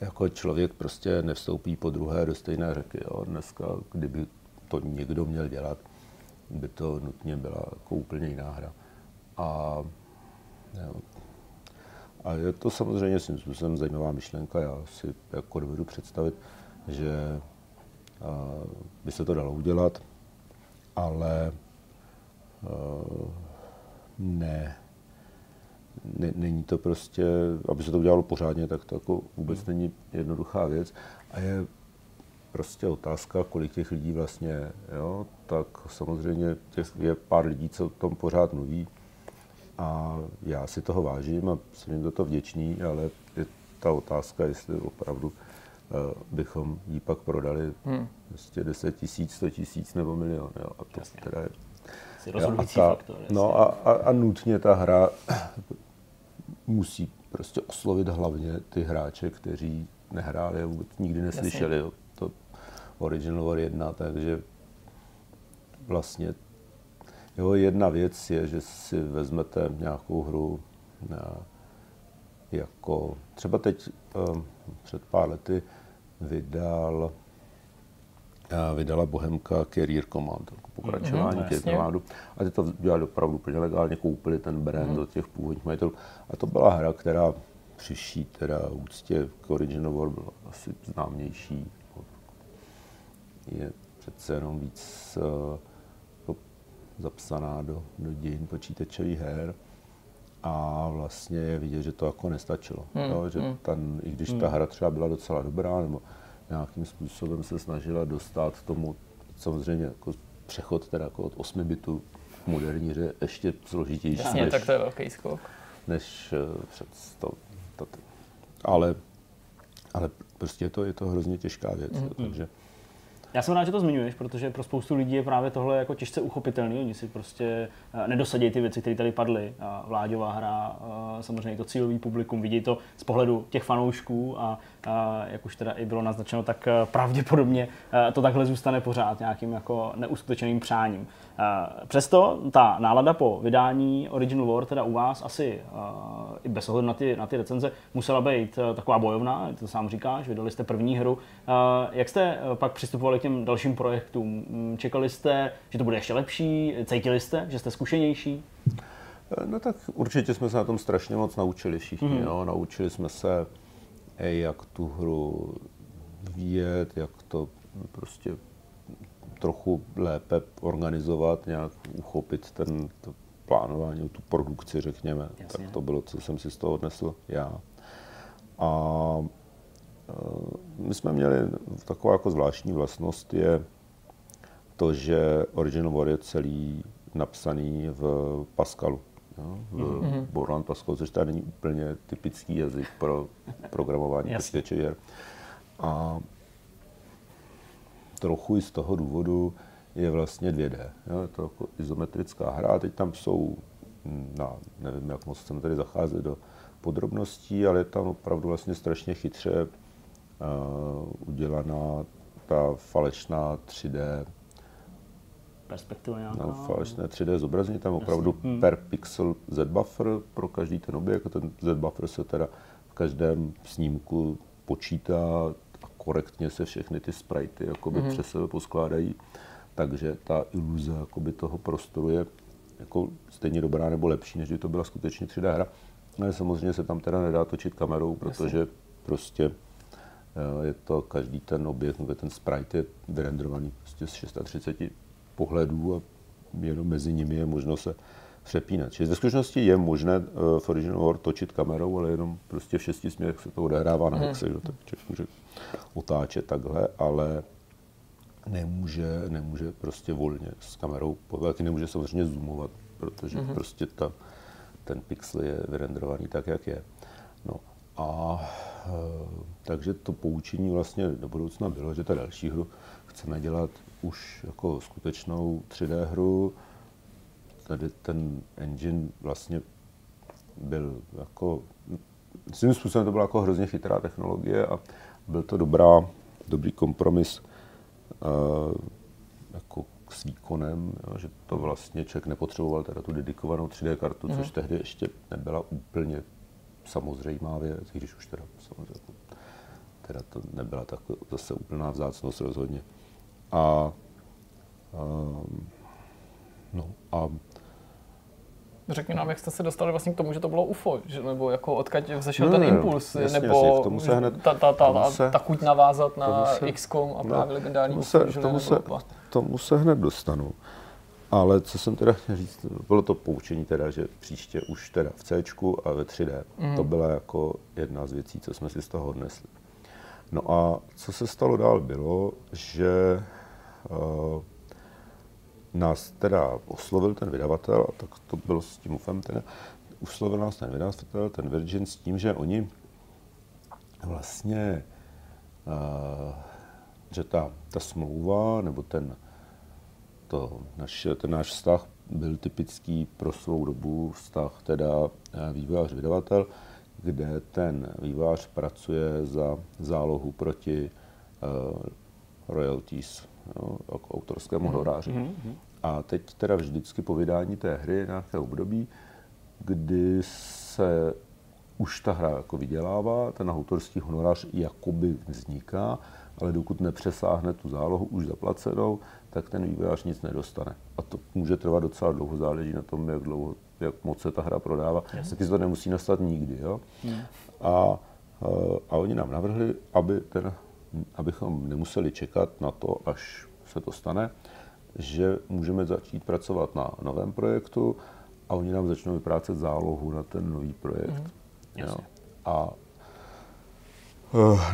jako člověk prostě nevstoupí po druhé do stejné řeky. Jo. Dneska, kdyby to někdo měl dělat, by to nutně byla jako úplně jiná hra. A, jo. a je to samozřejmě svým způsobem zajímavá myšlenka. Já si jako dovedu představit, že a, by se to dalo udělat, ale a, ne, ne, není to prostě, aby se to udělalo pořádně, tak to jako vůbec není jednoduchá věc. A je prostě otázka, kolik těch lidí vlastně, jo, tak samozřejmě těch je pár lidí, co o tom pořád mluví a já si toho vážím a jsem jim za to vděčný, ale je ta otázka, jestli opravdu uh, bychom ji pak prodali hmm. prostě 10 tisíc, 100 tisíc nebo milion. Jo. A to Jasně. teda je, jo, a ta, faktor, no a, a, a nutně ta hra musí prostě oslovit hlavně ty hráče, kteří nehráli a vůbec nikdy neslyšeli. Jo. To Original War 1, takže vlastně jo, jedna věc je, že si vezmete nějakou hru na, jako třeba teď um, před pár lety vydal vydala Bohemka Career Command, pokračování mm-hmm, Career Commandu. A ty to dělali opravdu úplně legálně, koupili ten brand mm-hmm. od těch původních majitelů. A to byla hra, která přiší teda úctě k Original War byla asi známější je přece jenom víc uh, zapsaná do, do dějin počítačových her a vlastně je vidět, že to jako nestačilo. Hmm. Jo, že hmm. ten, I když hmm. ta hra třeba byla docela dobrá, nebo nějakým způsobem se snažila dostat tomu, samozřejmě jako přechod teda jako od 8 bitů k moderní hře ještě složitější. Jasně, než, tak to je velký skok. Než uh, před to, to, ale, ale prostě je to, je to hrozně těžká věc. Hmm. takže já jsem rád, že to zmiňuješ, protože pro spoustu lidí je právě tohle jako těžce uchopitelný. Oni si prostě eh, nedosadí ty věci, které tady padly. Vláďová hra, eh, samozřejmě to cílový publikum, vidí to z pohledu těch fanoušků a jak už teda i bylo naznačeno, tak eh, pravděpodobně to takhle zůstane pořád nějakým jako neuskutečeným přáním. Přesto ta nálada po vydání Original War teda u vás asi i bez ohledu na ty, na ty recenze musela být taková bojovná, to sám říkáš, vydali jste první hru. Jak jste pak přistupovali k těm dalším projektům? Mm, čekali jste, že to bude ještě lepší? Cítili jste, že jste zkušenější? No tak určitě jsme se na tom strašně moc naučili všichni. Mm-hmm. Jo. Naučili jsme se, jak tu hru vyvíjet, jak to prostě trochu lépe organizovat, nějak uchopit ten to plánování, tu produkci, řekněme. Jasně. Tak to bylo, co jsem si z toho odnesl já. A my jsme měli taková jako zvláštní vlastnost je to, že Original War je celý napsaný v Pascalu. Jo, v mm-hmm. Borland Pascal, což tady není úplně typický jazyk pro programování počítačových her. A trochu i z toho důvodu je vlastně 2D. Jo? Je to jako izometrická hra. Teď tam jsou, no, nevím, jak moc chceme tady zacházet do podrobností, ale je tam opravdu vlastně strašně chytře udělaná ta falešná 3D perspektiva nějaká. No, falešné 3D zobrazení, tam opravdu hmm. per pixel Z-buffer pro každý ten objekt. Ten Z-buffer se teda v každém snímku počítá korektně se všechny ty sprajty jakoby mm-hmm. přes sebe poskládají, takže ta iluze jakoby toho prostoru je jako stejně dobrá nebo lepší, než by to byla skutečně 3D hra. Ale samozřejmě se tam teda nedá točit kamerou, protože Jasně. prostě eh, je to každý ten objekt, nebo ten sprite je vyrendrovaný prostě z 630 pohledů a jenom mezi nimi je možno se přepínat. Čili ve skutečnosti je možné uh, v Original War točit kamerou, ale jenom prostě v šesti směrech se to odehrává na hexe, že tak člověk může otáčet takhle, ale nemůže, nemůže prostě volně s kamerou, taky nemůže samozřejmě zoomovat, protože mm-hmm. prostě ta, ten pixel je vyrenderovaný tak, jak je. A e, takže to poučení vlastně do budoucna bylo, že ta další hru chceme dělat už jako skutečnou 3D hru. Tady ten engine vlastně byl jako, svým způsobem to byla jako hrozně chytrá technologie a byl to dobrá, dobrý kompromis uh, jako s výkonem, jo, že to vlastně člověk nepotřeboval teda tu dedikovanou 3D kartu, mm. což tehdy ještě nebyla úplně samozřejmá věc, když už teda samozřejmě teda to nebyla tak zase úplná vzácnost rozhodně. A, um, no a Řekni nám, jak jste se dostali vlastně k tomu, že to bylo UFO, že, nebo jako odkud vzešel ten impuls, jasně, nebo jasně, tomu se hned, ta, ta, ta, tomu se, ta chuť navázat na se, XCOM a no, právě legendární tomu se, tomu, se, tomu se hned dostanu. Ale co jsem teda chtěl říct, bylo to poučení teda, že příště už teda v C a ve 3D. Mm. To byla jako jedna z věcí, co jsme si z toho odnesli. No a co se stalo dál bylo, že uh, nás teda oslovil ten vydavatel, a tak to bylo s tím UFem teda, oslovil nás ten vydavatel, ten Virgin s tím, že oni vlastně, uh, že ta, ta smlouva nebo ten, to, naš, ten náš vztah byl typický pro svou dobu vztah teda eh, vývojář-vydavatel, kde ten vývojář pracuje za zálohu proti uh, royalties, jo, jako autorskému mhm, honoráři. Mm-hmm. A teď teda vždycky po vydání té hry je nějaké období, kdy se už ta hra jako vydělává, ten autorský honorář jakoby vzniká, ale dokud nepřesáhne tu zálohu už zaplacenou, tak ten vývojář nic nedostane. A to může trvat docela dlouho, záleží na tom, jak dlouho, jak moc se ta hra prodává. Taky se to nemusí nastat nikdy. Jo? Hmm. A, a oni nám navrhli, aby ten, abychom nemuseli čekat na to, až se to stane, že můžeme začít pracovat na novém projektu a oni nám začnou vyprácet zálohu na ten nový projekt. Mm, jo. A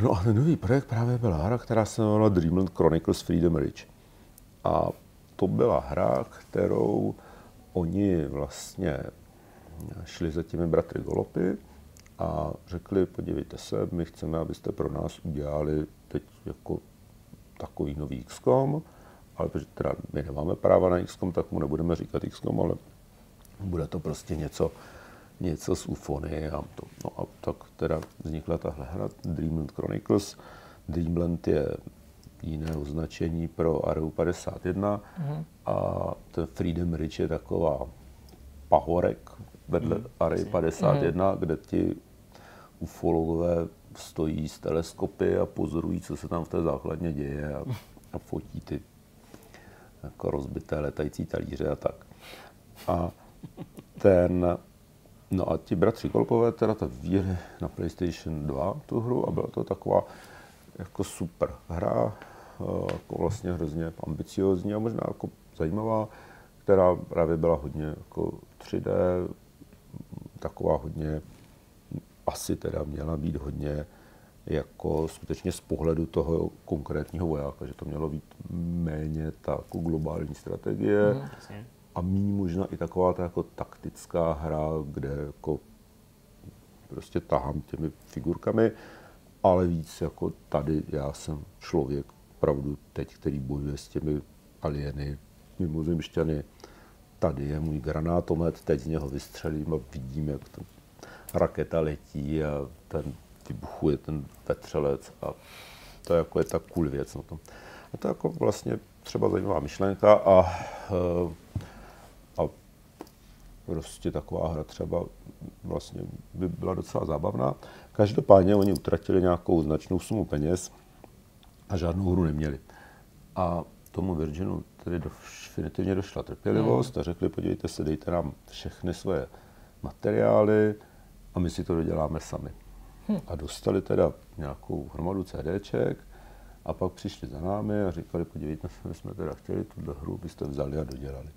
No a ten nový projekt právě byla hra, která se jmenovala Dreamland Chronicles Freedom Ridge. A to byla hra, kterou oni vlastně šli za těmi bratry Golopy a řekli, podívejte se, my chceme, abyste pro nás udělali teď jako takový nový XCOM, ale protože teda my nemáme práva na XCOM, tak mu nebudeme říkat XCOM, ale bude to prostě něco, něco z Ufony a to. No a tak teda vznikla tahle hra Dreamland Chronicles. Dreamland je jiné označení pro Areu 51 mm-hmm. a ten Freedom Ridge je taková pahorek vedle mm, Arey 51, mm. kde ti ufologové stojí z teleskopy a pozorují, co se tam v té základně děje a, a fotí ty jako rozbité letající talíře a tak. A ten, no a ti bratři Kolpové teda to vyjeli na PlayStation 2 tu hru a byla to taková jako super hra, jako vlastně hrozně ambiciozní a možná jako zajímavá, která právě byla hodně jako 3D, taková hodně, asi teda měla být hodně jako skutečně z pohledu toho konkrétního vojáka, že to mělo být méně ta jako globální strategie mm, a méně možná i taková ta jako taktická hra, kde jako prostě tahám těmi figurkami, ale víc jako tady já jsem člověk opravdu teď, který bojuje s těmi alieny, mimozemšťany. Tady je můj granátomet, teď z něho vystřelím a vidím, jak ta raketa letí a ten vybuchuje ten vetřelec a to je, jako je ta cool věc na tom. A to je jako vlastně třeba zajímavá myšlenka a, eh, a prostě taková hra třeba vlastně by byla docela zábavná. Každopádně oni utratili nějakou značnou sumu peněz a žádnou hru neměli. A tomu Virginu tedy definitivně došla trpělivost a řekli, podívejte se, dejte nám všechny svoje materiály a my si to doděláme sami. Hmm. A dostali teda nějakou hromadu CDček A pak přišli za námi a říkali, podívejte se, my jsme teda chtěli tuhle hru, byste vzali a dodělali.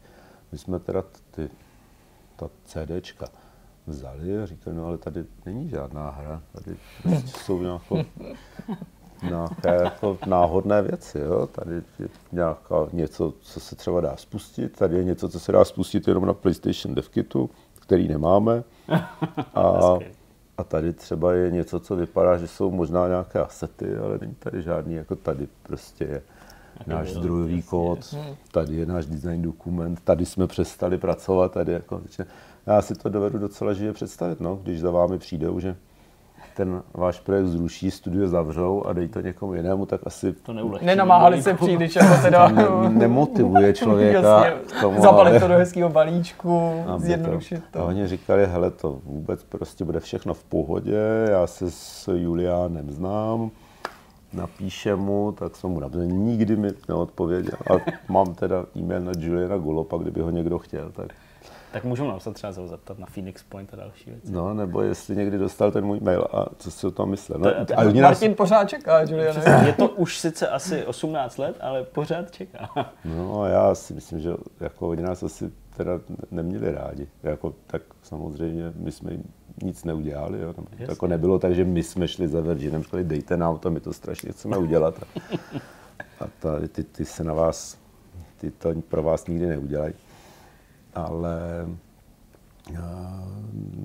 My jsme teda ty, ta CDčka vzali a říkali, no ale tady není žádná hra, tady prostě jsou nějakou, nějaké jako náhodné věci. Jo? Tady je nějaká něco, co se třeba dá spustit, tady je něco, co se dá spustit jenom na PlayStation DevKitu, který nemáme. A, a tady třeba je něco, co vypadá, že jsou možná nějaké asety, ale není tady žádný, jako tady prostě je náš zdrojový kód, tady je náš design dokument, tady jsme přestali pracovat, tady jako, já si to dovedu docela živě představit, no, když za vámi přijdou, že ten váš projekt zruší, studio zavřou a dej to někomu jinému, tak asi To neulehčí. Nenamáhali se příliš, jako teda... ne, nemotivuje člověka Jasně, k tomu, zabalit ale- to do hezkého balíčku, aby zjednodušit to. to. A oni říkali, hele, to vůbec prostě bude všechno v pohodě, já se s Juliánem znám, napíše mu, tak jsem mu napsal, nikdy mi neodpověděl. A mám teda e-mail na Juliana Golopa, kdyby ho někdo chtěl, tak Tak napsat třeba se ho zeptat na Phoenix Point a další věci. no, nebo jestli někdy dostal ten můj mail a co si o tom myslel. No, To a oni nás, Martin pořád čeká, Juliane. Je to už sice asi 18 let, ale pořád čeká. no a já si myslím, že jako oni nás asi teda neměli rádi. Jako, tak samozřejmě my jsme jim nic neudělali. Jo? Nebo to jako nebylo tak, že my jsme šli za Virginem, říkali, dejte nám to, my to strašně chceme udělat. A ta, ty, ty se na vás, ty to pro vás nikdy neudělají. Ale a,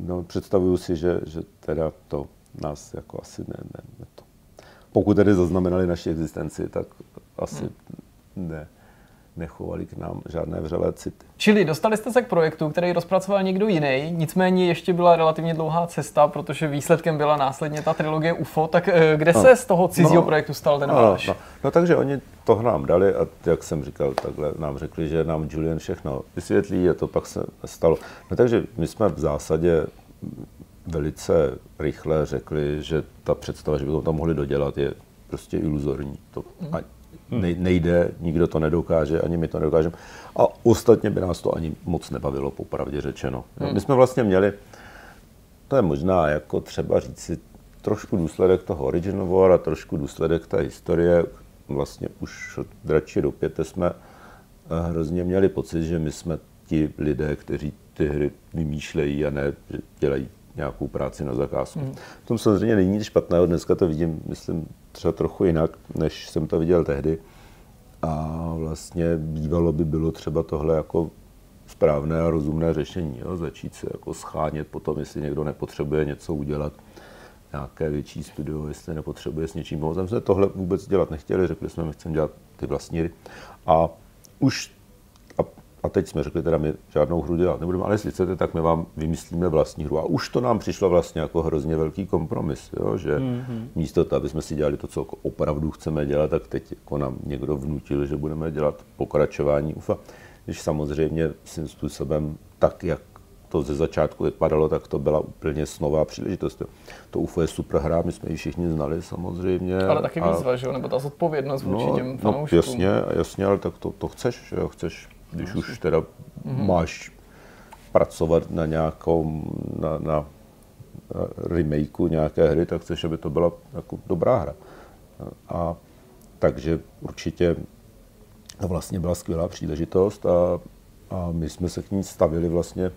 no, představuju si, že, že teda to nás jako asi ne, ne, ne to. Pokud tedy zaznamenali naši existenci, tak asi ne, nechovali k nám žádné vřelé city. Čili dostali jste se k projektu, který rozpracoval někdo jiný, nicméně ještě byla relativně dlouhá cesta, protože výsledkem byla následně ta trilogie UFO. Tak eh, kde se z toho cizího No. projektu stal ten No, váš? no, no, takže oni to nám dali a jak jsem říkal, takhle nám řekli, že nám Julian všechno vysvětlí a to pak se stalo. No takže my jsme v zásadě velice rychle řekli, že ta představa, že bychom to mohli dodělat, je prostě iluzorní. To a nej- nejde, nikdo to nedokáže, ani my to nedokážeme. A ostatně by nás to ani moc nebavilo, popravdě řečeno. My jsme vlastně měli, to je možná jako třeba říci trošku důsledek toho Original War a trošku důsledek té historie. Vlastně už od dračí do pěte jsme eh, hrozně měli pocit, že my jsme ti lidé, kteří ty hry vymýšlejí a ne, dělají nějakou práci na zakázku. V tom samozřejmě není nic špatného, dneska to vidím, myslím, třeba trochu jinak, než jsem to viděl tehdy. A vlastně bývalo by bylo třeba tohle jako správné a rozumné řešení. Jo? Začít se jako schánět potom, jestli někdo nepotřebuje něco udělat, nějaké větší studio, jestli nepotřebuje s něčím pomoct. My jsme tohle vůbec dělat nechtěli, řekli jsme, my chceme dělat ty vlastní. A už, a, a teď jsme řekli, teda my žádnou hru dělat nebudeme, ale jestli chcete, tak my vám vymyslíme vlastní hru. A už to nám přišlo vlastně jako hrozně velký kompromis, jo? že mm-hmm. místo toho, aby jsme si dělali to, co jako opravdu chceme dělat, tak teď jako nám někdo vnutil, že budeme dělat pokračování UFA. Když samozřejmě svým způsobem tak, jak to ze začátku vypadalo, tak to byla úplně snová příležitost. To UFO je super hra, my jsme ji všichni znali samozřejmě. Ale taky a- výzva, že jo? Nebo ta zodpovědnost vůči No, těm no fanouškům. jasně, jasně, ale tak to, to chceš, že jo, chceš, když už teda mm-hmm. máš pracovat na nějakou, na, na, remakeu nějaké hry, tak chceš, aby to byla jako dobrá hra. A takže určitě to vlastně byla skvělá příležitost a, a my jsme se k ní stavili vlastně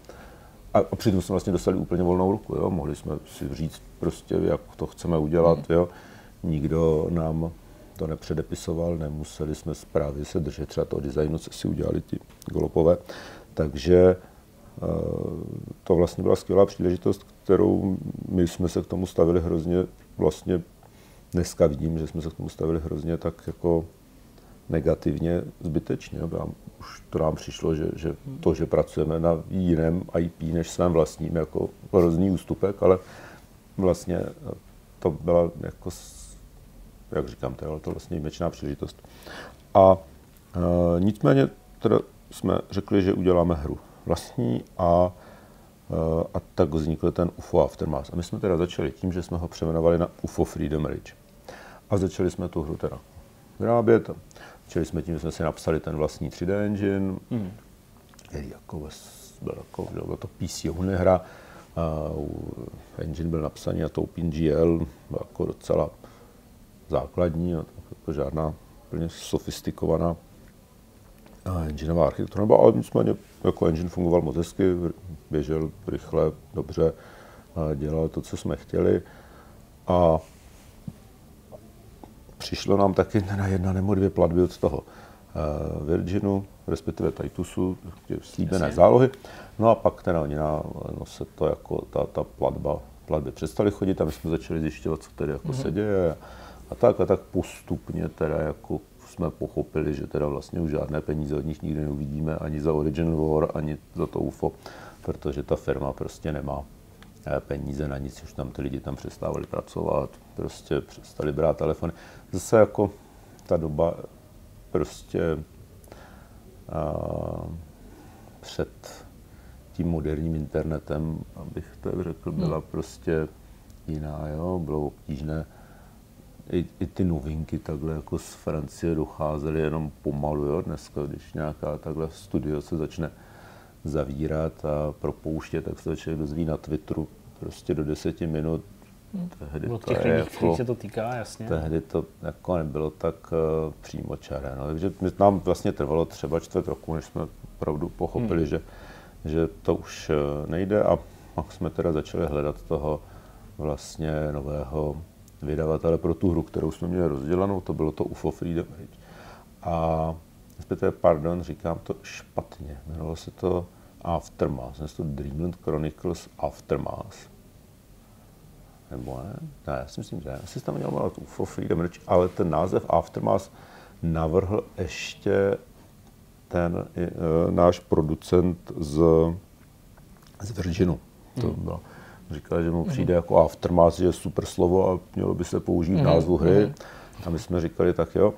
a, a přitom jsme vlastně dostali úplně volnou ruku, jo? mohli jsme si říct prostě, jak to chceme udělat, jo? nikdo nám to nepředepisoval, nemuseli jsme právě se držet třeba toho designu, co si udělali ti golopové, takže eh, to vlastně byla skvělá příležitost, kterou my jsme se k tomu stavili hrozně vlastně dneska vidím, že jsme se k tomu stavili hrozně tak jako negativně zbytečně. Nám, už to nám přišlo, že, že to, že pracujeme na jiném IP než svém vlastním, jako hrozný ústupek, ale vlastně to byla jako, jak říkám, to, to vlastně výjimečná příležitost. A e, nicméně teda jsme řekli, že uděláme hru vlastní a, e, a tak vznikl ten UFO Aftermath. A my jsme teda začali tím, že jsme ho přejmenovali na UFO Freedom Ridge. A začali jsme tu hru teda vyrábět. Začali jsme tím, že jsme si napsali ten vlastní 3D engine, hmm. který jako byl jako, byla to PC hra. A u- engine byl napsaný na to OpenGL, byl jako docela základní, jako žádná plně sofistikovaná eh, engineová architektura, nebo ale nicméně jako engine fungoval moc hezky, běžel rychle, dobře, a dělal to, co jsme chtěli. A přišlo nám taky na jedna nebo dvě platby od toho eh, Virginu, respektive Titusu, slíbené zálohy. No a pak teda oni na, no se to jako ta, ta platba, platby přestali chodit a my jsme začali zjišťovat, co tady jako mm-hmm. se děje. A tak a tak postupně teda jako jsme pochopili, že teda vlastně už žádné peníze od nich nikdy neuvidíme, ani za Origin War, ani za to UFO, protože ta firma prostě nemá eh, peníze na nic, už tam ty lidi tam přestávali pracovat, prostě přestali brát telefony. Zase jako ta doba prostě a, před tím moderním internetem, abych to řekl, byla hmm. prostě jiná, jo? bylo obtížné i, i ty novinky takhle jako z Francie docházely jenom pomalu. Jo? Dneska, když nějaká takhle studio se začne zavírat a propouštět, tak se člověk dozví na Twitteru prostě do deseti minut. Hmm. Tehdy Od těch lidí, jako, se to týká, jasně. Tehdy to jako nebylo tak uh, přímočaré. No. Takže nám vlastně trvalo třeba čtvrt roku, než jsme opravdu pochopili, hmm. že, že to už uh, nejde a pak jsme teda začali hledat toho vlastně nového vydavatele pro tu hru, kterou jsme měli rozdělanou, to bylo to UFO Freedom Age. A respektive, pardon, říkám to špatně, jmenovalo se to Aftermath, se to Dreamland Chronicles Aftermath. Nebo ne? Ne, já si myslím, že ne. Asi tam měl jmenovat UFO Freedom Age, ale ten název Aftermath navrhl ještě ten e, náš producent z, z Virginu. To hmm. Bylo Říkal, že mu přijde jako aftermath, že je super slovo a mělo by se použít v názvu hry. A my jsme říkali, tak jo.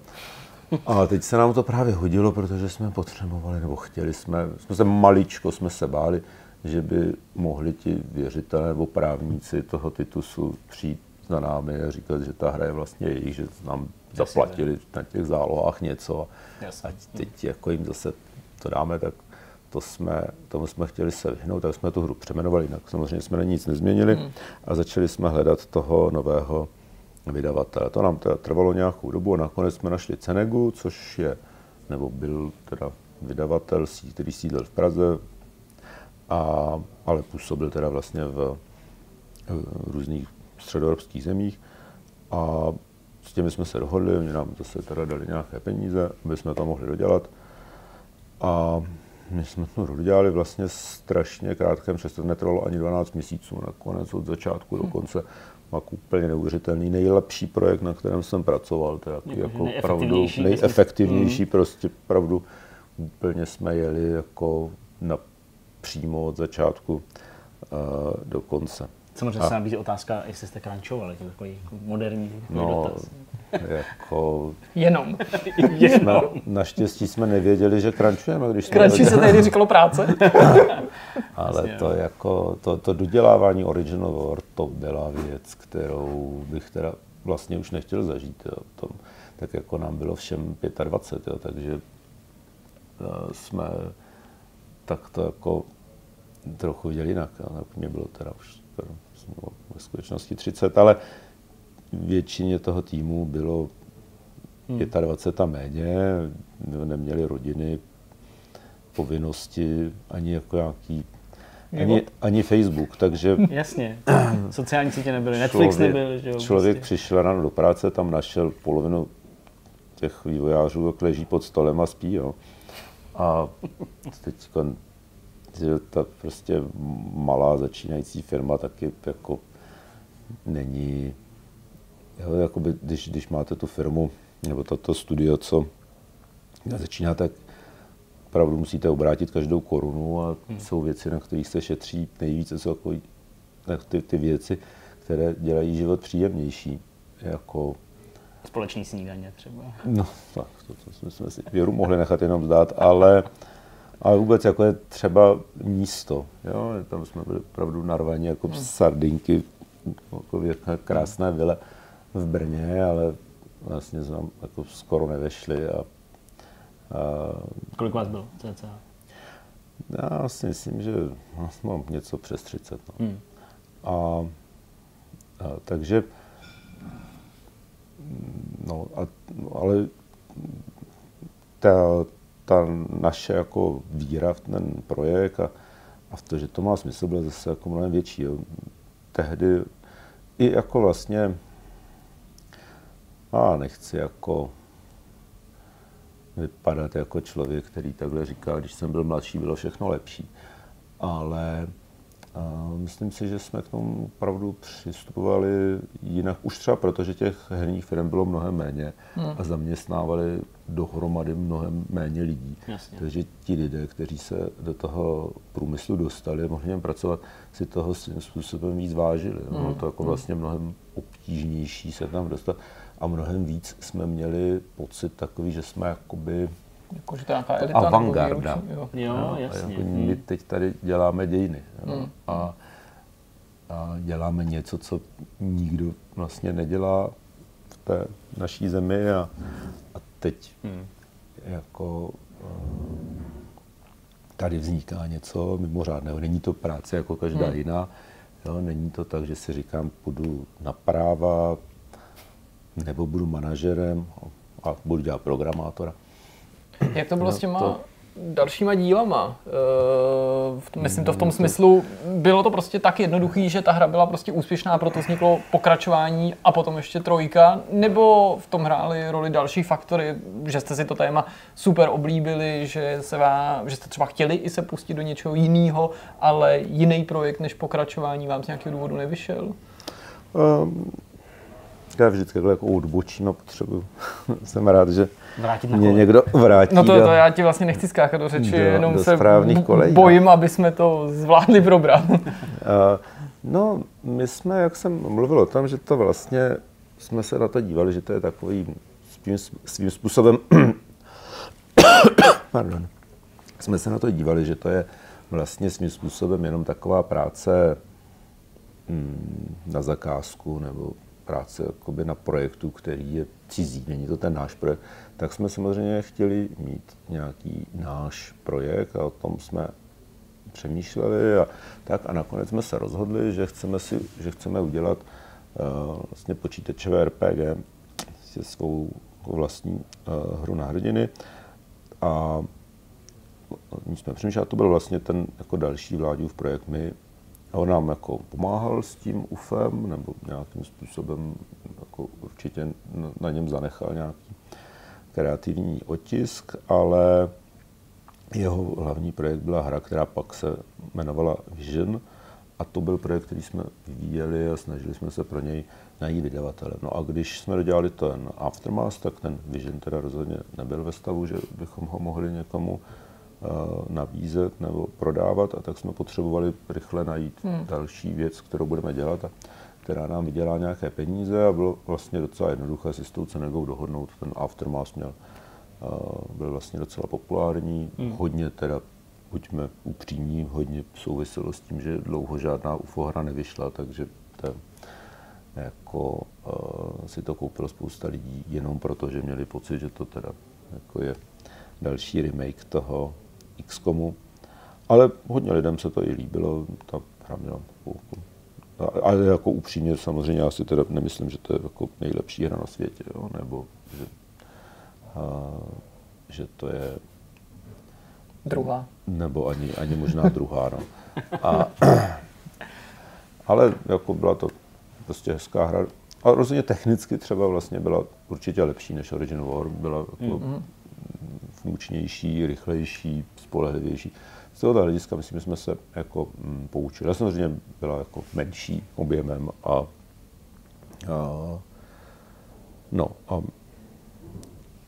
A teď se nám to právě hodilo, protože jsme potřebovali, nebo chtěli jsme, jsme se maličko jsme se báli, že by mohli ti věřitelé nebo právníci toho titusu přijít za námi a říkat, že ta hra je vlastně jejich, že nám zaplatili na těch zálohách něco. A teď jako jim zase to dáme, tak to jsme, tomu jsme chtěli se vyhnout, tak jsme tu hru přeměnovali jinak. Samozřejmě jsme na nic nezměnili hmm. a začali jsme hledat toho nového vydavatele. To nám teda trvalo nějakou dobu a nakonec jsme našli Cenegu, což je, nebo byl teda vydavatel, který sídlil v Praze, a, ale působil teda vlastně v, v různých středoevropských zemích. A s těmi jsme se dohodli, oni nám zase teda dali nějaké peníze, aby jsme to mohli dodělat. A my jsme to dodělali vlastně strašně krátkém, přesto to netrvalo ani 12 měsíců, nakonec od začátku do hm. konce. Pak úplně neuvěřitelný, nejlepší projekt, na kterém jsem pracoval, to je jako, jako pravdu nejefektivnější, hmm. prostě pravdu úplně jsme jeli jako na přímo od začátku uh, do konce. Samozřejmě se nabízí otázka, jestli jste to je takový moderní no, dotaz. Jako... Jenom. Jsme, naštěstí jsme nevěděli, že krančujeme. Když jsme Krančí se tady říkalo práce. Ale to, jako, to, to dodělávání Original War, to byla věc, kterou bych teda vlastně už nechtěl zažít. Jo. Tom, tak jako nám bylo všem 25, jo, takže eh, jsme tak to jako trochu viděli jinak. Jo. Mě bylo teda už ve skutečnosti 30, ale většině toho týmu bylo hmm. 25 a méně, neměli rodiny, povinnosti, ani jako nějaký ani, ani Facebook, takže... Jasně, sociální sítě nebyly, Netflix člověk, nebyl, že jo? Člověk prostě. přišel ráno do práce, tam našel polovinu těch vývojářů, jak leží pod stolem a spí, jo. A teď ta prostě malá začínající firma taky jako není Jo, jakoby, když, když máte tu firmu nebo toto studio, co začíná, tak opravdu musíte obrátit každou korunu a hmm. jsou věci, na kterých se šetří nejvíce, jsou jako ty, ty věci, které dělají život příjemnější. Jako Společný snídaně třeba. No, tak, to, to jsme si věru mohli nechat jenom zdát, ale, ale vůbec jako je třeba místo. Jo? Tam jsme byli opravdu narvaní jako hmm. sardinky, jako krásné vile v Brně, ale vlastně jsme jako skoro nevešli. A, a, Kolik vás bylo cca? Já si myslím, že mám něco přes 30. No. Hmm. A, a, takže no, a, ale ta, ta naše jako víra v ten projekt a, a v to, že to má smysl, byla zase jako mnohem větší. Jo. Tehdy i jako vlastně, a nechci jako vypadat jako člověk, který takhle říká, když jsem byl mladší, bylo všechno lepší. Ale a myslím si, že jsme k tomu opravdu přistupovali jinak, už třeba proto, že těch herních firm bylo mnohem méně hmm. a zaměstnávali dohromady mnohem méně lidí. Jasně. Takže ti lidé, kteří se do toho průmyslu dostali, mohli něm pracovat, si toho svým způsobem víc vážili. Hmm. Bylo to jako hmm. vlastně mnohem obtížnější se tam dostat a mnohem víc jsme měli pocit takový, že jsme jakoby jako, že to nějaká elita avantgarda. Jo, jo jasně. Jako my hmm. teď tady děláme dějiny. Hmm. A, a děláme něco, co nikdo vlastně nedělá v té naší zemi a, a teď hmm. jako eh, tady vzniká něco mimořádného. Není to práce jako každá hmm. jiná. Jo, není to tak, že si říkám, půjdu na práva, nebo budu manažerem a budu dělat programátora. Jak to bylo no, s těma to... dalšíma dílama? E, myslím to v tom smyslu, bylo to prostě tak jednoduchý, že ta hra byla prostě úspěšná, proto vzniklo pokračování a potom ještě trojka, nebo v tom hráli roli další faktory, že jste si to téma super oblíbili, že, se vám, že jste třeba chtěli i se pustit do něčeho jiného, ale jiný projekt než pokračování vám z nějakého důvodu nevyšel? Um, já vždycky jako odbočím a potřebuji. Jsem rád, že Vrátit mě někdo vrátí. No to, to já ti vlastně nechci skákat do řeči, do, jenom do se bojím, aby jsme to zvládli probrat. No, my jsme, jak jsem mluvil o tom, že to vlastně jsme se na to dívali, že to je takový svým, svým způsobem pardon, jsme se na to dívali, že to je vlastně svým způsobem jenom taková práce mm, na zakázku nebo práce jakoby na projektu, který je cizí, není to ten náš projekt, tak jsme samozřejmě chtěli mít nějaký náš projekt a o tom jsme přemýšleli a tak a nakonec jsme se rozhodli, že chceme, si, že chceme udělat uh, vlastně počítačové RPG, vlastně svou vlastní uh, hru na hrdiny a my jsme přemýšleli, to byl vlastně ten jako další vládův projekt. My a on nám jako pomáhal s tím UFem, nebo nějakým způsobem jako určitě na něm zanechal nějaký kreativní otisk, ale jeho hlavní projekt byla hra, která pak se jmenovala Vision a to byl projekt, který jsme vyvíjeli a snažili jsme se pro něj najít vydavatele. No a když jsme dodělali ten Aftermath, tak ten Vision teda rozhodně nebyl ve stavu, že bychom ho mohli někomu nabízet nebo prodávat a tak jsme potřebovali rychle najít hmm. další věc, kterou budeme dělat a která nám vydělá nějaké peníze a bylo vlastně docela jednoduché si s tou Cenegou dohodnout. Ten Aftermath měl, uh, byl vlastně docela populární, hmm. hodně teda, buďme upřímní, hodně souviselo s tím, že dlouho žádná UFO hra nevyšla, takže to, jako, uh, si to koupilo spousta lidí jenom proto, že měli pocit, že to teda jako je další remake toho XCOMu, ale hodně lidem se to i líbilo, ta hra měla ale jako upřímně samozřejmě já si teda nemyslím, že to je jako nejlepší hra na světě, jo? nebo že, a, že to je druhá. Nebo ani, ani možná druhá. No. A, ale jako byla to prostě hezká hra. A rozhodně technicky třeba vlastně byla určitě lepší než Original War. Byla jako mm-hmm. Funkčnější, rychlejší, spolehlivější. Z tohoto hlediska myslím, že jsme se jako mm, poučili. Já samozřejmě byla jako menší objemem a, a no a,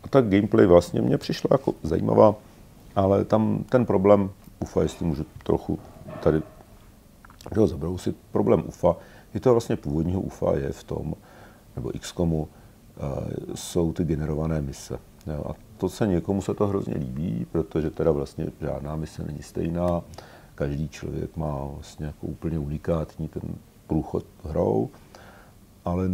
a tak gameplay vlastně mě přišla jako zajímavá, ale tam ten problém UFA, jestli můžu trochu tady ho zabrousit, problém UFA, je to vlastně původního UFA je v tom, nebo XCOMu, jsou ty generované mise. Jo, a to se někomu se to hrozně líbí, protože teda vlastně žádná mise není stejná. Každý člověk má vlastně jako úplně unikátní ten průchod hrou, ale,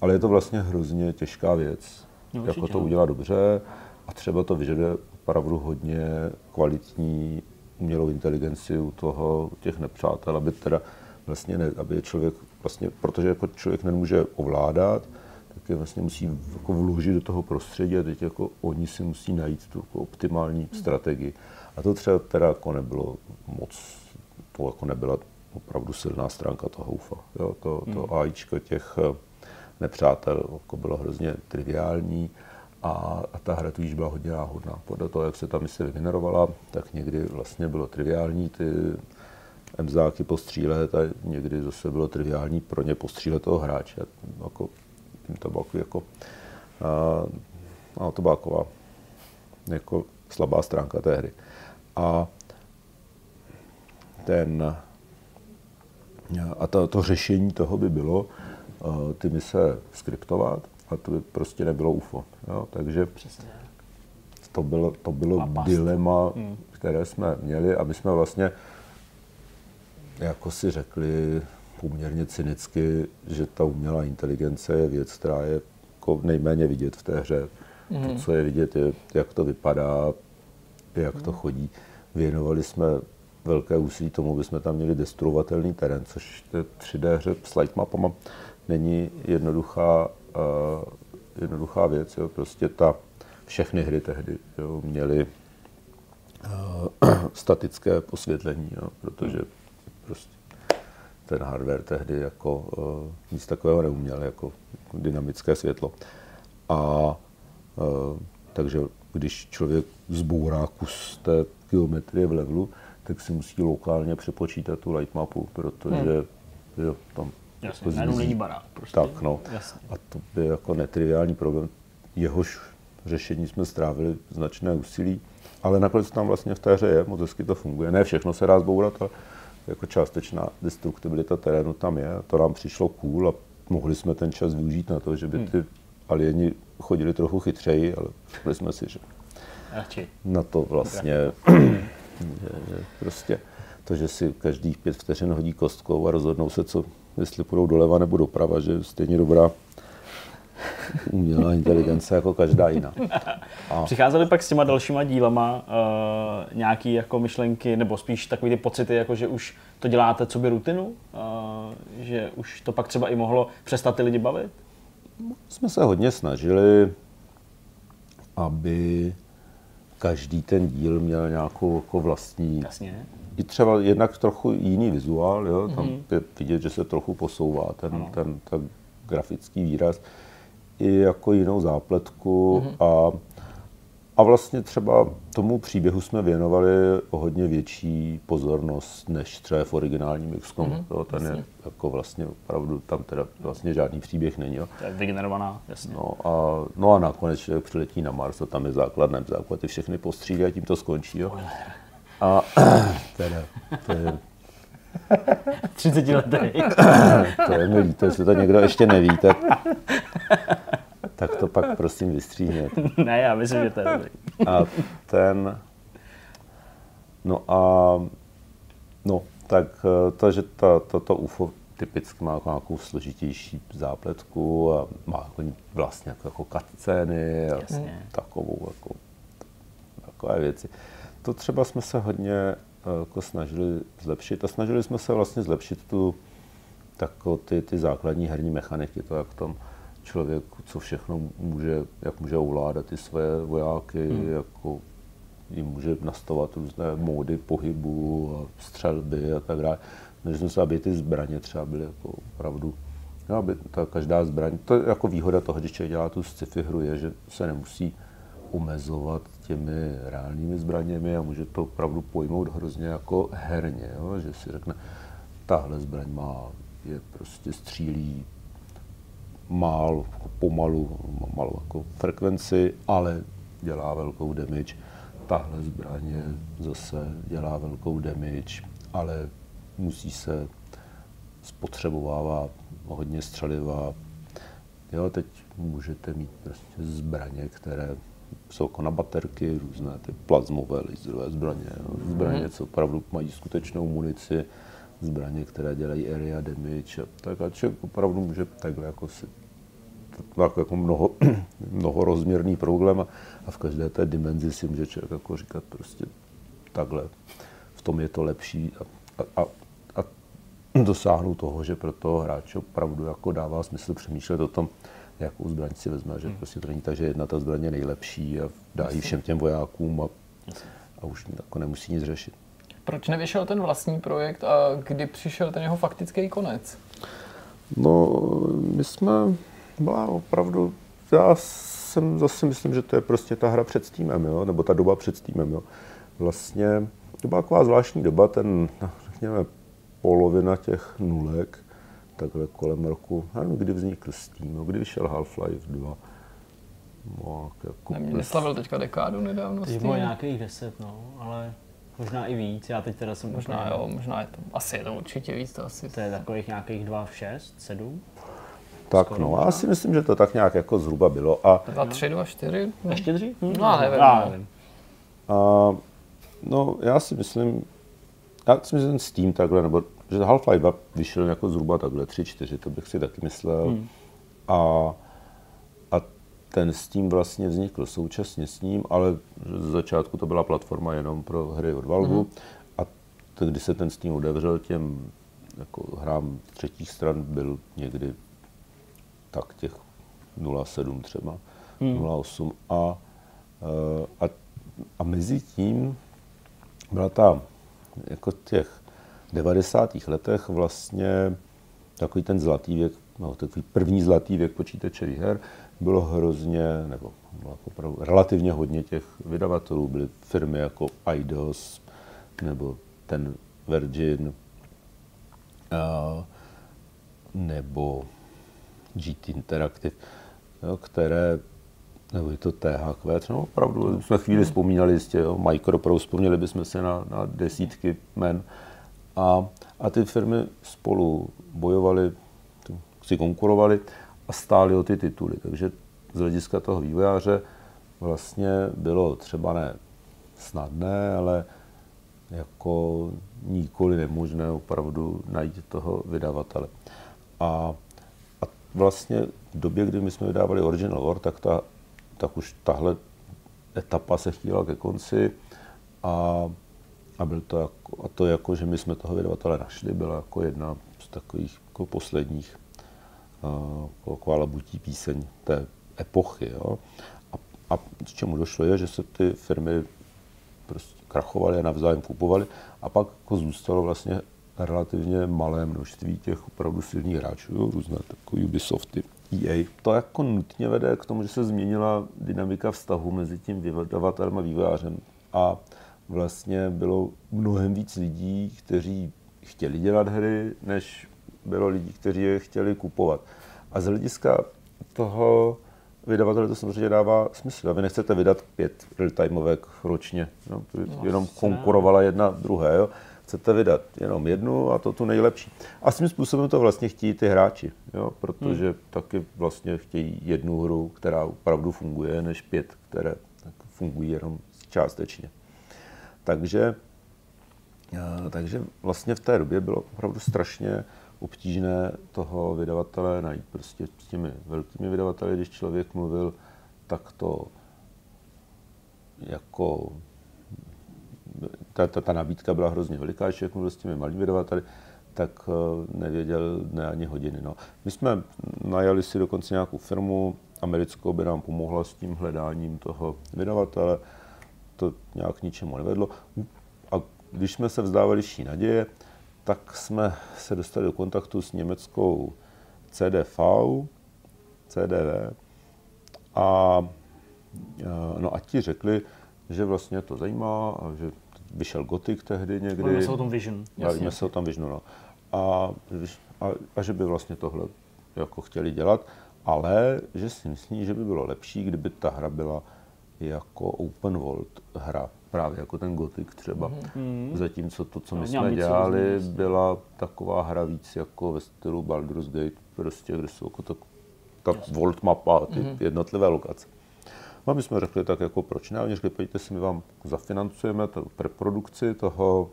ale je to vlastně hrozně těžká věc, no, jako to udělat dobře. A třeba to vyžaduje opravdu hodně kvalitní umělou inteligenci u toho, u těch nepřátel, aby teda vlastně ne, aby člověk vlastně, protože jako člověk nemůže ovládat, je vlastně musí jako vložit do toho prostředí a teď jako oni si musí najít tu jako optimální strategii. A to třeba teda jako nebylo moc, to jako nebyla opravdu silná stránka toho UFA. Jo, to, to hmm. AIčko těch eh, nepřátel jako bylo hrozně triviální a, a ta hra tudíž byla hodně náhodná. Podle toho, jak se ta mise vygenerovala, tak někdy vlastně bylo triviální ty emzáky postřílet a někdy zase bylo triviální pro ně postřílet toho hráče. Jako, to bylo jako, a, a to byla taková jako slabá stránka té hry. A ten a to, to řešení toho by bylo uh, ty mise skriptovat a to by prostě nebylo UFO. Jo? Takže Přesně. to bylo, to bylo dilema, hmm. které jsme měli a my jsme vlastně jako si řekli poměrně cynicky, že ta umělá inteligence je věc, která je jako nejméně vidět v té hře. Hmm. To, co je vidět, je, jak to vypadá, jak hmm. to chodí. Věnovali jsme velké úsilí tomu, aby jsme tam měli destruovatelný terén, což 3D hře s lightmapama není jednoduchá, uh, jednoduchá věc. Jo. Prostě ta, všechny hry tehdy jo, měly uh, statické posvětlení, jo, protože prostě ten hardware tehdy jako uh, nic takového neuměl, jako dynamické světlo. A uh, takže když člověk zbourá kus té geometrie v levelu, tak si musí lokálně přepočítat tu lightmapu, protože hmm. jo, tam Jasně, jako není barák. Prostě. Tak, no. Jasně. A to by jako netriviální problém. Jehož řešení jsme strávili značné úsilí, ale nakonec tam vlastně v té hře je, moc hezky to funguje. Ne všechno se dá zbourat, ale jako částečná destruktibilita terénu tam je. To nám přišlo cool a mohli jsme ten čas využít na to, že by hmm. ty alieni chodili trochu chytřeji, ale řekli jsme si, že na to vlastně že, že prostě to, že si každých pět vteřin hodí kostkou a rozhodnou se, co, jestli půjdou doleva nebo doprava, že je stejně dobrá umělá inteligence jako každá jiná. A... Přicházely pak s těma dalšíma dílama uh, nějaký jako myšlenky, nebo spíš takové ty pocity, jako že už to děláte co by rutinu? Uh, že už to pak třeba i mohlo přestat ty lidi bavit? Jsme se hodně snažili, aby každý ten díl měl nějakou jako vlastní... Jasně. I třeba jednak trochu jiný vizuál, jo? tam mm-hmm. je vidět, že se trochu posouvá ten, ten, ten grafický výraz, i jako jinou zápletku mm-hmm. a a vlastně třeba tomu příběhu jsme věnovali o hodně větší pozornost, než třeba v originálním XCOM. Mm-hmm, ten jasně. je jako vlastně opravdu, tam teda vlastně žádný příběh není. Jo. To je vygenerovaná, jasně. No a, no a nakonec člověk přiletí na Mars a tam je základné základ, ty všechny postřílí a tím to skončí. Jo. A teda, to je 30 letý. to je mi líto, jestli to někdo ještě neví, tak tak to pak prosím vystříhněte. ne, já myslím, že to je dobrý. a ten, no a, no, tak eh, to, že ta, to, to UFO typicky má jako nějakou složitější zápletku a má jako vlastně jako, jako cutscény a Jasně. takovou jako, takové věci. To třeba jsme se hodně jako snažili zlepšit a snažili jsme se vlastně zlepšit tu, tako, ty, ty základní herní mechaniky, to jak v tom člověk, co všechno může, jak může ovládat ty své vojáky, hmm. jako jim může nastavovat různé módy pohybu a střelby a tak dále. Než se, aby ty zbraně třeba byly jako opravdu, no, aby ta každá zbraň, to je jako výhoda toho, když člověk dělá tu sci-fi hru, je, že se nemusí omezovat těmi reálnými zbraněmi a může to opravdu pojmout hrozně jako herně, jo? že si řekne, tahle zbraň má, je prostě střílí mal, jako pomalu, malou jako frekvenci, ale dělá velkou damage. Tahle zbraně zase dělá velkou damage, ale musí se spotřebovává hodně střeliva. Jo, teď můžete mít prostě zbraně, které jsou jako na baterky, různé ty plazmové laserové zbraně, jo. zbraně, co opravdu mají skutečnou munici, zbraně, které dělají area damage, a tak a člověk opravdu může takhle jako si jako, jako mnoho, mnohorozměrný problém a, a v každé té dimenzi si může člověk jako říkat prostě takhle, v tom je to lepší a, a, a, a dosáhnout toho, že pro toho hráče opravdu jako dává smysl přemýšlet o tom, jakou zbraň si vezme, že hmm. prostě to není tak, že jedna ta zbraň je nejlepší a dá ji všem těm vojákům a, a už jako nemusí nic řešit. Proč nevyšel ten vlastní projekt a kdy přišel ten jeho faktický konec? No, my jsme, byla opravdu, já jsem zase myslím, že to je prostě ta hra před Steamem, jo? nebo ta doba před Steamem. Jo? Vlastně to byla taková zvláštní doba, ten, řekněme, polovina těch nulek, takhle kolem roku, nevím, kdy vznikl Steam, no, kdy vyšel Half-Life 2. No, jako Nemě neslavil teďka dekádu nedávno Steam. bylo nějakých deset, no, ale možná i víc, já teď teda jsem Možná úplně... jo, možná je to, asi je to určitě víc, to asi. To je takových nějakých dva, šest, sedm? Tak Skoro no, možná. já si myslím, že to tak nějak jako zhruba bylo. A... Dva, tři, dva, čtyři? Ještě dřív? Hm, no, nevím. Já nevím. A, no, já si myslím, já si myslím, že ten Steam takhle, nebo že Half-Life 2 vyšel jako zhruba takhle, 3-4, to bych si taky myslel. Hmm. A, a ten Steam vlastně vznikl současně s ním, ale z začátku to byla platforma jenom pro hry od Valve. Hmm. A to, když se ten Steam otevřel těm jako hrám třetích stran, byl někdy tak těch 0,7 třeba, hmm. 0,8 a, a, a mezi tím byla ta jako těch 90. letech vlastně takový ten zlatý věk, no, takový první zlatý věk počítačových her, bylo hrozně, nebo bylo opravdu relativně hodně těch vydavatelů. Byly firmy jako IDOS, nebo ten Virgin, nebo GT Interactive, jo, které, nebo je to THQ, třeba opravdu, jsme chvíli vzpomínali jistě, jo, Micropro, vzpomněli bychom se na, na desítky men, a, a ty firmy spolu bojovaly, si konkurovaly a stály o ty tituly. Takže z hlediska toho vývojáře vlastně bylo třeba ne snadné, ale jako nikoli nemožné opravdu najít toho vydavatele. A, a vlastně v době, kdy my jsme vydávali Original War, tak, ta, tak už tahle etapa se chtěla ke konci a a, byl to jako, a to jako, že my jsme toho vydavatele našli, byla jako jedna z takových jako posledních uh, jako butí píseň té epochy. Jo. A, a z čemu došlo je, že se ty firmy prostě krachovaly a navzájem kupovaly a pak jako zůstalo vlastně relativně malé množství těch opravdu silných hráčů, jo, různé takové Ubisofty, EA. To jako nutně vede k tomu, že se změnila dynamika vztahu mezi tím vydavatelem a vývojářem. A vlastně bylo mnohem víc lidí, kteří chtěli dělat hry, než bylo lidí, kteří je chtěli kupovat. A z hlediska toho vydavatele to samozřejmě dává smysl. A vy nechcete vydat pět real-timeovek ročně, no, no, jenom konkurovala jedna druhé. Jo. Chcete vydat jenom jednu a to tu nejlepší. A svým způsobem to vlastně chtějí ty hráči, jo, protože hmm. taky vlastně chtějí jednu hru, která opravdu funguje, než pět, které fungují jenom částečně. Takže, eh, takže vlastně v té době bylo opravdu strašně obtížné toho vydavatele najít. Prostě s těmi velkými vydavateli, když člověk mluvil, tak to jako ta, ta, ta nabídka byla hrozně veliká, když člověk mluvil s těmi malými vydavateli, tak eh, nevěděl ne ani hodiny. No. My jsme najali si dokonce nějakou firmu americkou, by nám pomohla s tím hledáním toho vydavatele to nějak ničemu nevedlo. A když jsme se vzdávali vší naděje, tak jsme se dostali do kontaktu s německou CDV, CDV a, no a ti řekli, že vlastně to zajímá a že vyšel Gothic tehdy někdy. Bavíme se o tom Vision. Bavíme se o tom Visionu, no. A, a, a že by vlastně tohle jako chtěli dělat, ale že si myslí, že by bylo lepší, kdyby ta hra byla jako open world hra, právě jako ten Gothic třeba. Mm-hmm. Zatímco to, co my no, jsme dělali, byla taková hra víc jako ve stylu Baldur's Gate, prostě, kde jsou jako to, ta yes. world mapa, ty mm-hmm. jednotlivé lokace. A my jsme řekli tak jako proč ne, a oni řekli, pojďte si, my vám zafinancujeme tu preprodukci toho,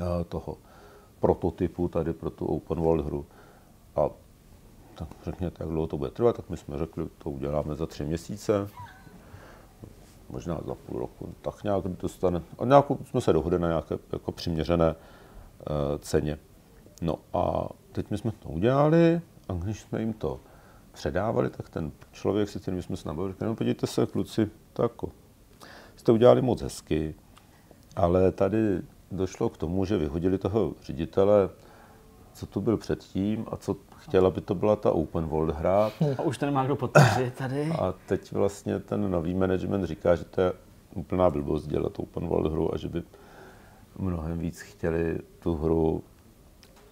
eh, toho prototypu tady pro tu open world hru. A tak řekněte, jak dlouho to bude trvat, tak my jsme řekli, to uděláme za tři měsíce, možná za půl roku, tak nějak dostane. A nějak jsme se dohodli na nějaké jako přiměřené uh, ceně. No a teď my jsme to udělali a když jsme jim to předávali, tak ten člověk, se kterým jsme se nabavili, říkal, no podívejte se, kluci, to jako, jste udělali moc hezky, ale tady došlo k tomu, že vyhodili toho ředitele, co tu byl předtím a co chtěl, aby to byla ta open world hra. A už to nemá kdo podpořit tady. A teď vlastně ten nový management říká, že to je úplná blbost dělat open world hru a že by mnohem víc chtěli tu hru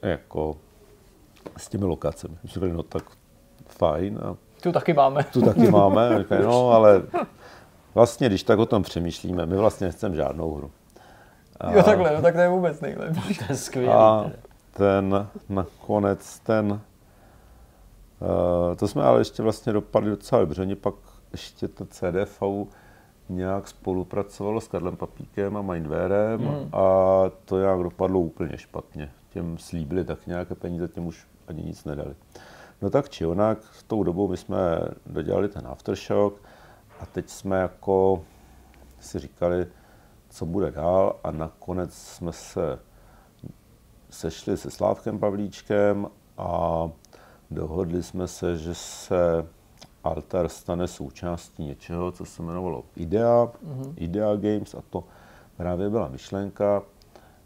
jako s těmi lokacemi. Říkali, no tak fajn. A Tu taky máme. tu taky máme. A říkali, no ale vlastně, když tak o tom přemýšlíme, my vlastně nechceme žádnou hru. Jo, takhle, no, tak to je vůbec nejlepší. To je skvělý. A ten nakonec ten, to jsme ale ještě vlastně dopadli docela dobře. Oni pak ještě to CDV nějak spolupracovalo s Karlem Papíkem a Mindwarem Mm. a to nějak dopadlo úplně špatně. Těm slíbili tak nějaké peníze, těm už ani nic nedali. No tak či onak, v tou dobou my jsme dodělali ten Aftershock a teď jsme jako si říkali, co bude dál a nakonec jsme se sešli se Slávkem Pavlíčkem a dohodli jsme se, že se Altar stane součástí něčeho, co se jmenovalo IDEA, mm-hmm. IDEA Games a to právě byla myšlenka,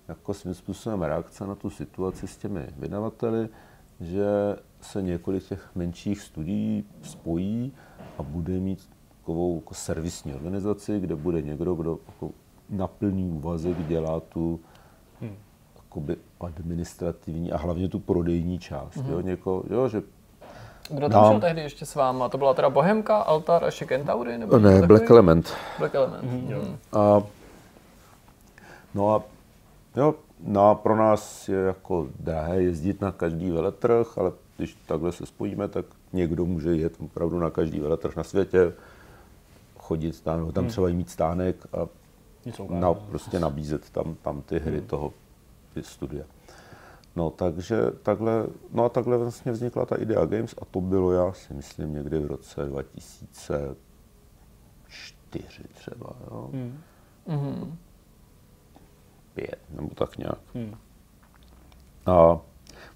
jako svým způsobem reakce na tu situaci s těmi vydavateli, že se několik těch menších studií spojí a bude mít takovou jako servisní organizaci, kde bude někdo, kdo jako na plný úvazek dělá tu jakoby administrativní a hlavně tu prodejní část. Mm-hmm. Jo, něko, jo, že Kdo tam No. šel tehdy ještě s váma? To byla teda Bohemka, Altar a ještě Kentaury? Nebo ne, Black? Element. Black Element. Mm-hmm. A, no a jo, no a pro nás je jako drahé jezdit na každý veletrh, ale když takhle se spojíme, tak někdo může jet opravdu na každý veletrh na světě, chodit tam, tam třeba i mít stánek a na, prostě nabízet tam, tam ty hry toho ty studia. No, takže takhle, no a takhle vlastně vznikla ta Idea Games a to bylo, já si myslím, někdy v roce 2004 třeba, jo. Mm-hmm. pět, nebo tak nějak. Hmm. A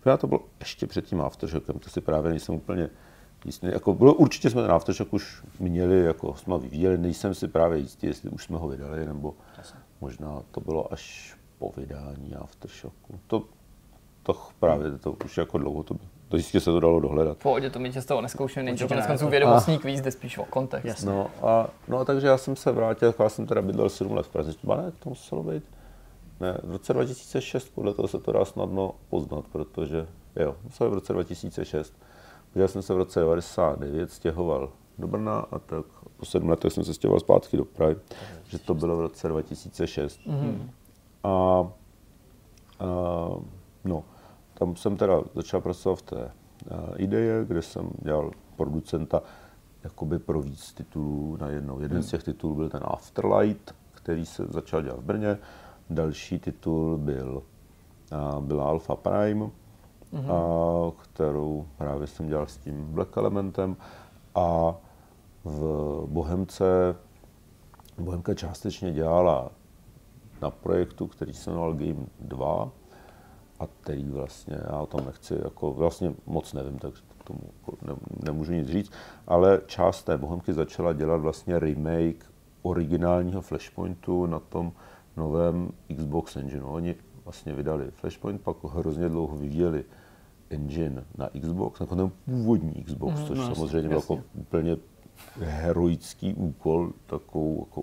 já to bylo ještě před tím Aftershockem, to si právě nejsem úplně jistý. Jako bylo, určitě jsme ten Aftershock už měli, jako jsme ho vyvíjeli, nejsem si právě jistý, jestli už jsme ho vydali, nebo možná to bylo až po vydání Aftershocku. To, to právě, to už jako dlouho to, to jistě se to dalo dohledat. V pohodě, to z toho neskoušeli, není to konec ne, konců vědomostní kvíz, jde spíš o kontext. Jasně. No a, no a takže já jsem se vrátil, já jsem teda bydlel 7 let v Praze, třeba ne, to muselo být. Ne, v roce 2006, podle toho se to dá snadno poznat, protože jo, muselo v roce 2006. Já jsem se v roce 99 stěhoval do Brna a tak po sedm letech jsem se stěhoval zpátky do Prahy, že to bylo v roce 2006. Mhm. A, a no, tam jsem teda začal pracovat v té a, ideje, kde jsem dělal producenta jakoby pro víc titulů na jednou. Jeden z těch titulů byl ten Afterlight, který se začal dělat v Brně. Další titul byl, a, byla Alpha Prime, a, kterou právě jsem dělal s tím Black Elementem. A v Bohemce, Bohemka částečně dělala na projektu, který se jmenoval Game 2 a který vlastně, já o tom nechci, jako vlastně moc nevím, takže k tomu ne, nemůžu nic říct, ale část té Bohemky začala dělat vlastně remake originálního Flashpointu na tom novém Xbox Engine. Oni vlastně vydali Flashpoint, pak hrozně dlouho vyvíjeli engine na Xbox, jako ten původní Xbox, což no jasně, samozřejmě byl jako úplně heroický úkol, takovou jako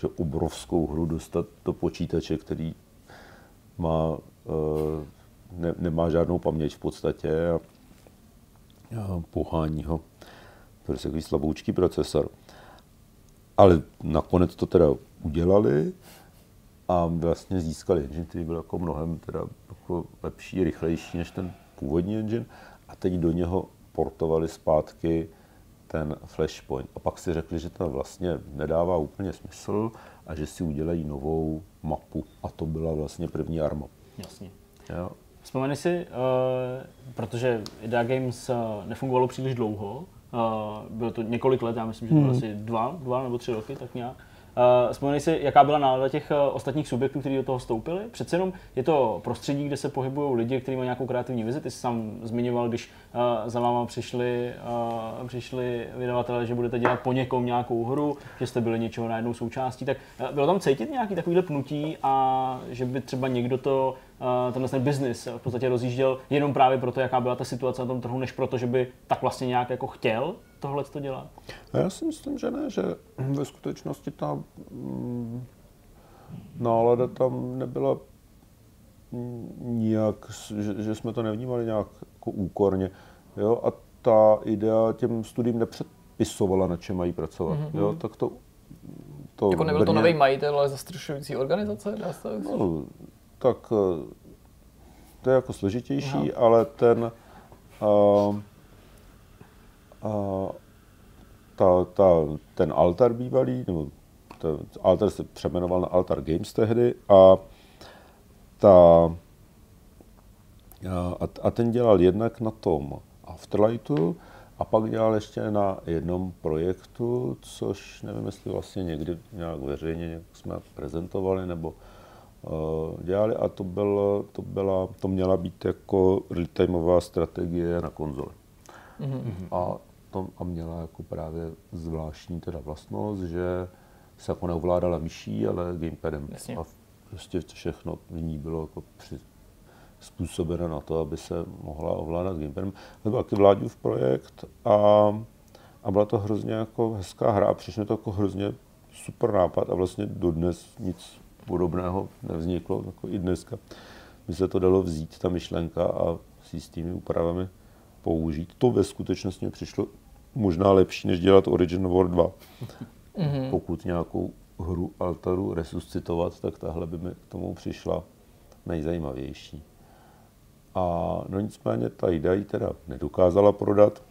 že obrovskou hru dostat do počítače, který má, eh, ne, nemá žádnou paměť v podstatě a, a pohání ho prostě takový slaboučký procesor. Ale nakonec to teda udělali a vlastně získali engine, který byl jako mnohem teda jako lepší, rychlejší než ten původní engine a teď do něho portovali zpátky ten Flashpoint. A pak si řekli, že to vlastně nedává úplně smysl a že si udělají novou mapu. A to byla vlastně první arma. Jasně. Jo. Vzpomeni si, uh, protože Idea Games uh, nefungovalo příliš dlouho, uh, bylo to několik let, já myslím, že to bylo asi dva, dva nebo tři roky, tak nějak. Uh, vzpomenej si, jaká byla nálada těch uh, ostatních subjektů, kteří do toho vstoupili? Přece jenom je to prostředí, kde se pohybují lidi, kteří mají nějakou kreativní vizi. Ty jsi sám zmiňoval, když uh, za váma přišli, přišli vydavatelé, že budete dělat po někom nějakou hru, že jste byli něčeho najednou součástí. Tak bylo tam cítit nějaký takovýhle pnutí a že by třeba někdo to tenhle ten biznis v podstatě rozjížděl jenom právě proto, jaká byla ta situace na tom trhu, než proto, že by tak vlastně nějak jako chtěl tohle to dělat? A já si myslím, že ne, že ve skutečnosti ta mm, nálada tam nebyla nijak, že, že jsme to nevnímali nějak jako úkorně. Jo? A ta idea těm studiím nepředpisovala, na čem mají pracovat. Mm-hmm. Jo? Tak to, to jako nebyl Brně... to nový majitel, ale zastrašující organizace? Dá se no, tak eh, to je jako složitější, Aha. ale ten uh, uh, ta, ta, ten altar bývalý, nebo ten altar se přemenoval na Altar Games tehdy a ta a, a ten dělal jednak na tom Afterlightu a pak dělal ještě na jednom projektu, což nevím, jestli vlastně někdy nějak veřejně nějak jsme prezentovali nebo dělali a to, byl, to, byla, to měla být jako real strategie na konzoli. Mm-hmm. A, to, a měla jako právě zvláštní teda vlastnost, že se jako neovládala myší, ale gamepadem. Jasně. A prostě všechno v ní bylo jako při, způsobeno na to, aby se mohla ovládat gamepadem. To byl taky Vláďův projekt a, a byla to hrozně jako hezká hra a přišlo to jako hrozně super nápad a vlastně dodnes nic podobného nevzniklo, jako i dneska by se to dalo vzít, ta myšlenka a s jistými úpravami použít. To ve skutečnosti mi přišlo možná lepší, než dělat Origin War 2. Mm-hmm. Pokud nějakou hru Altaru resuscitovat, tak tahle by mi k tomu přišla nejzajímavější. A no nicméně ta idea ji teda nedokázala prodat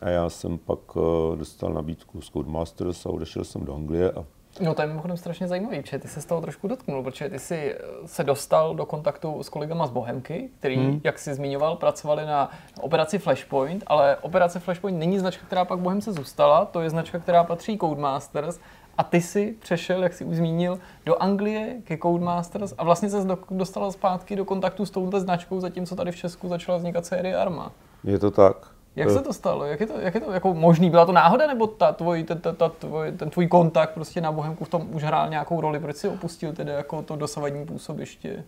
a já jsem pak eh, dostal nabídku z Codemasters a odešel jsem do Anglie a No to je mimochodem strašně zajímavý, protože ty se z toho trošku dotknul, protože ty jsi se dostal do kontaktu s kolegama z Bohemky, který, hmm. jak jsi zmiňoval, pracovali na operaci Flashpoint, ale operace Flashpoint není značka, která pak Bohemce zůstala, to je značka, která patří Codemasters a ty si přešel, jak jsi už zmínil, do Anglie ke Codemasters a vlastně se dostal zpátky do kontaktu s touhle značkou, zatímco tady v Česku začala vznikat série Arma. Je to tak. Jak se to stalo? Jak je to, jak je to jako možný? Byla to náhoda, nebo ta tvoj, ta, ta, ta, tvoj, ten tvůj kontakt prostě na Bohemku v tom už hrál nějakou roli? Proč si opustil tedy jako to dosavadní působiště?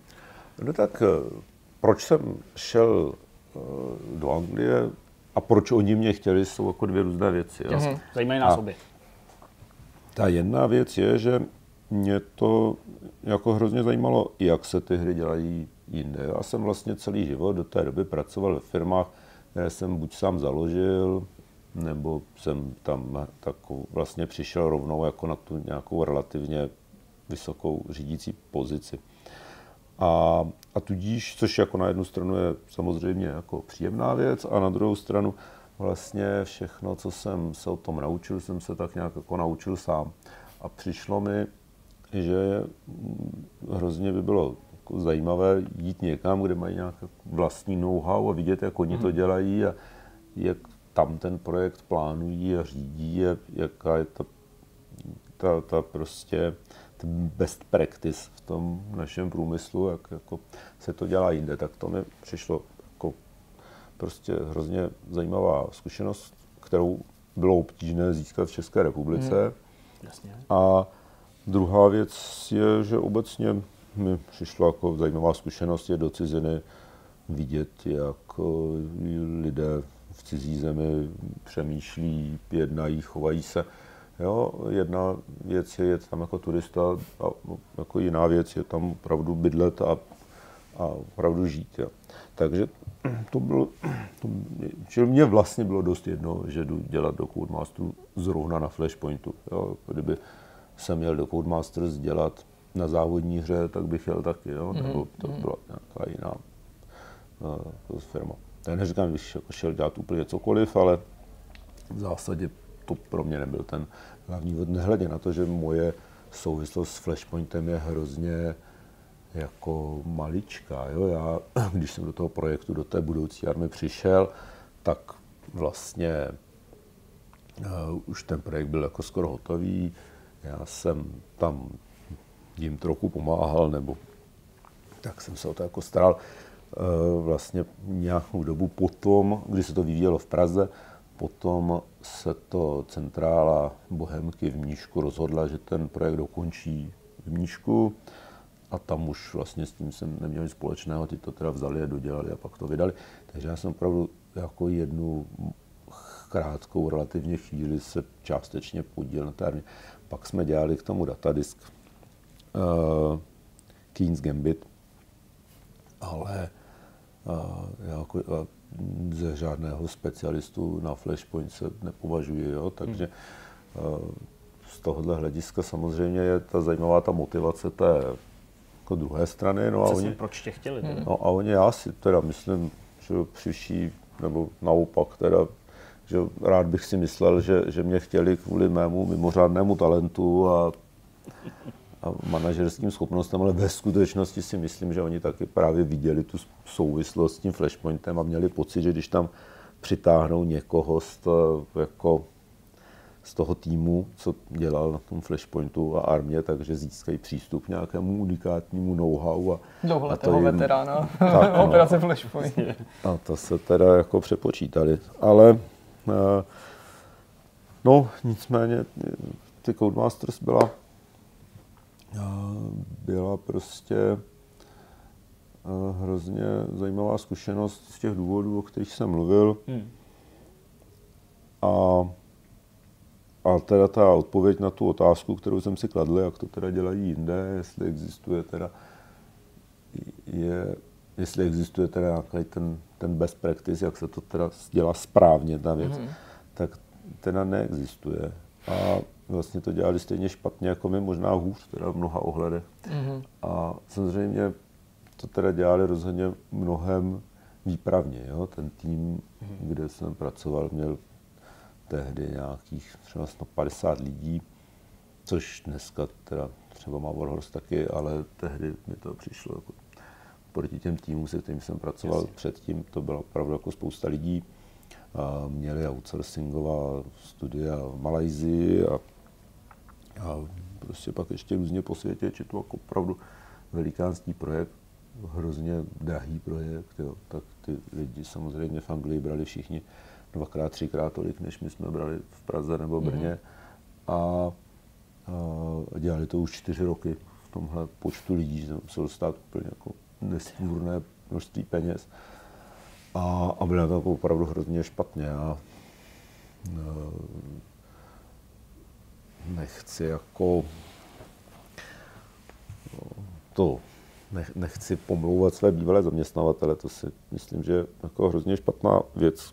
No tak eh, proč jsem šel eh, do Anglie a proč oni mě chtěli, jsou jako dvě různé věci. Mm-hmm. Zajímají nás obě. Ta jedna věc je, že mě to jako hrozně zajímalo, jak se ty hry dělají jinde. Já jsem vlastně celý život do té doby pracoval ve firmách, jsem buď sám založil, nebo jsem tam tak vlastně přišel rovnou jako na tu nějakou relativně vysokou řídící pozici. A, a tudíž, což jako na jednu stranu je samozřejmě jako příjemná věc, a na druhou stranu vlastně všechno, co jsem se o tom naučil, jsem se tak nějak jako naučil sám. A přišlo mi, že hrozně by bylo jako zajímavé jít někam, kde mají nějaké vlastní know-how a vidět, jak oni to mhm. dělají a jak tam ten projekt plánují a řídí a jaká je ta, ta, ta prostě ten best practice v tom našem průmyslu, jak jako se to dělá jinde, tak to mi přišlo jako prostě hrozně zajímavá zkušenost, kterou bylo obtížné získat v České republice. Hmm. Jasně. A druhá věc je, že obecně mi přišla jako zajímavá zkušenost je do ciziny vidět, jak eh, lidé v cizí zemi přemýšlí, jednají, chovají se. Jo, jedna věc je jet tam jako turista a jako jiná věc je tam opravdu bydlet a, a opravdu žít. Jo. Takže to bylo, to, čili mě vlastně bylo dost jedno, že jdu dělat do Codemasteru zrovna na Flashpointu. Jo. Kdyby jsem měl do Codemasters dělat na hře, tak bych jel taky, jo? Mm-hmm. nebo to mhm. byla nějaká jiná uh, firma. Já neříkám, když jako šel dělat úplně cokoliv, ale v zásadě to pro mě nebyl ten hlavní vod. Nehledě na to, že moje souvislost s Flashpointem je hrozně jako maličká. Jo? Já, když jsem do toho projektu, do té budoucí army přišel, tak vlastně uh, už ten projekt byl jako skoro hotový já jsem tam jim trochu pomáhal, nebo tak jsem se o to jako staral eh, vlastně nějakou dobu potom, když se to vyvíjelo v Praze, potom se to centrála Bohemky v Mníšku rozhodla, že ten projekt dokončí v Mníšku a tam už vlastně s tím jsem neměl nic společného, ti to teda vzali a dodělali a pak to vydali. Takže já jsem opravdu jako jednu krátkou relativně chvíli se částečně podíl na té Pak jsme dělali k tomu datadisk uh, Keynes Gambit, ale uh, já jako, uh, ze žádného specialistu na Flashpoint se nepovažuji, jo? takže uh, z tohohle hlediska samozřejmě je ta zajímavá ta motivace té jako druhé strany. No a oni, proč tě chtěli? Teda? No a oni, já si teda myslím, že přiší, nebo naopak teda, že rád bych si myslel, že, že mě chtěli kvůli mému mimořádnému talentu a, a manažerským schopnostem, ale ve skutečnosti si myslím, že oni taky právě viděli tu souvislost s tím flashpointem a měli pocit, že když tam přitáhnou někoho z to, jako z toho týmu, co dělal na tom Flashpointu a armě, takže získají přístup k nějakému unikátnímu know-how. A, a to jim, veterána tak, no, operace Flashpoint. A to se teda jako přepočítali. Ale eh, no, nicméně ty Codemasters byla byla prostě eh, hrozně zajímavá zkušenost z těch důvodů, o kterých jsem mluvil. Hmm. A a teda ta odpověď na tu otázku, kterou jsem si kladl, jak to teda dělají jinde, jestli existuje teda je, jestli existuje teda nějaký ten, ten best practice, jak se to teda dělá správně ta věc, mm-hmm. tak teda neexistuje. A vlastně to dělali stejně špatně jako my, možná hůř teda v mnoha ohledech. Mm-hmm. A samozřejmě to teda dělali rozhodně mnohem výpravně. Jo? Ten tým, mm-hmm. kde jsem pracoval, měl tehdy nějakých třeba 150 lidí, což dneska teda třeba má Warhorse taky, ale tehdy mi to přišlo jako proti těm týmům, se kterým jsem pracoval Jasně. předtím, to bylo opravdu jako spousta lidí. A měli outsourcingová studia v Malajzii a, a prostě pak ještě různě po světě, či to jako opravdu velikánský projekt, hrozně drahý projekt, jo. tak ty lidi samozřejmě v Anglii brali všichni dvakrát, třikrát tolik, než my jsme brali v Praze nebo Brně. Mm-hmm. A, a dělali to už čtyři roky v tomhle počtu lidí, že muselo stát úplně jako nesmírné množství peněz. A, a bylo to opravdu hrozně špatně. A, nechci jako to nechci pomlouvat své bývalé zaměstnavatele, to si myslím, že je jako hrozně špatná věc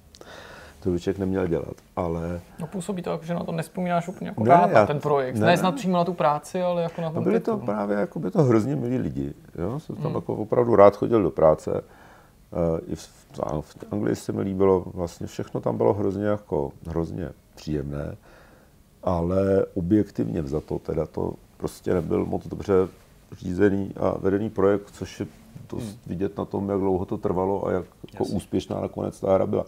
to by člověk neměl dělat, ale... No působí to jako, že na to nespomínáš úplně jako ne, rád já, ten projekt. Ne, ne snad přímo na tu práci, ale jako na ten no byli to právě jako by to hrozně milí lidi. Jo? Jsem tam hmm. jako opravdu rád chodil do práce. Uh, I v, v Anglii se mi líbilo, vlastně všechno tam bylo hrozně jako, hrozně příjemné, ale objektivně za to teda to prostě nebyl moc dobře řízený a vedený projekt, což je to hmm. vidět na tom, jak dlouho to trvalo a jak jako úspěšná nakonec ta hra byla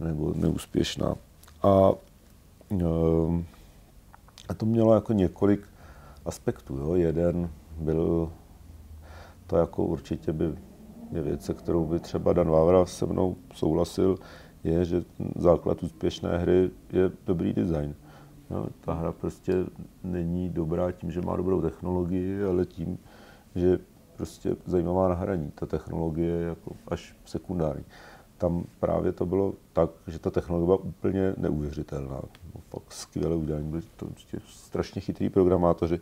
nebo neúspěšná. A, ehm, a to mělo jako několik aspektů. Jo. Jeden byl to jako určitě by je věc, se kterou by třeba Dan Vávra se mnou souhlasil, je, že základ úspěšné hry je dobrý design. No, ta hra prostě není dobrá tím, že má dobrou technologii, ale tím, že prostě zajímavá na hraní. Ta technologie je jako až sekundární tam právě to bylo tak, že ta technologie byla úplně neuvěřitelná. Fakt skvěle udělané, byli to prostě strašně chytrý programátoři,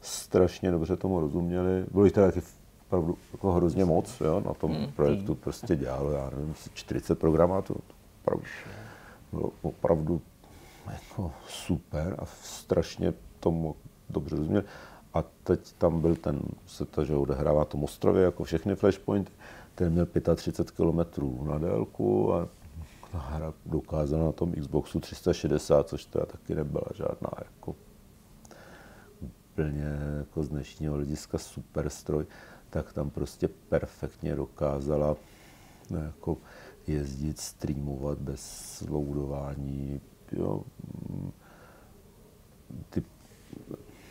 strašně dobře tomu rozuměli. Bylo jich teda taky opravdu jako hrozně moc, jo, na tom hmm. projektu prostě dělalo, já nevím, 40 programátorů. Opravdu, bylo opravdu jako super a strašně tomu dobře rozuměli. A teď tam byl ten, se to, že odehrává tom ostrově, jako všechny flashpointy, ten měl 35 km na délku a hra dokázala na tom Xboxu 360, což teda taky nebyla žádná jako úplně jako z dnešního hlediska super stroj, tak tam prostě perfektně dokázala no, jako jezdit, streamovat bez loadování. Jo. Ty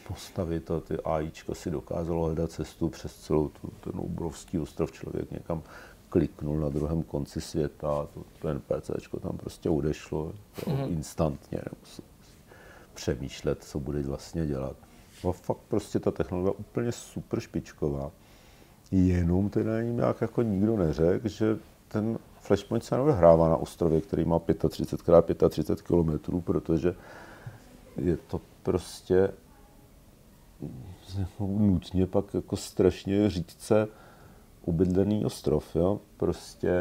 postavit a ty AIčko si dokázalo hledat cestu přes celou tu, ten obrovský ostrov. Člověk někam kliknul na druhém konci světa to, to NPCčko tam prostě odešlo mm-hmm. instantně. Nemusel přemýšlet, co bude vlastně dělat. No fakt prostě ta technologie úplně super špičková. Jenom teda jim nějak jako nikdo neřekl, že ten Flashpoint se neodehrává na ostrově, který má 35 x 35 km, protože je to prostě nutně pak jako strašně řídce ubydlený ostrov. Jo? Prostě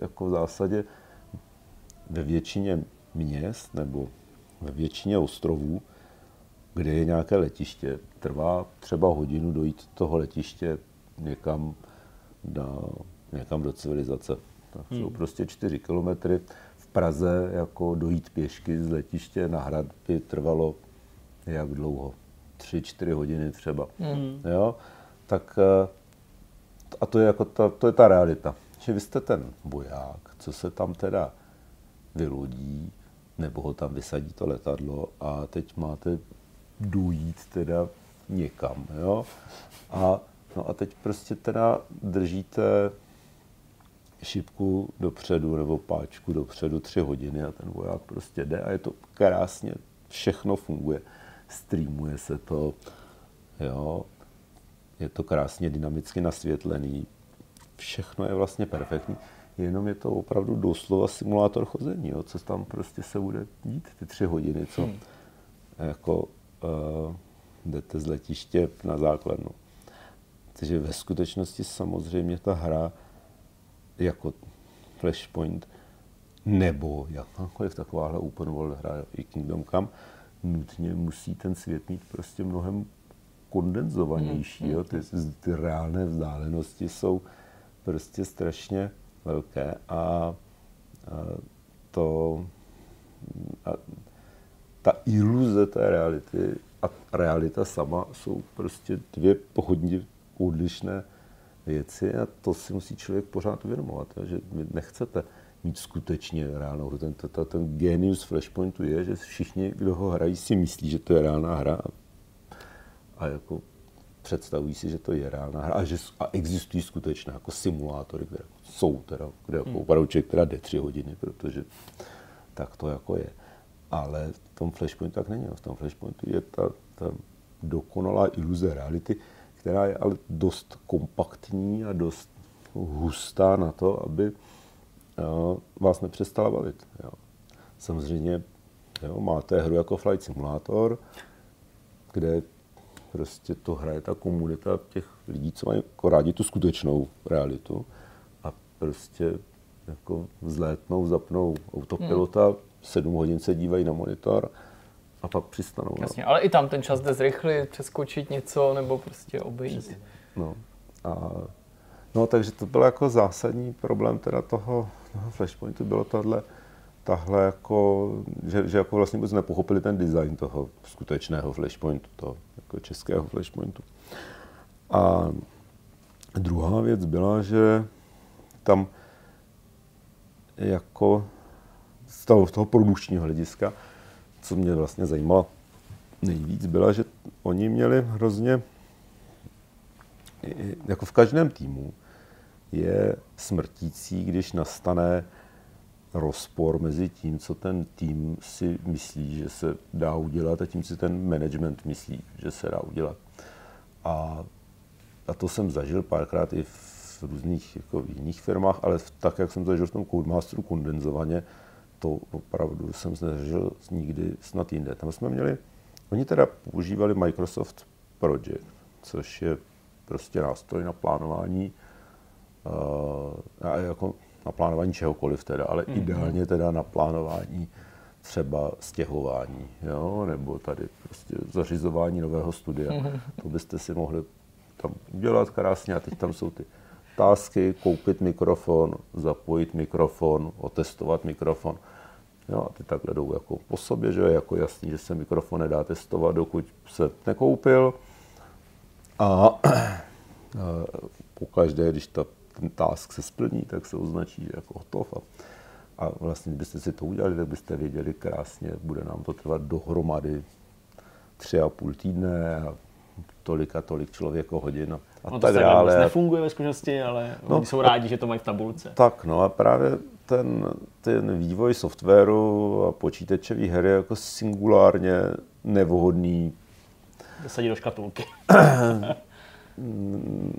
jako v zásadě ve většině měst nebo ve většině ostrovů, kde je nějaké letiště, trvá třeba hodinu dojít toho letiště někam, na, někam do civilizace. Tak hmm. jsou prostě čtyři kilometry. V Praze jako dojít pěšky z letiště na hrad by trvalo jak dlouho? Tři, čtyři hodiny třeba. Hmm. Jo? Tak eh, a to je, jako ta, to je ta realita. Že vy jste ten boják, co se tam teda vylodí, nebo ho tam vysadí to letadlo a teď máte dojít teda někam, jo. A, no a teď prostě teda držíte šipku dopředu nebo páčku dopředu tři hodiny a ten voják prostě jde a je to krásně, všechno funguje. Streamuje se to, jo, je to krásně dynamicky nasvětlený, všechno je vlastně perfektní, jenom je to opravdu doslova simulátor chození, jo, co tam prostě se bude dít ty tři hodiny, co hmm. jako uh, jdete z letiště na základnu. Takže ve skutečnosti samozřejmě ta hra jako Flashpoint nebo jakákoliv takováhle open world hra i Kingdom Come nutně musí ten svět mít prostě mnohem kondenzovanější. Mm, jo? Ty, ty reálné vzdálenosti jsou prostě strašně velké a, a to a ta iluze té reality a realita sama jsou prostě dvě pohodně odlišné věci a to si musí člověk pořád uvědomovat, že vy nechcete mít skutečně reálnou Ten, ten, ten genius Flashpointu je, že všichni, kdo ho hrají, si myslí, že to je reálná hra a jako představují si, že to je reálná hra a že a existují skutečné jako simulátory, které jsou teda, kde jako opravdu člověk teda jde tři hodiny, protože tak to jako je. Ale v tom Flashpointu tak není. V tom Flashpointu je ta, ta dokonalá iluze reality, která je ale dost kompaktní a dost hustá na to, aby uh, vás nepřestala bavit. Jo. Samozřejmě jo, máte hru jako Flight Simulator, kde prostě to hraje ta komunita těch lidí, co mají jako rádi tu skutečnou realitu a prostě jako vzlétnou, zapnou autopilota, hmm. sedm hodin se dívají na monitor a pak přistanou. No. Jasně, no. ale i tam ten čas jde zrychlit, přeskočit něco nebo prostě obejít. No, a, no, takže to byl jako zásadní problém teda toho, toho Flashpointu, bylo tohle, tahle jako, že, že jako vlastně vůbec nepochopili ten design toho skutečného Flashpointu, toho jako českého Flashpointu. A druhá věc byla, že tam jako z toho, z toho produkčního hlediska, co mě vlastně zajímalo nejvíc, byla, že oni měli hrozně, jako v každém týmu je smrtící, když nastane rozpor mezi tím, co ten tým si myslí, že se dá udělat a tím, co ten management myslí, že se dá udělat. A, a to jsem zažil párkrát i v různých jako v jiných firmách, ale tak, jak jsem zažil v tom Codemasteru kondenzovaně, to opravdu jsem nezažil nikdy snad jinde. Tam jsme měli, oni teda používali Microsoft Project, což je prostě nástroj na plánování uh, jako na plánování čehokoliv teda, ale mm-hmm. ideálně teda na plánování třeba stěhování, jo, nebo tady prostě zařizování nového studia. Mm-hmm. To byste si mohli tam udělat krásně a teď tam jsou ty tásky, koupit mikrofon, zapojit mikrofon, otestovat mikrofon. Jo, a ty takhle jdou jako po sobě, že je jako jasný, že se mikrofon nedá testovat, dokud se nekoupil. A pokaždé, když ta ten task se splní, tak se označí jako hotov. A, a vlastně, kdybyste si to udělali, tak byste věděli krásně, bude nám to trvat dohromady tři a půl týdne a tolik a tolik člověko hodin a, a No tak to dále. dále. nefunguje ve skutečnosti, ale No, oni jsou rádi, že to mají v tabulce. Tak, no a právě ten, ten vývoj softwaru a počítačových her je jako singulárně nevhodný, Zasadí do škatulky.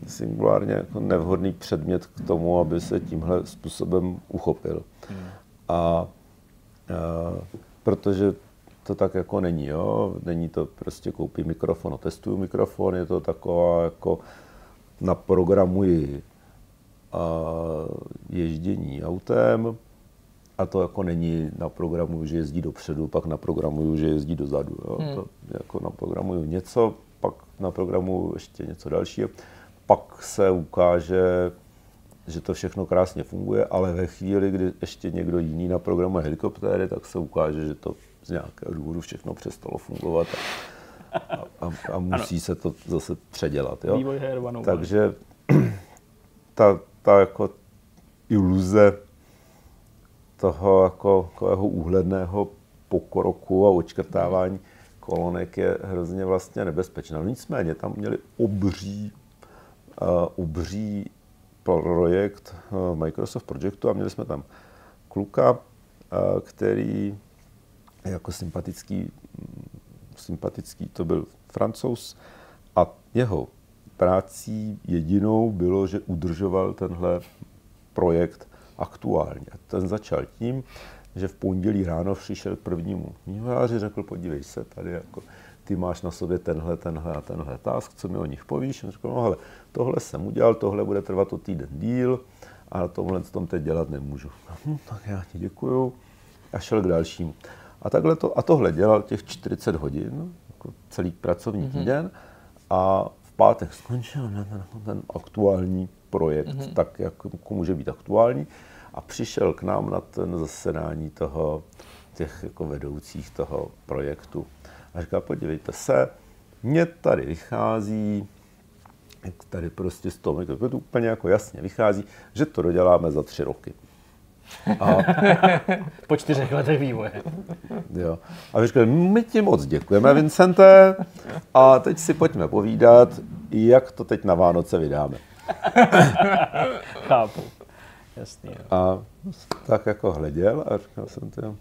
singulárně jako nevhodný předmět k tomu, aby se tímhle způsobem uchopil. A, a protože to tak jako není, jo? Není to prostě koupí mikrofon a testuju mikrofon, je to taková jako naprogramuji a ježdění autem a to jako není naprogramuju, že jezdí dopředu, pak naprogramuju, že jezdí dozadu. Jo? Hmm. To jako naprogramuju něco, pak naprogramuju ještě něco dalšího, pak se ukáže, že to všechno krásně funguje, ale ve chvíli, kdy ještě někdo jiný naprogramuje helikoptéry, tak se ukáže, že to z nějakého důvodu všechno přestalo fungovat a, a, a, musí se to zase předělat. Jo? Vývoj her one Takže ta, ta jako iluze toho jako takového úhledného pokroku a očkrtávání kolonek je hrozně vlastně nebezpečná. Nicméně tam měli obří, uh, obří projekt uh, Microsoft Projectu a měli jsme tam kluka, uh, který jako sympatický, sympatický, to byl francouz a jeho prací jedinou bylo, že udržoval tenhle projekt aktuálně. Ten začal tím, že v pondělí ráno přišel prvnímu vývojáři, řekl, podívej se, tady jako ty máš na sobě tenhle, tenhle a tenhle task, co mi o nich povíš? On řekl, no hele, tohle jsem udělal, tohle bude trvat o týden díl a tomhle tom teď dělat nemůžu. Hm, tak já ti děkuju a šel k dalšímu. A, takhle to, a tohle dělal těch 40 hodin, jako celý pracovní mm-hmm. týden a v pátek skončil ten, ten aktuální projekt, mm-hmm. tak jak jako může být aktuální a přišel k nám na ten zasedání toho, těch jako vedoucích toho projektu a říká, podívejte se, mně tady vychází, tady prostě z toho to úplně jako jasně vychází, že to doděláme za tři roky. A, po čtyřech letech vývoje. Jo. A říkal, my ti moc děkujeme, Vincente, a teď si pojďme povídat, jak to teď na Vánoce vydáme. Chápu. Jasný, jo. A tak jako hleděl a říkal jsem to,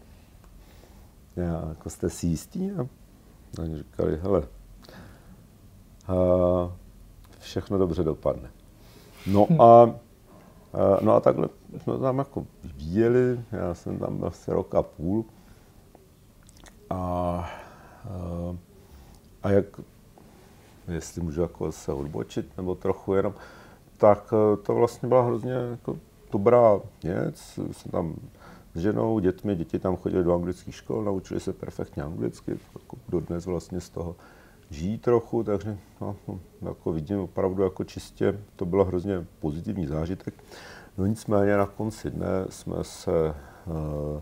já, jako jste si jistý? A oni říkali, hele, a všechno dobře dopadne. No a, no a takhle jsme tam jako vyvíjeli, já jsem tam byl asi rok a půl. A, a, a jak, jestli můžu jako se odbočit, nebo trochu jenom, tak to vlastně byla hrozně jako dobrá věc. Jsem tam s ženou, dětmi, děti tam chodili do anglických škol, naučili se perfektně anglicky, jako dodnes vlastně z toho žijí trochu, takže no, jako vidím opravdu jako čistě, to bylo hrozně pozitivní zážitek. No nicméně na konci dne jsme se uh,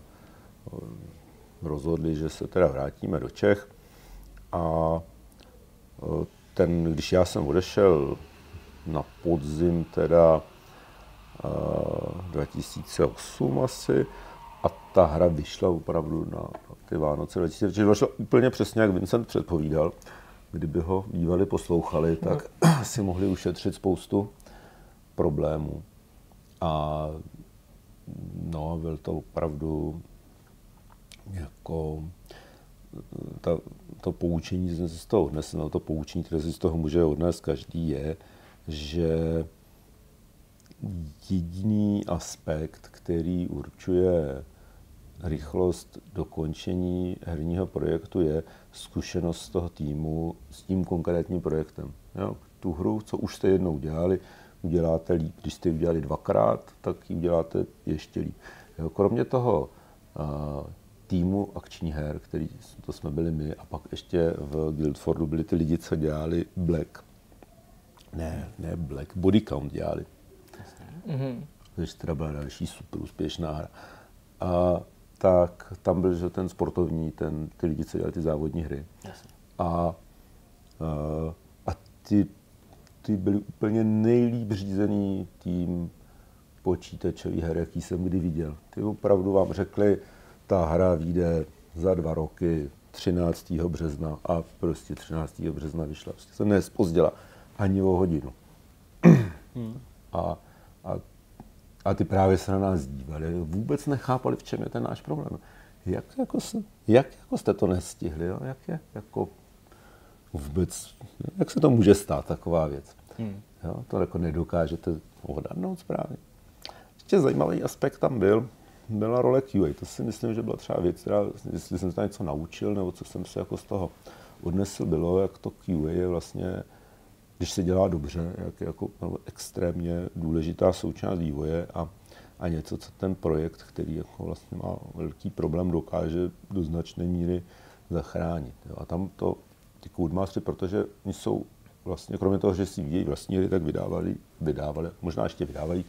rozhodli, že se teda vrátíme do Čech a uh, ten, když já jsem odešel na podzim teda uh, 2008 asi, a ta hra vyšla opravdu na ty Vánoce 2004, vyšla úplně přesně, jak Vincent předpovídal. Kdyby ho bývali poslouchali, tak no. si mohli ušetřit spoustu problémů. A no, byl to opravdu jako ta, to poučení, jsem si z toho odnesl, no, to poučení, které si z toho může odnést každý, je, že jediný aspekt, který určuje rychlost dokončení herního projektu, je zkušenost toho týmu s tím konkrétním projektem. Jo? Tu hru, co už jste jednou dělali, uděláte líp. Když jste ji udělali dvakrát, tak ji uděláte ještě líp. Jo? Kromě toho týmu akční her, který to jsme byli my, a pak ještě v Guildfordu byli ty lidi, co dělali Black. Ne, ne Black, Body Count dělali. Mm-hmm. Takže teda byla další super úspěšná hra. A tak tam byl že ten sportovní, ten, ty lidi, co dělali ty závodní hry. Jasně. A, a, a ty, ty byli úplně nejlíp řízený tým počítačový her, jaký jsem kdy viděl. Ty opravdu vám řekli, ta hra vyjde za dva roky, 13. března a prostě 13. března vyšla. Prostě se nespozděla ani o hodinu. Hmm. A, a, a ty právě se na nás dívali, vůbec nechápali, v čem je ten náš problém. Jak, jako, se, jak jako jste to nestihli? Jo? Jak, je, jako vůbec, jak se to může stát, taková věc? Hmm. Jo? To jako nedokážete odhadnout správně. Ještě zajímavý aspekt tam byl, byla role QA. To si myslím, že byla třeba věc, která, jestli jsem se něco naučil, nebo co jsem se jako z toho odnesl, bylo, jak to QA je vlastně, když se dělá dobře, jak je jako extrémně důležitá součást vývoje a, a něco, co ten projekt, který jako vlastně má velký problém, dokáže do značné míry zachránit. Jo. A tam to, ty Codemastery, protože oni jsou vlastně, kromě toho, že si vyvíjí vlastní hry, tak vydávali, vydávali, možná ještě vydávají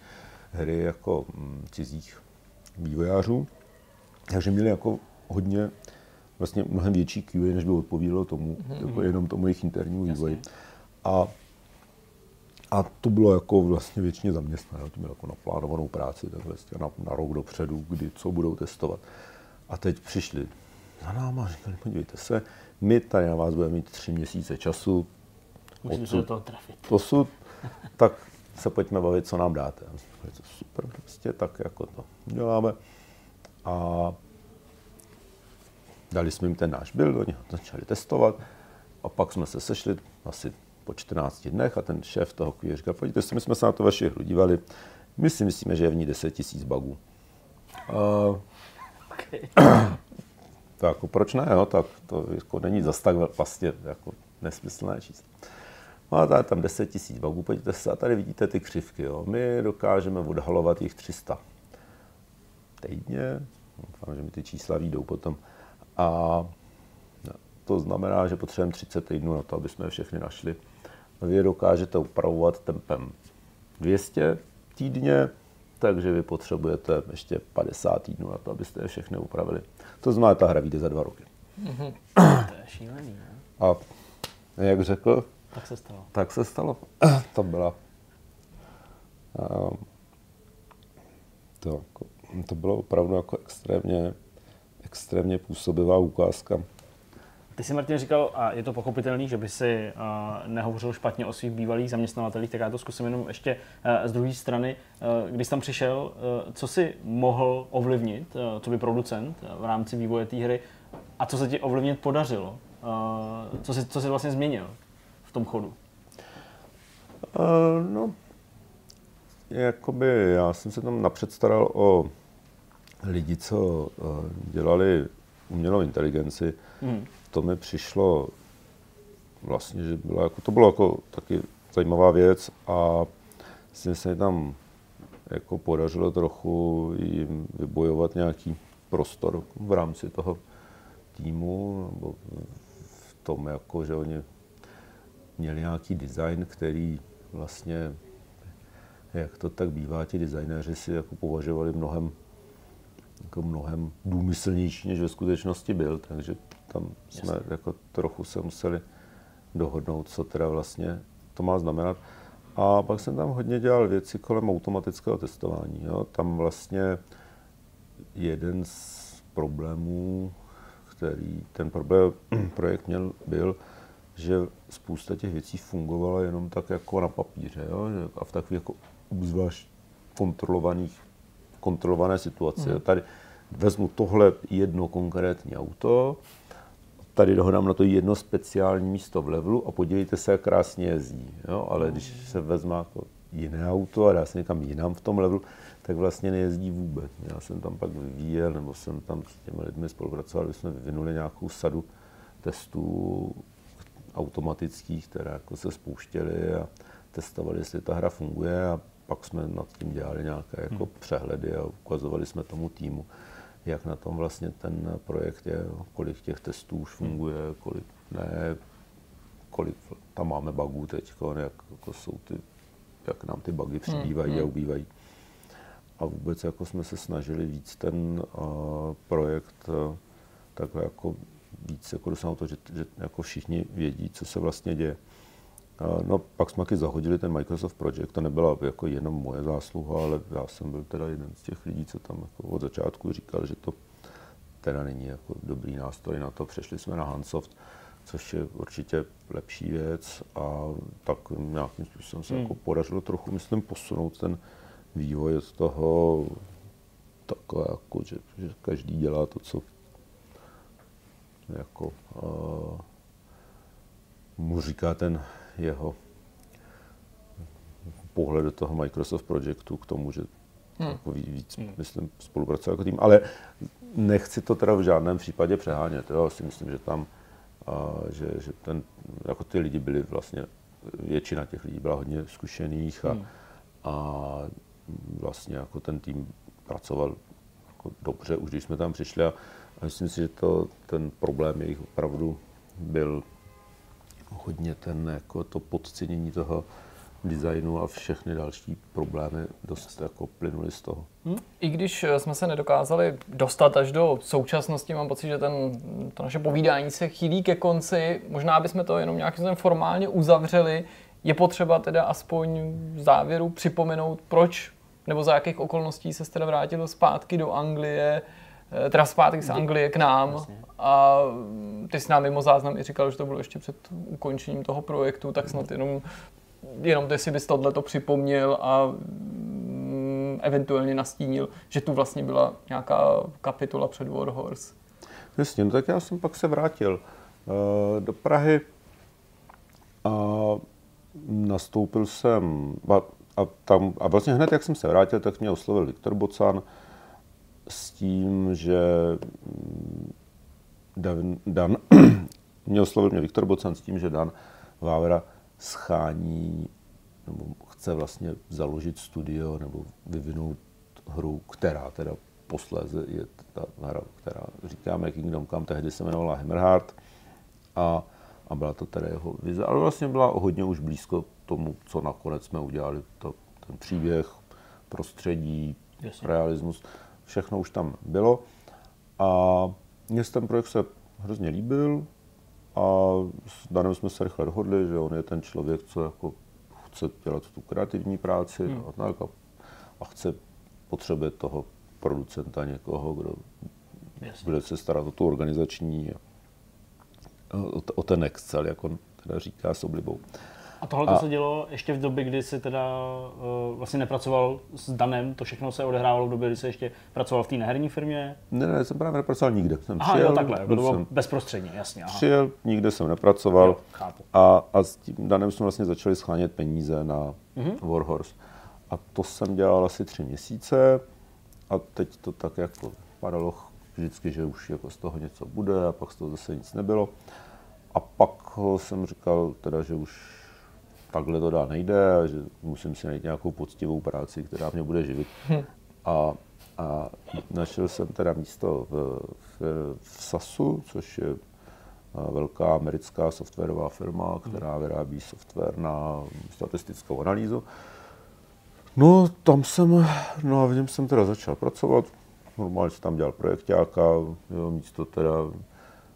hry jako mm, cizích vývojářů, takže měli jako hodně vlastně mnohem větší QA, než by odpovídalo tomu, mm-hmm. jako jenom tomu jejich internímu vývoji. A, a to bylo jako vlastně většině zaměstnané, to bylo jako naplánovanou práci, tak vlastně na, na rok dopředu, kdy co budou testovat. A teď přišli za náma a říkali, podívejte se, my tady na vás budeme mít tři měsíce času. Musím se do toho trafit. Posud, tak se pojďme bavit, co nám dáte. Je to super, prostě tak jako to děláme. A dali jsme jim ten náš build, oni ho začali testovat a pak jsme se sešli asi po 14 dnech a ten šéf toho QA říkal, pojďte si, my jsme se na to vaši hru dívali, my si myslíme, že je v ní 10 tisíc bugů. Uh, okay. tak jako proč ne, jo? tak to jako není zas tak vlastně jako nesmyslné číslo. Máte tam 10 tisíc bugů, pojďte se a tady vidíte ty křivky. Jo. My dokážeme odhalovat jich 300 týdně, doufám, že mi ty čísla výjdou potom. A to znamená, že potřebujeme 30 týdnů na to, aby jsme je všechny našli. Vy je dokážete upravovat tempem 200 týdně, takže vy potřebujete ještě 50 týdnů na to, abyste je všechny upravili. To znamená, ta hra vyjde za dva roky. Mm-hmm. to je šílený, ne? A jak řekl tak se stalo. Tak se stalo. To byla... Um, to, jako, to bylo opravdu jako extrémně, extrémně působivá ukázka. Ty jsi, Martin, říkal, a je to pochopitelný, že by si uh, nehovořil špatně o svých bývalých zaměstnavatelích, tak já to zkusím jenom ještě uh, z druhé strany. Uh, když jsi tam přišel, uh, co si mohl ovlivnit, uh, co by producent uh, v rámci vývoje té hry, a co se ti ovlivnit podařilo? Uh, co, jsi, co jsi vlastně změnil? v tom chodu? Uh, no, jakoby já jsem se tam napřed staral o lidi, co uh, dělali umělou inteligenci. Hmm. To mi přišlo vlastně, že bylo jako, to bylo jako taky zajímavá věc a myslím, se tam jako podařilo trochu jim vybojovat nějaký prostor v rámci toho týmu, nebo v tom, jako, že oni měli nějaký design, který vlastně, jak to tak bývá, ti designéři si jako považovali mnohem, jako mnohem důmyslnější, než ve skutečnosti byl, takže tam jsme Jasně. jako trochu se museli dohodnout, co teda vlastně to má znamenat. A pak jsem tam hodně dělal věci kolem automatického testování. Jo. Tam vlastně jeden z problémů, který ten problém, projekt měl, byl, že spousta těch věcí fungovala jenom tak jako na papíře jo? a v takových jako obzvlášť kontrolovaných, kontrolované situaci. Mm. Tady vezmu tohle jedno konkrétní auto, tady dohodám na to jedno speciální místo v levelu a podívejte se, jak krásně jezdí. Jo? Ale mm. když se vezme jako jiné auto a dá se někam jinam v tom levelu, tak vlastně nejezdí vůbec. Já jsem tam pak vyvíjel, nebo jsem tam s těmi lidmi spolupracoval, jsme vyvinuli nějakou sadu testů automatických, které jako se spouštěly a testovali, jestli ta hra funguje a pak jsme nad tím dělali nějaké jako hmm. přehledy a ukazovali jsme tomu týmu, jak na tom vlastně ten projekt je, kolik těch testů už funguje, kolik ne, kolik tam máme bugů teď, jak jako jsou ty, jak nám ty bugy přibývají hmm. a ubývají. A vůbec jako jsme se snažili víc ten uh, projekt uh, takhle jako víc jako dosáhnout to, že, že jako všichni vědí, co se vlastně děje. No, pak jsme taky zahodili ten Microsoft Project, to nebyla jako jenom moje zásluha, ale já jsem byl teda jeden z těch lidí, co tam jako od začátku říkal, že to teda není jako dobrý nástroj na to. Přešli jsme na Hansoft, což je určitě lepší věc a tak nějakým způsobem se Hmm. jako podařilo trochu, myslím, posunout ten vývoj od toho takové, jako, že, že každý dělá to, co jako uh, mu říká ten jeho pohled do toho Microsoft Projectu k tomu, že hmm. jako ví- víc, hmm. myslím, spolupracuje jako tým. Ale nechci to teda v žádném případě přehánět. Jo. Já si myslím, že tam, a, že, že ten, jako ty lidi byli vlastně, většina těch lidí byla hodně zkušených a, hmm. a vlastně jako ten tým pracoval jako dobře, už když jsme tam přišli a, a myslím si, že to, ten problém jejich opravdu byl hodně ten, jako to podcenění toho designu a všechny další problémy dost jako plynuly z toho. I když eh, jsme se nedokázali dostat až do současnosti, mám pocit, že ten, to naše povídání se chýlí ke konci. Možná bychom to jenom nějakým způsobem formálně uzavřeli. Je potřeba teda aspoň v závěru připomenout, proč nebo za jakých okolností se teda vrátil zpátky do Anglie, teda zpátky z Anglie k nám. A mm, ty jsi nám mimo záznam i říkal, že to bylo ještě před ukončením toho projektu, tak snad jenom, jenom ty si bys tohle připomněl a mm, eventuálně nastínil, že tu vlastně byla nějaká kapitola před Warhorse. Jasně, no tak já jsem pak se vrátil uh, do Prahy a nastoupil jsem a, a, tam, a vlastně hned, jak jsem se vrátil, tak mě oslovil Viktor Bocan s tím, že mm, Dan, Dan mě oslovil mě Viktor Bocan s tím, že Dan Vávra schání nebo chce vlastně založit studio nebo vyvinout hru, která teda posléze je ta hra, která říkáme Kingdom Come, tehdy se jmenovala Hammerheart a, a byla to teda jeho vize, ale vlastně byla hodně už blízko tomu, co nakonec jsme udělali, to, ten příběh, prostředí, Jasně. realismus, všechno už tam bylo a mně se ten projekt se hrozně líbil a s Danem jsme se rychle dohodli, že on je ten člověk, co jako chce dělat tu kreativní práci hmm. a, tak, a, a chce, potřebuje toho producenta, někoho, kdo Jasně. bude se starat o tu organizační, o, o ten Excel, jak on teda říká s oblibou. A tohle A- se dělo ještě v době, kdy jsi teda uh, vlastně nepracoval s Danem, to všechno se odehrávalo v době, kdy jsi ještě pracoval v té neherní firmě. Ne, ne, jsem právě nepracoval nikde. Jsem Aha, přijel, jo, takhle, to byl bylo jsem bezprostředně, jasně. Aha. přijel, nikde jsem nepracoval. Jo, chápu. A, a s tím Danem jsme vlastně začali schánět peníze na Mhm. mm-hmm. Warhorse. A to jsem dělal asi tři měsíce a teď to tak jako padalo vždycky, že už jako z toho něco bude a pak z toho zase nic nebylo. A pak jsem říkal teda, že už takhle to dál nejde že musím si najít nějakou poctivou práci, která mě bude živit. A, a našel jsem teda místo v, v, v SASu, což je velká americká softwarová firma, která vyrábí software na statistickou analýzu. No, tam jsem, no a v něm jsem teda začal pracovat. Normálně jsem tam dělal projekťáka, jo, místo teda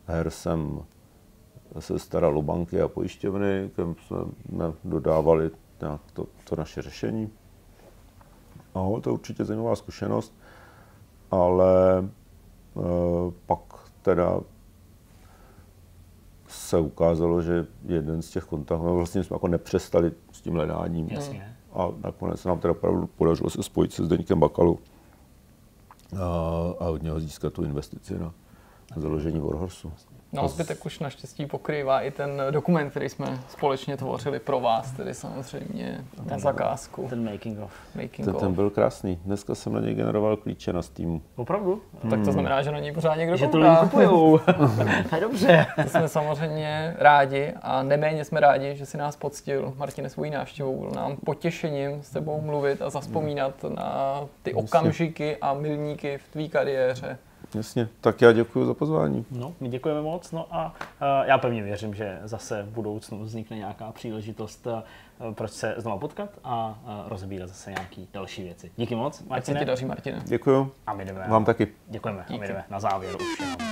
her jsem se staral o banky a pojišťovny, kam jsme dodávali nějak to, to naše řešení. A to je určitě zajímavá zkušenost, ale e, pak teda se ukázalo, že jeden z těch kontaktů, no vlastně jsme jako nepřestali s tím hledáním. Jasně. A nakonec se nám teda opravdu podařilo se spojit se Zdeňkem Bakalu a, a od něho získat tu investici na, na založení Warhorsu. No a zbytek už naštěstí pokrývá i ten dokument, který jsme společně tvořili pro vás, tedy samozřejmě na zakázku. Ten making of. Making Ten, of. ten byl krásný. Dneska jsem na něj generoval klíče na Steam. Opravdu? Tak to znamená, že na něj pořád někdo Že to kouká. lidi kupujou. to je dobře. To jsme samozřejmě rádi a neméně jsme rádi, že si nás poctil, Martine, svojí návštěvou. Bylo nám potěšením s tebou mluvit a zaspomínat na ty okamžiky a milníky v tvý kariéře. Jasně, tak já děkuji za pozvání. No, my děkujeme moc. No a uh, já pevně věřím, že zase v budoucnu vznikne nějaká příležitost, uh, proč se znova potkat a uh, rozebírat zase nějaké další věci. Díky moc, Ať se ti Martine. daří, Martine. Děkuji. A my jdeme, Vám taky. děkujeme. A Díky. my jdeme na závěr už. jenom.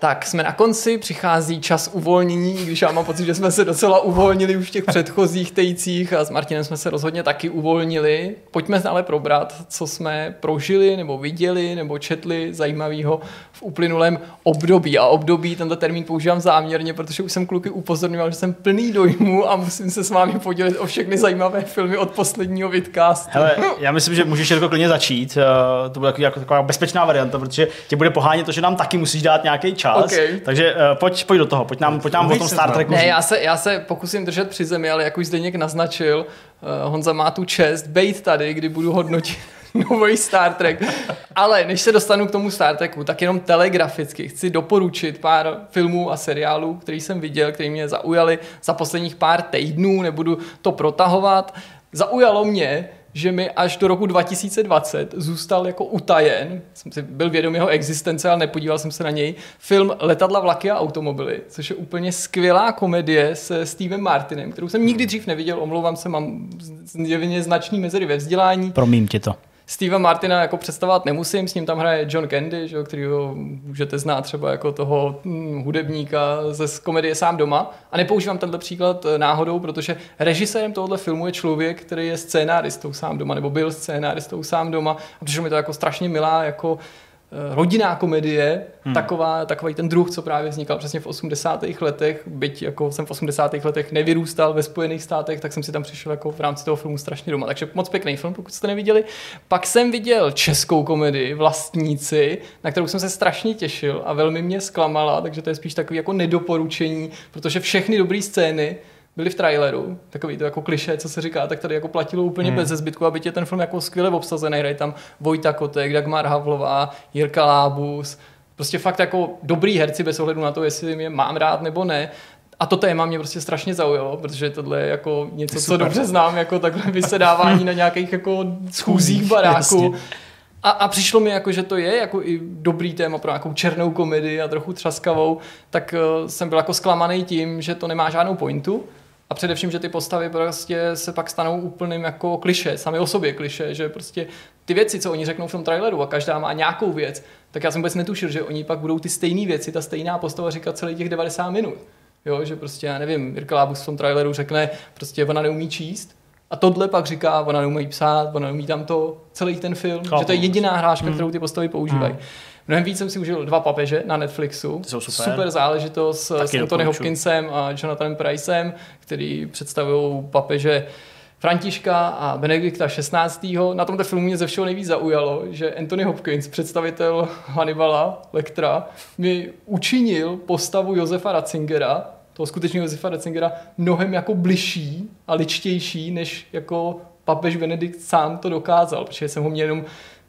Tak, jsme na konci, přichází čas uvolnění, když já mám pocit, že jsme se docela uvolnili už v těch předchozích tejcích a s Martinem jsme se rozhodně taky uvolnili. Pojďme ale probrat, co jsme prožili nebo viděli nebo četli zajímavého v uplynulém období. A období, tento termín používám záměrně, protože už jsem kluky upozorňoval, že jsem plný dojmu a musím se s vámi podělit o všechny zajímavé filmy od posledního vidcastu. Hele, já myslím, že můžeš jako klidně začít. Eh, To bude takový, jako taková bezpečná varianta, protože tě bude pohánět to, že nám taky musíš dát nějaký čas. Okay. Takže uh, pojď, pojď do toho, pojď nám, pojď nám o tom Star. Treku. Ne, já se, já se pokusím držet při zemi, ale jak už Zdeněk naznačil, uh, Honza má tu čest bejt tady, kdy budu hodnotit nový Star Trek. Ale než se dostanu k tomu Star Treku, tak jenom telegraficky chci doporučit pár filmů a seriálů, který jsem viděl, který mě zaujali za posledních pár týdnů, nebudu to protahovat. Zaujalo mě, že mi až do roku 2020 zůstal jako utajen, jsem si byl vědom jeho existence, ale nepodíval jsem se na něj, film Letadla, vlaky a automobily, což je úplně skvělá komedie se Stevem Martinem, kterou jsem nikdy dřív neviděl, omlouvám se, mám zjevně značný mezery ve vzdělání. Promím ti to. Steva Martina jako představovat nemusím, s ním tam hraje John Candy, že, kterýho můžete znát třeba jako toho hm, hudebníka ze komedie Sám doma. A nepoužívám tenhle příklad eh, náhodou, protože režisérem tohoto filmu je člověk, který je scénáristou Sám doma, nebo byl scénáristou Sám doma. A přišlo mi to jako strašně milá jako rodinná komedie, hmm. taková, takový ten druh, co právě vznikal přesně v 80. letech, byť jako jsem v 80. letech nevyrůstal ve Spojených státech, tak jsem si tam přišel jako v rámci toho filmu strašně doma. Takže moc pěkný film, pokud jste neviděli. Pak jsem viděl českou komedii Vlastníci, na kterou jsem se strašně těšil a velmi mě zklamala, takže to je spíš takový jako nedoporučení, protože všechny dobré scény byli v traileru, takový to jako kliše, co se říká, tak tady jako platilo úplně hmm. bez zbytku, aby tě ten film jako skvěle obsazený, hraje tam Vojta Kotek, Dagmar Havlová, Jirka Lábus, prostě fakt jako dobrý herci bez ohledu na to, jestli je mám rád nebo ne. A to téma mě prostě strašně zaujalo, protože tohle je jako něco, co dobře znám, jako takhle vysedávání na nějakých jako schůzích baráku. Jasně. A, a přišlo mi jako, že to je jako i dobrý téma pro nějakou černou komedii a trochu třaskavou, tak uh, jsem byl jako zklamaný tím, že to nemá žádnou pointu. A především, že ty postavy prostě se pak stanou úplným jako kliše, sami o sobě kliše, že prostě ty věci, co oni řeknou v tom traileru a každá má nějakou věc, tak já jsem vůbec netušil, že oni pak budou ty stejné věci, ta stejná postava říkat celých těch 90 minut. Jo, že prostě, já nevím, Jirka Lábus v tom traileru řekne, prostě ona neumí číst, a tohle pak říká, ona neumí psát, ona neumí tam to, celý ten film, Chápu. že to je jediná hráška, kterou ty postavy používají. Mnohem víc jsem si užil dva papeže na Netflixu. Ty jsou super. super záležitost s, Taky s Anthony. Hopkinsem a Jonathanem Pricem, který představují papeže Františka a Benedikta 16. Na tomto filmu mě ze všeho nejvíc zaujalo, že Anthony Hopkins, představitel Hannibala Lectra, mi učinil postavu Josefa Ratzingera, toho skutečného Josefa Ratzingera, mnohem jako bližší a ličtější, než jako papež Benedikt sám to dokázal, protože jsem ho měl jenom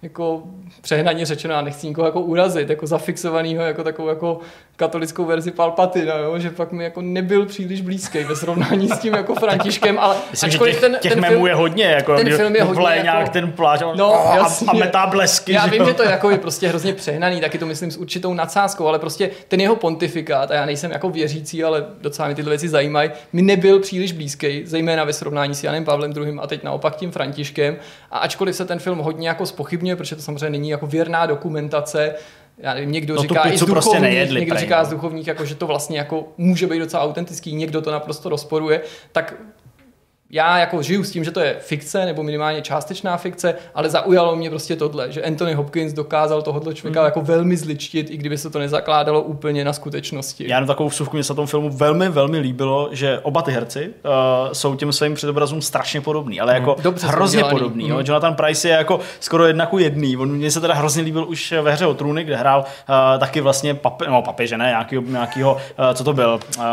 jako přehnaně řečeno, já nechci nikoho jako urazit, jako zafixovanýho, jako takovou jako katolickou verzi Palpatina, jo? že pak mi jako nebyl příliš blízký ve srovnání s tím jako Františkem, ale Myslím, ačkoliv těch, ten, těch ten film, je hodně, jako ten film je hodně vleje jako- nějak ten pláž a, No, a, jasně. a metá blesky. já že vím, že to je jako je prostě hrozně přehnaný, taky to myslím s určitou nadsázkou, ale prostě ten jeho pontifikát, a já nejsem jako věřící, ale docela mě tyhle věci zajímají, mi nebyl příliš blízký, zejména ve srovnání s Janem Pavlem II. a teď naopak tím Františkem. A ačkoliv se ten film hodně jako spochybňuje, protože to samozřejmě není jako věrná dokumentace, já nevím, někdo No říká i z prostě nejedli, někdo prej, říká no. z duchovních, jako, že to vlastně jako může být docela autentický, někdo to naprosto rozporuje, tak já jako žiju s tím, že to je fikce, nebo minimálně částečná fikce, ale zaujalo mě prostě tohle, že Anthony Hopkins dokázal tohoto člověka Hmm. jako velmi zličtit, i kdyby se to nezakládalo úplně na skutečnosti. Já jenom takovou vsuvku, mě se na tom filmu velmi, velmi líbilo, že oba ty herci uh, jsou těm svým předobrazům strašně podobný, ale jako Dobře jsou hrozně podobný. Jo? Mhm. Jonathan Price je jako skoro jedna ku jedný. On mně se teda hrozně líbil už ve hře o trůny, kde hrál uh, taky vlastně pape, no, papeže, ne, nějakýho, nějakýho uh, co to byl? Uh,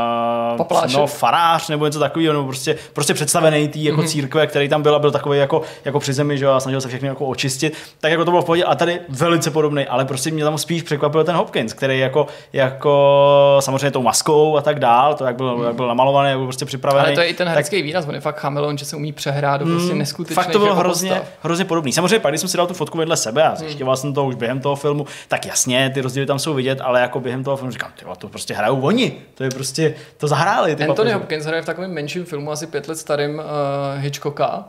no, farář nebo něco takového, nebo prostě, prostě představený tý jako Mhm. církve, který tam byl a byl takový jako, jako při zemi, že jo, a snažil se všechny jako očistit. Tak jako to bylo v pohodě, a tady velice podobný, ale prostě mě tam spíš překvapil ten Hopkins, který jako, jako samozřejmě tou maskou a tak dál, to jak byl, jak byl namalovaný, jak byl prostě připravený. Ale to je i ten tak- herecký výraz, on je fakt chameleon, že se umí přehrát do prostě neskutečných Fakt to bylo jako hrozně, postav. hrozně podobný. Samozřejmě pak, když jsem si dal tu fotku vedle sebe a zjišťoval jsem to už během toho filmu, tak jasně, ty rozdíly tam jsou vidět, ale jako během toho filmu říkám, ty to prostě hrajou oni, to je prostě, to zahráli. Ty Anthony. Hopkins hraje v takovém menším filmu, asi pět let starým Hitchcocka.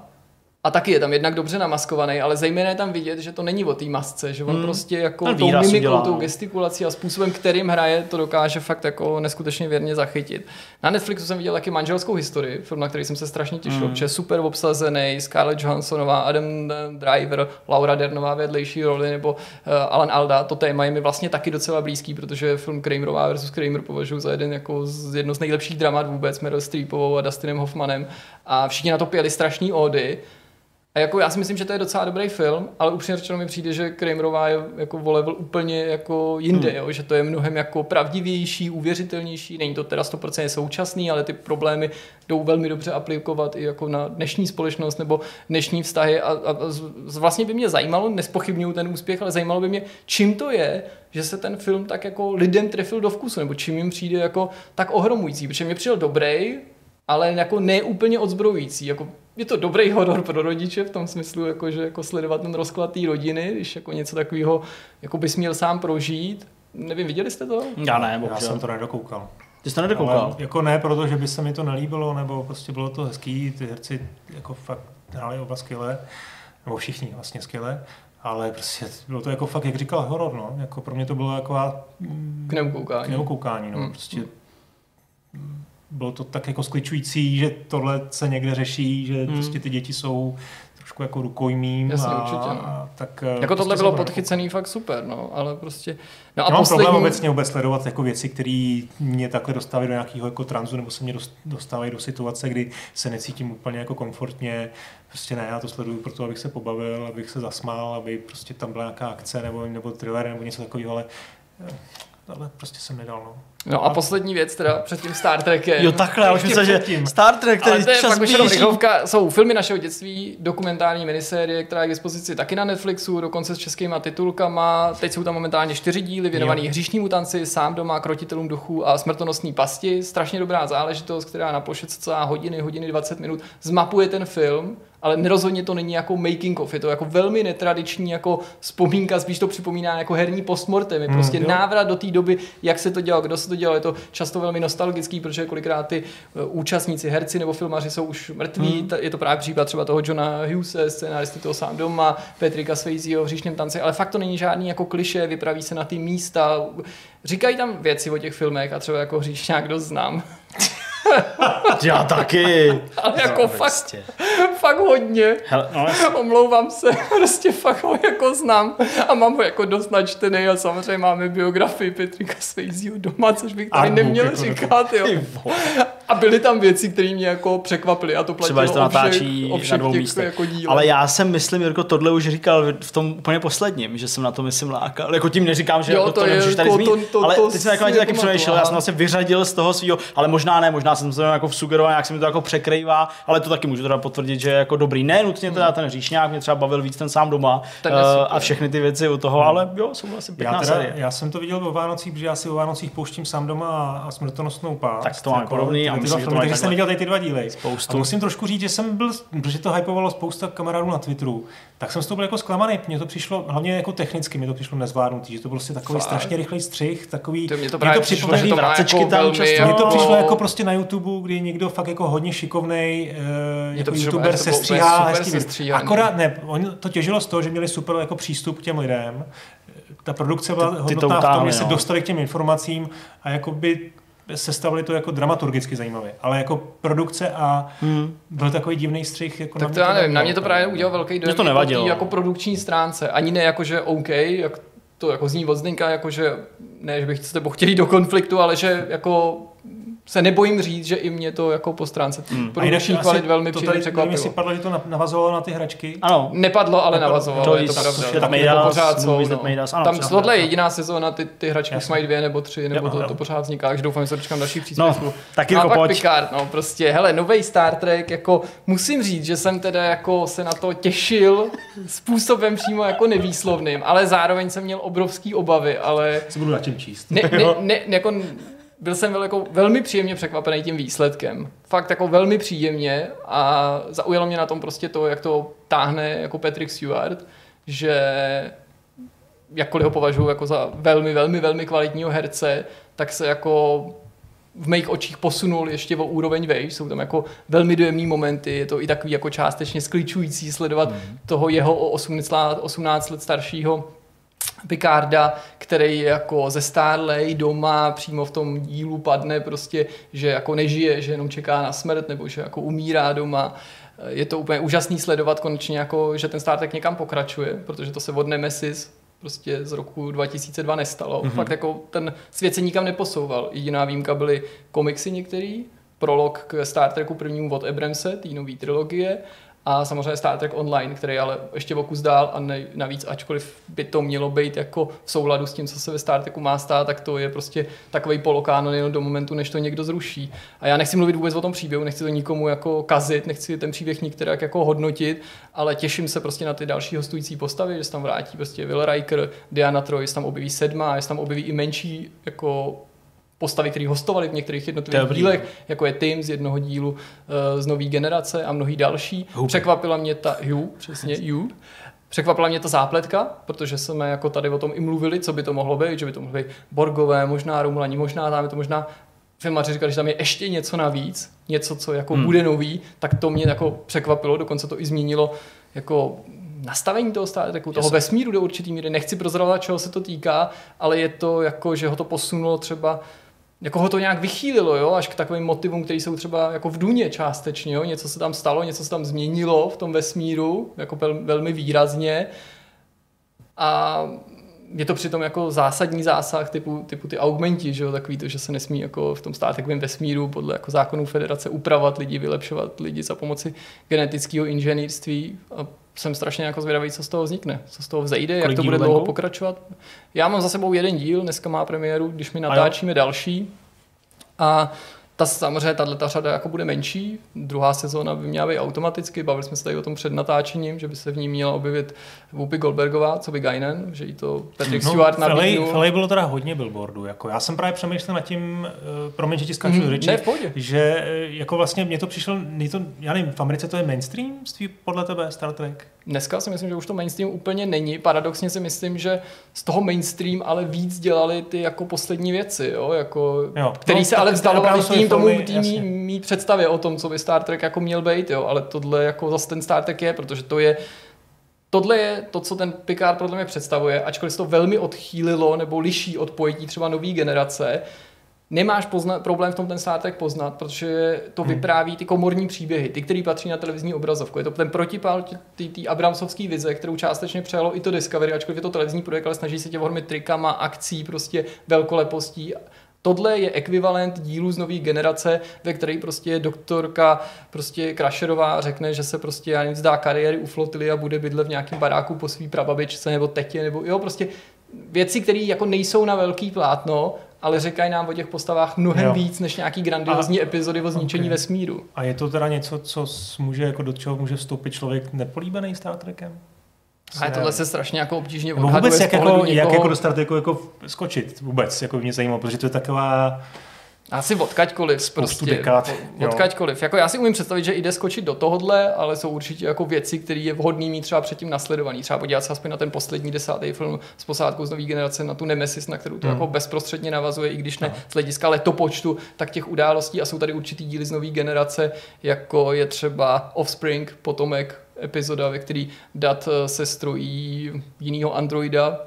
A taky je tam jednak dobře namaskovaný, ale zejména je tam vidět, že to není o té masce, že on Hmm. prostě jako tou mimikou, udělá, tou no. gestikulací a způsobem, kterým hraje, to dokáže fakt jako neskutečně věrně zachytit. Na Netflixu jsem viděl taky manželskou historii, film, na který jsem se strašně těšil, Hmm. mm. protože je super obsazený, Scarlett Johanssonová, Adam Driver, Laura Dernová vedlejší roli, nebo uh, Alan Alda, to téma je mi vlastně taky docela blízký, protože film Kramerová versus Kramer považuji za jeden jako z, jedno z nejlepších dramat vůbec, Meryl Streepovou a Dustinem Hoffmanem a všichni na to pěli strašný ódy. A jako já si myslím, že to je docela dobrý film, ale upřímně řečeno mi přijde, že Kramerová je jako o level úplně jako jinde, hmm. jo? že to je mnohem jako pravdivější, uvěřitelnější, není to teda 100% současný, ale ty problémy jdou velmi dobře aplikovat i jako na dnešní společnost nebo dnešní vztahy a, a, a z- z- vlastně by mě zajímalo, nespochybnuju ten úspěch, ale zajímalo by mě, čím to je, že se ten film tak jako lidem trefil do vkusu, nebo čím jim přijde jako tak ohromující, protože mě přijel dobrý, ale jako ne úplně odzbrojující. Jako je to dobrý horor pro rodiče v tom smyslu, jako, že jako sledovat ten rozklad té rodiny, když jako něco takového jako bys měl sám prožít. Nevím, viděli jste to? Já ne, Já bohužel. jsem to nedokoukal. Ty jsi to nedokoukal? Ale jako ne, protože by se mi to nelíbilo, nebo prostě bylo to hezký, ty herci jako fakt hráli oba skvěle, nebo všichni vlastně skvěle, ale prostě bylo to jako fakt, jak říkal, horor, no. Jako pro mě to bylo jako K neukoukání. k neukoukání, no. Hmm. Prostě bylo to tak jako skličující, že tohle se někde řeší, že Hmm. prostě ty děti jsou trošku jako rukojmím Jasně, a, určitě, no. a tak Jako prostě tohle bylo podchycený fakt super, no, ale prostě... No já a mám poslední... problém obecně vůbec sledovat jako věci, které mě takhle dostávají do nějakého jako tranzu, nebo se mě dost- dostávají do situace, kdy se necítím úplně jako komfortně. Prostě ne, já to sleduju proto, abych se pobavil, abych se zasmál, aby prostě tam byla nějaká akce nebo, nebo thriller nebo něco takového, ale, eh, ale prostě jsem nedal. No. No a poslední věc teda před tím Star Trekem. Jo, takhle, já už myslím, že. Star Trek, Ale který to je čas fakt už jenom rychlovka. Jsou filmy našeho dětství, dokumentární minisérie, která je k dispozici taky na Netflixu, dokonce s českýma titulkama. Teď jsou tam momentálně čtyři díly věnovaný hříšnímu tanci, sám doma, krotitelům duchů a smrtonosný pasti. Strašně dobrá záležitost, která na ploše celá hodiny, hodiny 20 minut zmapuje ten film ale nerozhodně to není jako making of, je to jako velmi netradiční jako vzpomínka, spíš to připomíná jako herní postmortem, je prostě jo. návrat do té doby, jak se to dělalo, kdo se to dělal, je to často velmi nostalgický, protože kolikrát ty eh, účastníci, herci nebo filmaři jsou už mrtví, Hmm. Ta- je to právě případ třeba toho Johna Hughese, scénaristy toho sám doma, Petrika Swayzeho v Říšném tanci, ale fakt to není žádný jako kliše, vypraví se na ty místa, říkají tam věci o těch filmech a třeba jako Hříšňák dost znám, Já taky. ale jako No, fakt, prostě. fakt hodně. Hele, no. Omlouvám se, prostě fakt ho jako znám a mám ho jako dost načtený a samozřejmě máme biografii Petrika Swayzeho doma, což bych tady Artbook, neměl jako říkat, jo. Ty. A byly tam věci, které mě jako překvapily a to platilo Třeba, to o všech, natáčí o na všech dvou těch místech. jako dílech. Ale já jsem myslím, Jirko, tohle už říkal v tom úplně posledním, že jsem na to myslím lákal. Jako tím neříkám, že Jo, jako to to, je nemůžeš tady jako zmínit, to- to- ale to teď jsem jako na taky přemýšlel, já jsem vlastně vyřadil z toho svého, ale možná ne, možná jsem to jako sugeroval, jak se mi to jako překrývá, ale to taky můžu teda potvrdit, že je jako dobrý. Ne nutně teda ten říšňák, mě třeba bavil víc ten sám doma Ten super. a všechny ty věci u toho, ale jo, jsou asi pěkná Já, teda, série. já jsem to viděl o Vánocích, protože já si o Vánocích pouštím sám doma a, a smrtonosnou pás. Tak to máme podobný a myslím, že to takže jsem viděl tady ty dva díly. Spoustu. A musím trošku říct, že jsem byl, protože to hypovalo spousta kamarádů na Twitteru, tak jsem z toho byl jako zklamaný. Mně to přišlo, hlavně jako technicky, mi to přišlo nezvládnutý, že to byl prostě takový Fakt? strašně rychlý střih, takový, To mě to mě to přišlo, přišlo, že to má vracečky jako tam velmi, často. mně to jako- přišlo jako prostě na YouTube, kdy někdo fakt jako hodně šikovnej uh, jako youtuber se stříhá hezký věc. sestříhaný. Akorát ne, on to těžilo z toho, že měli super jako přístup k těm lidem. Ta produkce byla Ty- ty to hodnotná v tom, utáhli, že se no. dostali k těm informacím a jakoby sestavili to jako dramaturgicky zajímavě. Ale jako produkce a Hmm. byl takový divný střih. Jako Tak na to mě já nevím, na mě to právě udělal velký dojem to nevadilo. té jako produkční stránce. Ani ne jako, že OK, jak to jako zní od Zdenka, jako že ne, že bych s tebou chtěl jít do konfliktu, ale že jako se nebojím říct, že i mě to jako po stránce Hmm. Asi kvalit velmi to příjemně tady, nevím, jestli překvapilo. padlo, že to na- navazovalo na ty hračky. Ano, Nepadlo, ale Nepadlo. navazovalo, To je to pravda. Tam us, pořád jsou, no. Ano, Tam tohle je jediná sezóna, ty, ty hračky už mají dvě nebo tři, nebo to, to pořád vzniká, takže doufám, že se dočkám dalších příspěvků. No, taky No a jako pak pojď. Picard, no prostě, hele, nový Star Trek, jako musím říct, že jsem teda jako se na to těšil způsobem přímo jako nevýslovným, ale zároveň jsem měl obrovský obavy, ale Se budu nad tím číst. ne, ne, ne, jako byl jsem vel, jako velmi příjemně překvapený tím výsledkem. Fakt jako velmi příjemně a zaujalo mě na tom prostě to, jak to táhne jako Patrick Stewart, že jakkoliv ho považuji jako za velmi, velmi, velmi kvalitního herce, tak se jako v mých očích posunul ještě o úroveň vejš. Jsou tam jako velmi dojemný momenty, je to i takový jako částečně skličující sledovat mm. toho jeho o 18, 18 let staršího Picarda, který je jako ze Starley doma přímo v tom dílu padne prostě, že jako nežije, že jenom čeká na smrt nebo že jako umírá doma. Je to úplně úžasný sledovat konečně, jako, že ten Star Trek někam pokračuje, protože to se od Nemesis prostě z roku 2002 nestalo. Mm-hmm. Fakt jako ten svět se nikam neposouval. Jediná výjimka byly komiksy některý, prolog k Star Treku prvnímu od Abramse, té nové trilogie, a samozřejmě Star Trek Online, který ale ještě o kus dál a ne, navíc, ačkoliv by to mělo být jako v souladu s tím, co se ve Star Treku má stát, tak to je prostě takový polokánon jenom do momentu, než to někdo zruší. A já nechci mluvit vůbec o tom příběhu, nechci to nikomu jako kazit, nechci ten příběh nikterak jako hodnotit, ale těším se prostě na ty další hostující postavy, že se tam vrátí prostě Will Riker, Diana Troy, se tam objeví sedma, že tam objeví i menší jako postavy, které hostovali v některých jednotlivých dílech, jako je Tim z jednoho dílu uh, z nové generace a mnohý další. Hup. Překvapila mě ta Hugh, přesně Hugh. Překvapila mě ta zápletka, protože jsme jako tady o tom i mluvili, co by to mohlo být, že by to mohlo být Borgové, možná Rumulani, možná tam je to možná filmaři říkali, že tam je ještě něco navíc, něco, co jako hmm. bude nový, tak to mě jako překvapilo, dokonce to i změnilo jako nastavení toho Star Treku, toho vesmíru do určitý míry. Nechci prozradovat, čeho se to týká, ale je to jako, že ho to posunulo třeba jako ho to nějak vychýlilo, jo, až k takovým motivům, které jsou třeba jako v Duně částečně, jo, něco se tam stalo, něco se tam změnilo v tom vesmíru, jako velmi výrazně. A je to přitom jako zásadní zásah typu, typu ty augmenti, že jo, takový to, že se nesmí jako v tom státekovém vesmíru podle jako zákonů federace upravovat lidi, vylepšovat lidi za pomoci genetického inženýrství a jsem strašně jako zvědavý, co z toho vznikne, co z toho vzejde, Kolik jak to bude dlouho pokračovat. Já mám za sebou jeden díl, dneska má premiéru, když mi natáčíme další. A ta samozřejmě tato řada jako bude menší, druhá sezóna by měla být automaticky, bavili jsme se tady o tom před natáčením, že by se v ní měla objevit Whoopi Goldbergová, co by Guinan, že jí to Patrick no, Stewart nabídnul. Felej bylo teda hodně billboardů, jako já jsem právě přemýšlel nad tím, uh, promiň, že ti skáču mm, řeči, ne, že uh, jako vlastně mě to přišlo, mě to, já nevím, v Americe to je mainstream podle tebe Star Trek? Dneska si myslím, že už to mainstream úplně není. Paradoxně si myslím, že z toho mainstream ale víc dělali ty jako poslední věci, jo? Jako, jo. který no, se ale vzdalovali tím tomu tým mít představě o tom, co by Star Trek jako měl být, jo? ale tohle jako zase ten Star Trek je, protože to je Tohle je to, co ten Picard podle mě představuje, ačkoliv se to velmi odchýlilo nebo liší od pojetí třeba nové generace, nemáš pozna- problém v tom ten Star Trek poznat, protože to hmm. vypráví ty komorní příběhy, ty, který patří na televizní obrazovku. Je to ten protipál té Abramsovské vize, kterou částečně přejalo i to Discovery, ačkoliv je to televizní projekt, ale snaží se tě ohromit trikama, akcí, prostě velkolepostí. Tohle je ekvivalent dílu z nové generace, ve které prostě doktorka prostě Krašerová řekne, že se prostě já nevím, zdá kariéry u flotily a bude bydlet v nějakém baráku po svý prababičce nebo tetě, nebo jo, prostě věci, které jako nejsou na velký plátno, ale říkají nám o těch postavách mnohem jo. víc než nějaký grandiozní a, epizody o zničení okay. vesmíru. A je to teda něco, co může, jako do čeho může vstoupit člověk nepolíbený Star Trekem? A tohle se strašně jako obtížně odhaduje vůbec jak, jako, někoho... jak jako do Star Treku jako skočit vůbec, jako mě zajímalo, protože to je taková asi odkaďkoliv prostě. Dekád, odkaďkoliv. Jako já si umím představit, že jde skočit do tohohle, ale jsou určitě jako věci, které je vhodný mít třeba předtím nasledovaný. Třeba podívat se aspoň na ten poslední desátý film s posádkou z nové generace, na tu Nemesis, na kterou to hmm. jako bezprostředně navazuje, i když ne z hlediska letopočtu, tak těch událostí a jsou tady určitý díly z nové generace, jako je třeba Offspring, potomek epizoda, ve který Dat eh, se strojí jiného androida,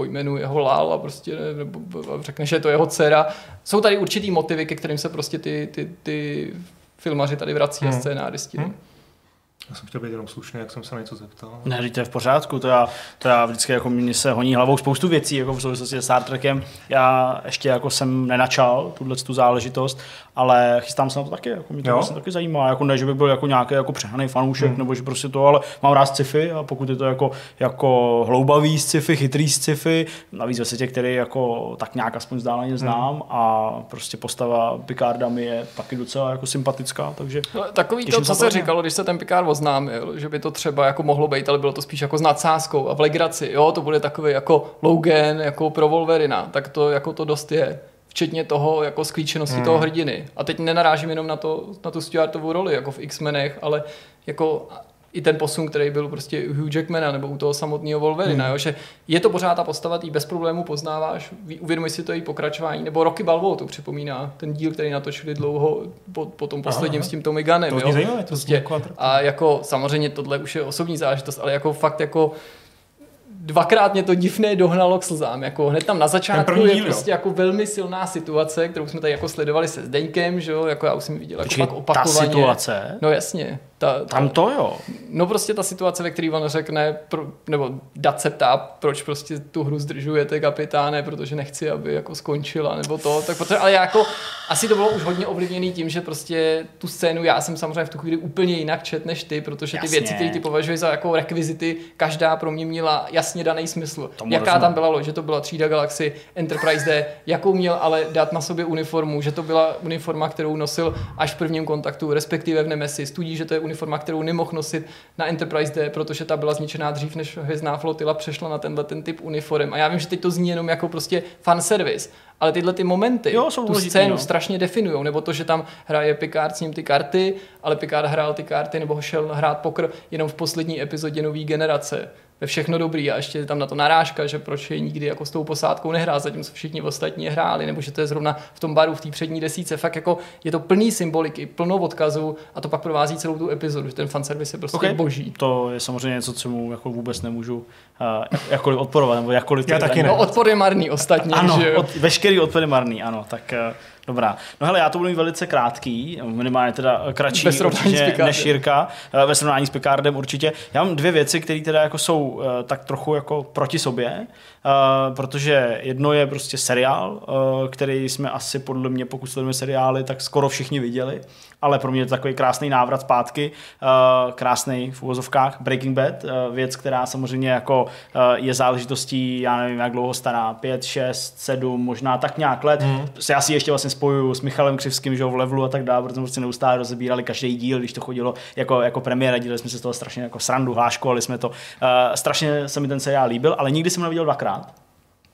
pojmenuje ho a prostě nebo řekne, že je to jeho dcera. Jsou tady určitý motivy, ke kterým se prostě ty, ty, ty filmaři tady vrací hmm. a scénáristi. Hmm. Já jsem chtěl být jenom slušný, jak jsem se na něco zeptal. Ne, to je v pořádku, to já, to já vždycky jako mě se honí hlavou spoustu věcí jako v souvislosti s Star Trekem. Já ještě jako jsem nenačal tuhle tu záležitost, ale chystám se na to taky, jako mě to vlastně taky zajímá, jako ne, že bych byl jako nějaký jako přehnaný fanoušek, hmm. nebo že prostě to, ale mám rád sci-fi a pokud je to jako, jako hloubavý sci-fi, chytrý sci-fi, navíc ve světě, který jako tak nějak aspoň vzdáleně znám hmm. a prostě postava Picarda mi je taky docela jako sympatická, takže no, Takový to, co se říkalo, když se ten Picard oznámil, že by to třeba jako mohlo být, ale bylo to spíš jako s nadsázkou a v legraci, jo, to bude takový jako Logan, jako pro Wolverina, tak to jako to dost je včetně toho jako sklíčenosti hmm. toho hrdiny. A teď nenarážím jenom na, to, na tu Stuartovu roli, jako v X-menech, ale jako i ten posun, který byl prostě u Hugh Jackmana nebo u toho samotného Wolverina, hmm. jo, že je to pořád ta postava, ty bez problémů poznáváš, uvědomuji si to i pokračování, nebo Rocky Balboa to připomíná, ten díl, který natočili dlouho po, po tom posledním Aha. s tím Tommy Gunnem, To jo. zajímavé, to prostě, jako a jako samozřejmě tohle už je osobní záležitost, ale jako fakt jako dvakrát mě to divné dohnalo k slzám. Jako hned tam na začátku první je díl, jo. prostě jako velmi silná situace, kterou jsme tady jako sledovali se Zdeňkem, že jo, jako já už jsem viděl jako Počkej, fakt ta opakovaně. situace, No jasně. Ta, ta, tam to jo. No prostě ta situace, ve které on řekne, pro, nebo Dat se ptá, proč prostě tu hru zdržujete kapitáne, protože nechci, aby jako skončila, nebo to, tak protože, ale jako asi to bylo už hodně ovlivněný tím, že prostě tu scénu já jsem samozřejmě v tu chvíli úplně jinak čet než ty, protože ty Jasně. věci, které ty považuješ za jako rekvizity, každá pro mě měla jasně daný smysl. Tomu Jaká rozumím. tam byla loď, že to byla třída Galaxy Enterprise D, jakou měl ale dát na sobě uniformu, že to byla uniforma, kterou nosil až v prvním kontaktu, respektive v Nemesis, tudíž, že to je uniforma, kterou nemohl nosit na Enterprise D, protože ta byla zničená dřív, než hvězdná flotila přešla na tenhle ten typ uniform. A já vím, že teď to zní jenom jako prostě fanservice, ale tyhle ty momenty Jo, jsou tu důležitý, scénu no. strašně definují, nebo to, že tam hraje Picard s ním ty karty, ale Picard hrál ty karty nebo šel hrát pokr jenom v poslední epizodě nové generace. Ve všechno dobrý a ještě je tam na to narážka, že proč je nikdy jako s tou posádkou nehrál, zatímco všichni ostatní hráli, nebo že to je zrovna v tom baru v té přední desíce. Fakt jako je to plný symboliky, plno odkazů a to pak provází celou tu epizodu, že ten fanservice je prostě Okay. boží. To je samozřejmě něco, co mu jako vůbec nemůžu uh, jakkoliv odporovat, nebo jakkoliv to Já taky zajímavé. ne. No odpor je marný ostatní, Ano, že jo? od, veškerý odpor je marný, ano, tak uh, dobrá. No hele, já to budu mít velice krátký, minimálně teda kratší určitě než Jirka, eh, ve srovnání s Picardem určitě. Já mám dvě věci, které teda jako jsou eh, tak trochu jako proti sobě, eh, protože jedno je prostě seriál, eh, který jsme asi podle mě, pokud sledujeme seriály, tak skoro všichni viděli, ale pro mě je to takový krásný návrat zpátky, eh, krásný v uvozovkách, Breaking Bad, věc, která samozřejmě jako je záležitostí, já nevím, jak dlouho stará, 5, 6, 7, možná tak nějak let. Hmm. Já si ještě vlastně spojuju s Michalem Křivským, že jo, v levelu a tak dále, protože jsme prostě neustále rozebírali každý díl, když to chodilo jako, jako premiéra, dělali jsme se z toho strašně jako srandu, hláškovali jsme to. Uh, strašně se mi ten seriál líbil, ale nikdy jsem ho neviděl dvakrát. comprado.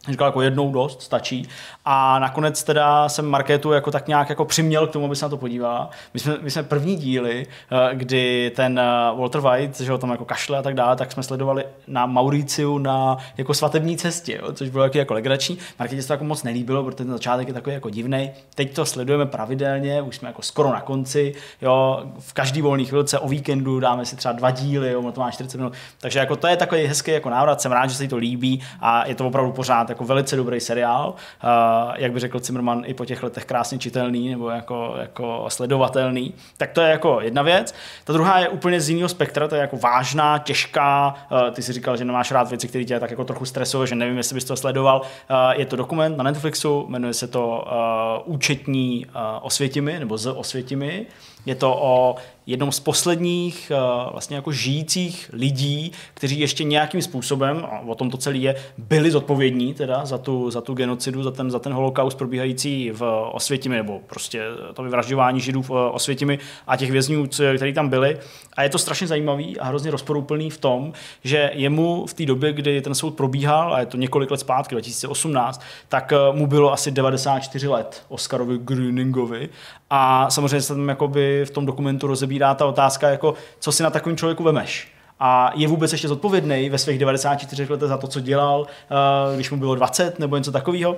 Říkal jako jednou dost, stačí. A nakonec teda jsem Markétu jako tak nějak jako přiměl k tomu, aby se na to podívala. My jsme, my jsme první díly, eh, kdy ten eh, Walter White, že ho tam jako kašle a tak dále, tak jsme sledovali na Mauriciu na jako svatební cestě, jo, což bylo taky jako legrační. Markétě se to jako moc nelíbilo, protože ten začátek je takový jako divný. Teď to sledujeme pravidelně, už jsme jako skoro na konci, jo, v každý volný chvilce o víkendu dáme si třeba dva díly, jo, to má 40 minut. Takže jako to je takový hezký jako návrat, jsem rád, že se jí to líbí a je to opravdu pořád jako velice dobrý seriál. Uh, jak by řekl Zimmerman, i po těch letech krásně čitelný nebo jako, jako sledovatelný. Tak to je jako jedna věc. Ta druhá je úplně z jiného spektra, to je jako vážná, těžká. Uh, ty si říkal, že nemáš rád věci, které tě tak jako trochu stresují, že nevím, jestli bys to sledoval. Uh, je to dokument na Netflixu, jmenuje se to uh, Účetní uh, osvětimi, nebo z osvětimi. Je to o jednom z posledních uh, vlastně jako žijících lidí, kteří ještě nějakým způsobem, a o tom to celé je, byli zodpovědní teda za tu, za tu genocidu, za ten, za ten holokaust probíhající v Osvětimi, nebo prostě to vyvražďování židů v eh, Osvětimi a těch vězňů, kteří tam byli. A je to strašně zajímavý a hrozně rozporuplný v tom, že jemu v té době, kdy ten soud probíhal, a je to několik let zpátky, 2018, tak eh, mu bylo asi 94 let Oscarovi Gröningovi a samozřejmě se tam jakoby v tom dokumentu rozebírá ta otázka, jako co si na takovém člověku vemeš. A je vůbec ještě zodpovědný ve svých 94 letech za to, co dělal, eh, když mu bylo 20 nebo něco takového.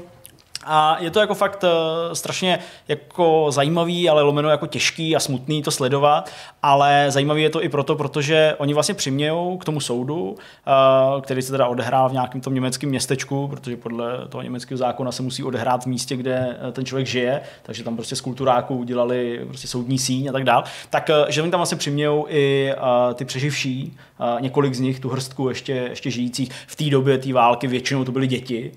A je to jako fakt uh, strašně jako zajímavý, ale lomeno jako těžký a smutný to sledovat, ale zajímavý je to i proto, protože oni vlastně přimějou k tomu soudu, uh, který se teda odehrál v nějakém tom německém městečku, protože podle toho německého zákona se musí odehrát v místě, kde eh, ten člověk žije, takže tam prostě z kulturáků udělali prostě soudní síň a tak dál, tak uh, že oni tam vlastně přimějou i ty přeživší, několik z nich, tu hrstku ještě, ještě žijících. V té době té války většinou to byly děti,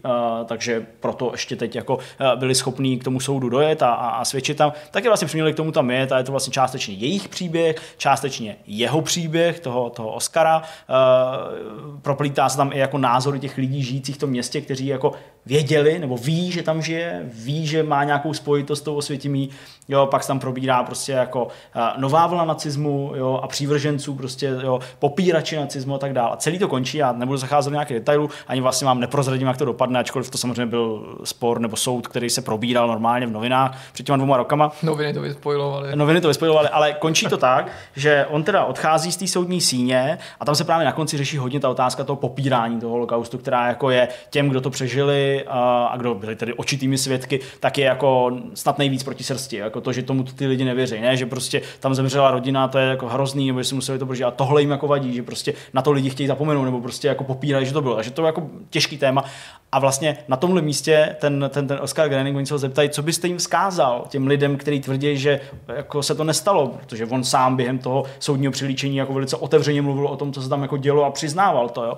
takže proto ještě teď jako eh, byli schopní k tomu soudu dojet a, a, a svědčit tam, tak je vlastně přiměli k tomu tam jet a je to vlastně částečně jejich příběh, částečně jeho příběh, toho, toho Oscara. Uh, proplítá se tam i jako názory těch lidí žijících v tom městě, kteří jako věděli nebo ví, že tam žije, ví, že má nějakou spojitost s tou osvětimí, jo, pak se tam probírá prostě jako uh, nová vlna nacismu, jo, a přívrženců prostě, jo, popírači nacismu a tak dále. A celý to končí, já nebudu zacházet do nějakých detailů, ani vlastně vám neprozradím, jak to dopadne, ačkoliv to samozřejmě byl spor nebo soud, který se probíral normálně v novinách před těma dvěma rokama. Noviny to vyspojilovaly. Noviny to vyspojovaly, ale končí to tak, že on teda odchází z té soudní síně a tam se právě na konci řeší hodně ta otázka toho popírání toho holokaustu, která jako je těm, kdo to přežili a, a kdo byli tedy očitými svědky, tak je jako snad nejvíc proti srsti. Jako to, že tomu ty lidi nevěří, ne? že prostě tam zemřela rodina, to je jako hrozný, nebo že si museli to prožít. A tohle jim jako vadí, že prostě na to lidi chtějí zapomenout, nebo prostě jako popírají, že to bylo. Takže to je jako těžký téma. A vlastně na tomhle místě ten, ten, ten Oscar Groening, oni se ho zeptají, co byste jim vzkázal těm lidem, kteří tvrdí, že jako se to nestalo, protože on sám během toho soudního přilíčení jako velice otevřeně mluvil o tom, co se tam jako dělo a přiznával to. Jo.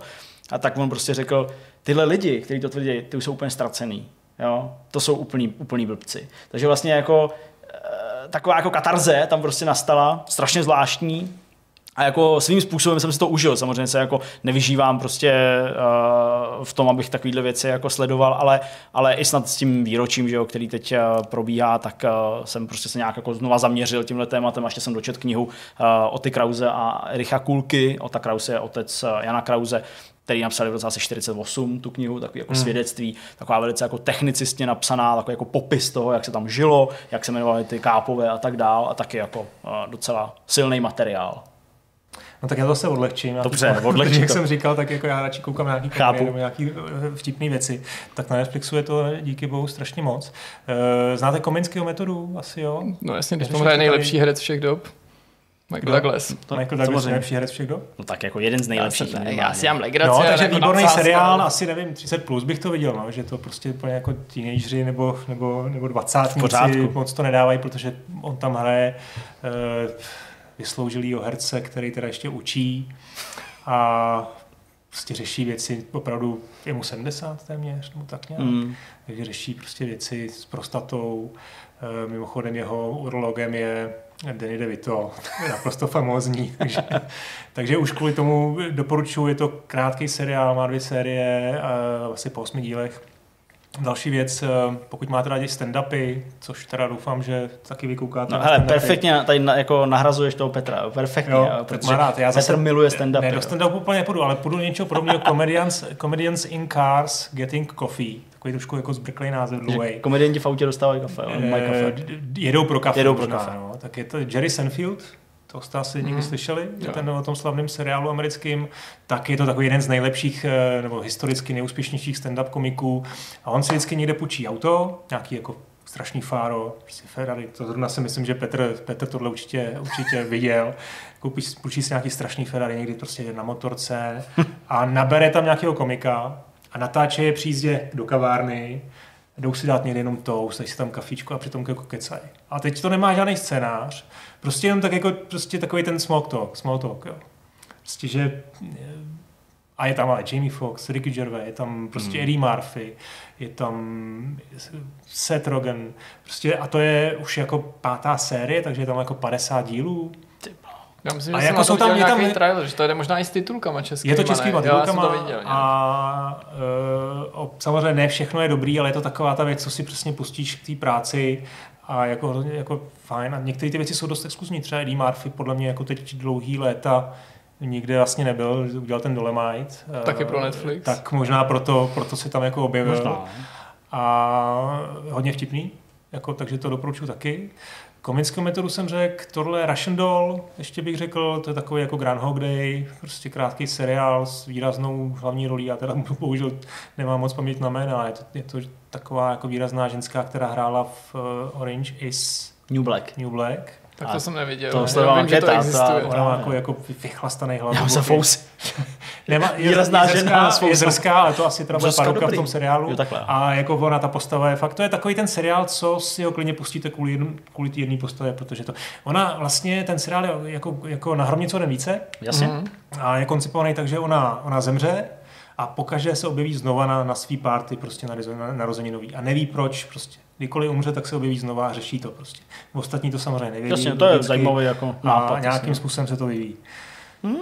A tak on prostě řekl, tyhle lidi, kteří to tvrdí, ty už jsou úplně ztracený. Jo? To jsou úplný, úplný blbci. Takže vlastně jako eh, taková jako katarze tam prostě nastala, strašně zvláštní, a jako svým způsobem jsem si to užil. Samozřejmě se jako nevyžívám prostě uh, v tom, abych takovéhle věci jako sledoval, ale, ale i snad s tím výročím, že jo, který teď uh, probíhá, tak uh, jsem prostě se nějak jako znova zaměřil tímhle tématem. Ještě jsem dočet knihu uh, o ty Krause a Ericha Kulky. Ota Krause je otec uh, Jana Krause, který napsali v roce asi 48 tu knihu, takový jako hmm. svědectví, taková velice jako technicistně napsaná, takový jako popis toho, jak se tam žilo, jak se jmenovaly ty kápové a tak dál a taky jako uh, docela silný materiál. No tak já to se odlehčím. Dobře, odlehčím Jak jsem říkal, tak jako já radši koukám na nějaký Chápu. nebo nějaký eh, vtipné věci. Tak na Netflixu je to díky bohu strašně moc. Eh, znáte Kominského metodu? Asi jo? No jasně, když to je nejlepší herec všech dob. Michael no, Douglas. To, Michael Douglas je nejlepší herec všech dob? No tak jako jeden z nejlepších. Já, já si mám legraci. No, takže výborný seriál, asi nevím, 30 plus bych to viděl, no, že to prostě úplně jako teenageři nebo, nebo, nebo 20 moc to nedávají, protože on tam hraje uh, vysloužilýho herce, který teda ještě učí a prostě řeší věci, opravdu je mu 70 téměř, nebo tak nějak, mm. takže řeší prostě věci s prostatou. E, mimochodem jeho urologem je Danny DeVito, naprosto famózní, takže, takže už kvůli tomu doporučuji, je to krátký seriál, má dvě série, asi po osmi dílech, Další věc, eh, pokud máte rádi stand-upy, což teda doufám, že taky vykoukáte. No hele, perfektně tady na, jako nahrazuješ toho Petra, perfektně, jo, protože má rád. Já Petr zase, miluje stand-upy. Ne, do stand-upu úplně nepůjdu, ale půjdu něčeho podobného, Comedians, Comedians in Cars Getting Coffee, takový trošku jako zbrklý název dlouhý. Komedianti v autě dostávají kafe, on mají kafe. Jedou pro kafe. Jedou pro kafe. No. Tak je to Jerry Senfield, to jste asi někdy mm. slyšeli, jo. ten o tom slavném seriálu americkým, tak je to takový jeden z nejlepších eh, nebo historicky nejúspěšnějších stand-up komiků a on si vždycky někde půjčí auto, nějaký jako strašný fáro, prostě Ferrari, to zrovna si myslím, že Petr, Petr tohle určitě, určitě viděl, koupí, půjčí si nějaký strašný Ferrari, někdy prostě na motorce a nabere tam nějakého komika a natáče je při jízdě do kavárny jdou si dát někde jenom to, dají si tam kafičku a přitom jako kecají. A teď to nemá žádný scénář, prostě jenom tak jako prostě takový ten small talk, small talk, jo. Prostě, že a je tam ale Jamie Foxx, Ricky Gervais, je tam prostě hmm. Eddie Murphy, je tam Seth Rogen, prostě a to je už jako pátá série, takže je tam jako 50 dílů. Já myslím, a že jako jsou tam, je tam trailer, že to jde možná i s titulkama českými. Je to českýma titulkama to viděl, a uh, samozřejmě ne všechno je dobrý, ale je to taková ta věc, co si přesně pustíš k té práci a jako, jako fajn. A některé ty věci jsou dost exkluzní. Třeba Eddie Murphy podle mě jako teď dlouhý léta nikde vlastně nebyl, udělal ten Dolemite. Taky pro Netflix. Tak možná proto, proto se tam jako objevil. Možná. A hodně vtipný, jako, takže to doporučuji taky. Komickou metodu jsem řekl, tohle Russian Doll, ještě bych řekl, to je takový jako Groundhog Day, prostě krátký seriál s výraznou hlavní rolí, já teda bohužel nemám moc paměť na jména, ale je to, je to taková jako výrazná ženská, která hrála v uh, Orange is New Black. New Black. Tak to a jsem neviděl. To sledoval vím, že to existuje. Ona má jako, jako vychlastaný hlavu. Já se fousy. Nemá, je, je, zrzká, žena je zrská, ale to asi teda bude paruka v tom seriálu. Jo, a jako ona, ta postava je fakt, to je takový ten seriál, co si ho klidně pustíte kvůli, jedn, kvůli té jedné postavě, protože to, ona vlastně, ten seriál je jako, jako na hromnicu den více. Jasně. Mm-hmm. A je koncipovaný tak, že ona, ona zemře, a pokaždé se objeví znova na, na svý party prostě na, na narozeninový a neví proč prostě. Kdykoliv umře, tak se objeví znova a řeší to prostě. Ostatní to samozřejmě nevědí. Jasně, to je zajímavé jako nápad. A nějakým jasně. způsobem se to vyvíjí. Hmm?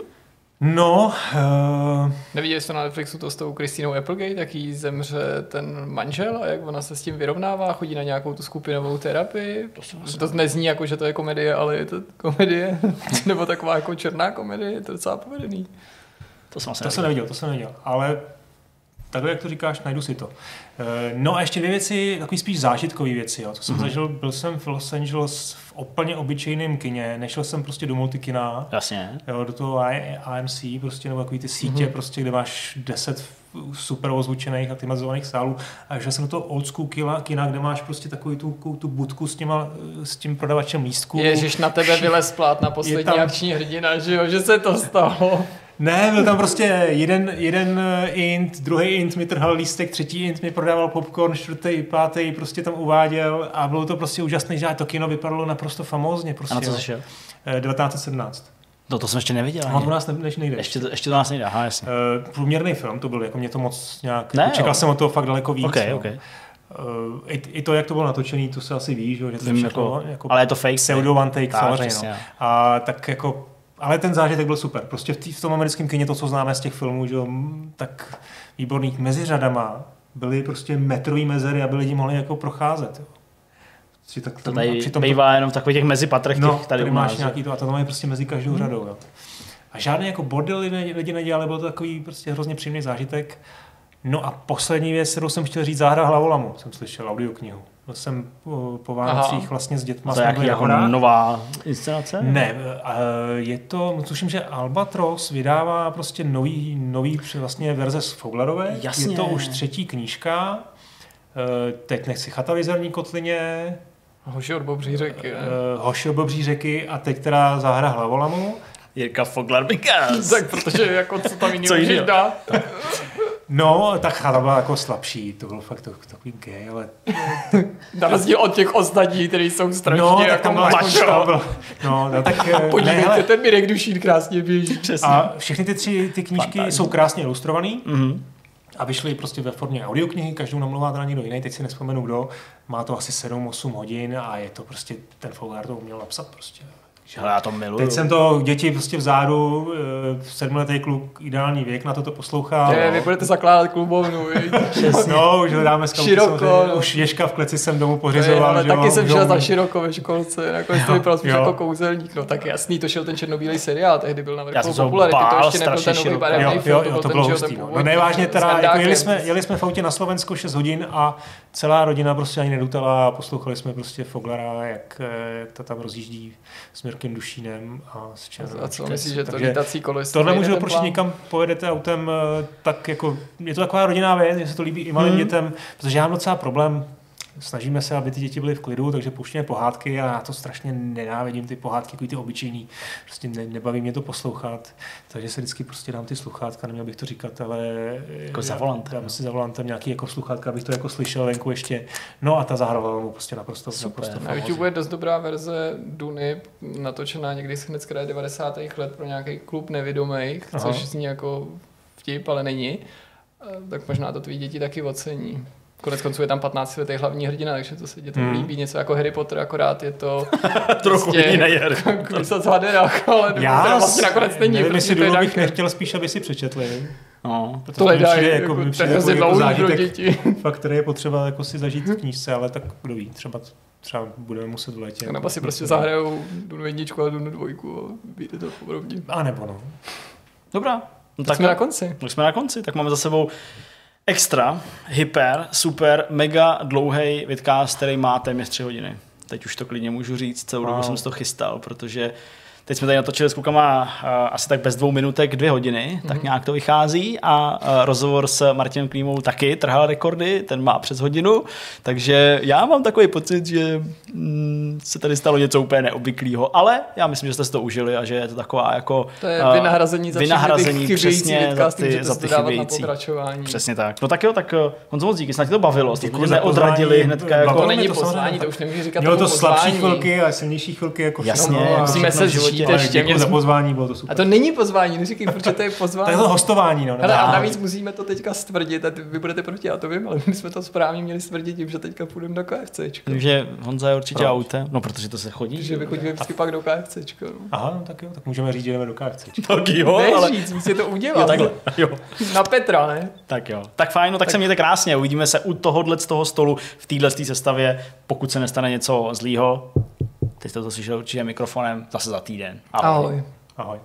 No. Uh... Neviděli jste na Netflixu to s tou Kristínou Applegate, jak jí zemře ten manžel a jak ona se s tím vyrovnává, chodí na nějakou tu skupinovou terapii. To, to nezní jako, že to je komedie, ale je to komedie. Nebo taková jako černá komedie, je to docela povedený. To jsem, to jsem neviděl, to jsem neviděl. Ale takhle, jak to říkáš, najdu si to. Eh, No a ještě dvě věci, takový spíš zážitkové věci. Jo. To jsem mm-hmm. zažil, byl jsem v Los Angeles v úplně obyčejném kině, nešel jsem prostě do multikina, Jasně. jo, do toho AMC, prostě, nebo takový ty sítě, mm-hmm. prostě, kde máš 10 super ozvučených a klimatizovaných sálů. A šel jsem do toho old school kina, kina kde máš prostě takový tu, tu budku s, těma, s tím prodavačem lístků. Ježíš, na tebe vylez plát na poslední tam- akční hrdina, že jo, že se to stalo. Ne, byl tam prostě jeden, jeden eh, int, druhý int mi trhal lístek, třetí int mi prodával popcorn, čtvrtý, pátý prostě tam uváděl a bylo to prostě úžasné, že to kino vypadalo naprosto famózně. Prostě, A na co jo. jsi šel? Eh, 1917. No to jsem ještě neviděl. Ani. u nás ne, než nejde. Ještě, to, ještě to nás nejde, aha, jasně. Uh, průměrný film to byl, jako mě to moc nějak... Ne, Ne, čekal jo. jsem od toho fakt daleko víc. OK, no. OK. Uh, i, I to, jak to bylo natočený, to se asi víš, že to Vím, všechno, jako, jako ale je to fake. pseudo one take, Tak, samozřejmě. No. jo. A tak jako, ale ten zážitek byl super. Prostě v, tý, v tom americkém kině to, co známe z těch filmů, že jo, tak výborných mezi řadama byly prostě metrový mezery, aby lidi mohli jako procházet. Jo. Tak, To tady přitom bývá jenom v takových těch mezipatrech no, těch tady tady máš nějaký to a to tam je prostě mezi každou Hmm. řadou. Jo. A žádný jako bordely ne- lidi nedělali, byl to takový prostě hrozně příjemný zážitek. No a poslední věc, kterou jsem chtěl říct, Záhra hlavolamu, jsem slyšel audioknihu. Jsem po, po Vánocích Aha. vlastně s dětma. To je jaký, jako nová inscenace? Ne, eh, je to, tuším, že Albatros vydává prostě nový, nový vlastně verze z Foglarové. Jasně. Je to už třetí knížka. Eh, Teď nechci chata v kotlině, Hoši od Bobří řeky. ne? eh, Hoši od Bobří řeky a teď teda Záhra Hlavolamu. Jirka Foglar Bikas. Tak protože jako co tam jiného Co můžeš dát? No, tak chata byla jako slabší, to byl fakt to- takový gay, ale... Na rozdíl od těch ostatních, kteří jsou strašně No, tak jako tam byla aspoň macho. tam byl, No, no tak... eh, ne, Podívejte, hele, ten Mirek Dušín krásně běží. Přesně. a všechny ty tři ty knížky Fantázní. jsou krásně ilustrovaný. Mhm. A vyšly prostě ve formě audioknihy, každou namluvá teda někdo jiný, teď si nespomenu kdo. Má to asi 7-8 hodin a je to prostě, ten Foglar to uměl napsat prostě. Hele, já to miluju. Teď jsem to děti prostě vzadu, eh, sedmiletý kluk, ideální věk na to to poslouchá. Je, vy budete zakládat klubovnu? No, už hledáme skauty Široko, samozřejmě. no. Už Ježka v kleci jsem domů pořizoval. ale že taky jo, jsem šel za široko ve školce, nakonec to vypadal spíš jako kouzelník, no tak jasný, to šel ten černobílý seriál, tehdy byl na Já vrcholu popularity, to ještě nebyl strašně ten nový široko. barevný film, jo, to jo, byl to ten, bylo že jo, ten No. no nevážně s teda, jako Vandákem. jeli, jsme, jeli jsme v autě na Slovensku 6 hodin a celá rodina prostě ani nedutala a poslouchali jsme prostě Foglara, jak, eh, jak to tam rozjíždí s Mirkem Dušínem a s Černou. A co myslíš, že to lítací kolo je Tohle stejný můžu ten doporučit někam, pojedete autem, eh, tak jako, je to taková rodinná věc, že se to líbí i malým Hmm. dětem, protože já mám docela problém, snažíme se, aby ty děti byly v klidu, takže pouštíme pohádky a já to strašně nenávidím, ty pohádky, jako ty obyčejný, prostě ne, nebaví mě to poslouchat, takže se vždycky prostě dám ty sluchátka, neměl bych to říkat, ale Jako za já- volantem, Dám no. si za volantem nějaký jako sluchátka, abych to jako slyšel venku ještě. No a ta zahrávala mu prostě naprosto, Super. naprosto Na YouTube je dost dobrá verze Duny, natočená někdy hned z kraje 90. let pro nějaký klub nevědomých, Aha. což zní jako vtip, ale není. Eh, Tak možná to tvý děti taky ocení. Konec konců je tam 15 letý hlavní hrdina, takže to se dětem Hmm. líbí. Něco jako Harry Potter, akorát je to Trochu prostě jiný Harry Krysa z haderách, ale Já vlastně nakonec není. nevím, jestli Dunu bych nechtěl spíš, aby si přečetli. No. protože To mi hledají, přijde jako, mi to je přijde hrozně jako dlouhý pro zážitek, děti. fakt, který je potřeba jako si zažít v knížce, ale tak kdo ví, třeba, třeba budeme muset v létě. Nebo si prostě zahrajou Dunu jedničku a Dunu dvojku a vyjde to podobně. A nebo no. Dobrá. No, Tak jsme na konci. Tak jsme na konci, tak máme za sebou extra, hyper, super, mega dlouhý vidcast, který má téměř tři hodiny. Teď už to klidně můžu říct, celou dobu Wow. jsem si to chystal, protože teď jsme tady natočili s klukama uh, asi tak bez dvou minutek dvě hodiny, tak nějak to vychází a uh, rozhovor s Martinem Klímou taky trhal rekordy, ten má přes hodinu, takže já mám takový pocit, že mm, se tady stalo něco úplně neobvyklého, ale já myslím, že jste si to užili a že je to taková jako To je uh, vynahrazení za vynahrazení ty přesně za ty, za ty to dávat na chybějící. pokračování. Přesně tak. No tak jo, tak eh, Honzo moc díky, snad tě to bavilo. Za neodradili hnedka Bavilo jako... To není samozřejmě to už nemůžeš říkat Mělo to slabší chvilky a silnější chvilky. Jako Jasně, všechno, a musíme se děkuji za pozvání, bylo to A super. to není pozvání, neříkej, proč to je pozvání. Tak je to hostování, no. Hele, a navíc musíme to teďka stvrdit, a vy budete proti, já to vím, ale my jsme to správně měli stvrdit tím, že teďka půjdeme do KFCčka. že Honza je určitě Proč? autem. No, protože to se chodí. Že vychodíme vždycky pak do KFCčka. No. Aha, no tak jo, tak můžeme říct, že jdeme do KFC. Tak jo, Ne ale... říct, musíte to Jo, udělat. takhle. Jo. Na Petra, ne? Tak jo. Tak fajn, no tak, se mějte krásně. Uvidíme se u tohohle z toho stolu v téhle sestavě, pokud se nestane něco zlýho. Teď jste to slyšeli určitě mikrofonem zase za týden. Ahoj. Ahoj.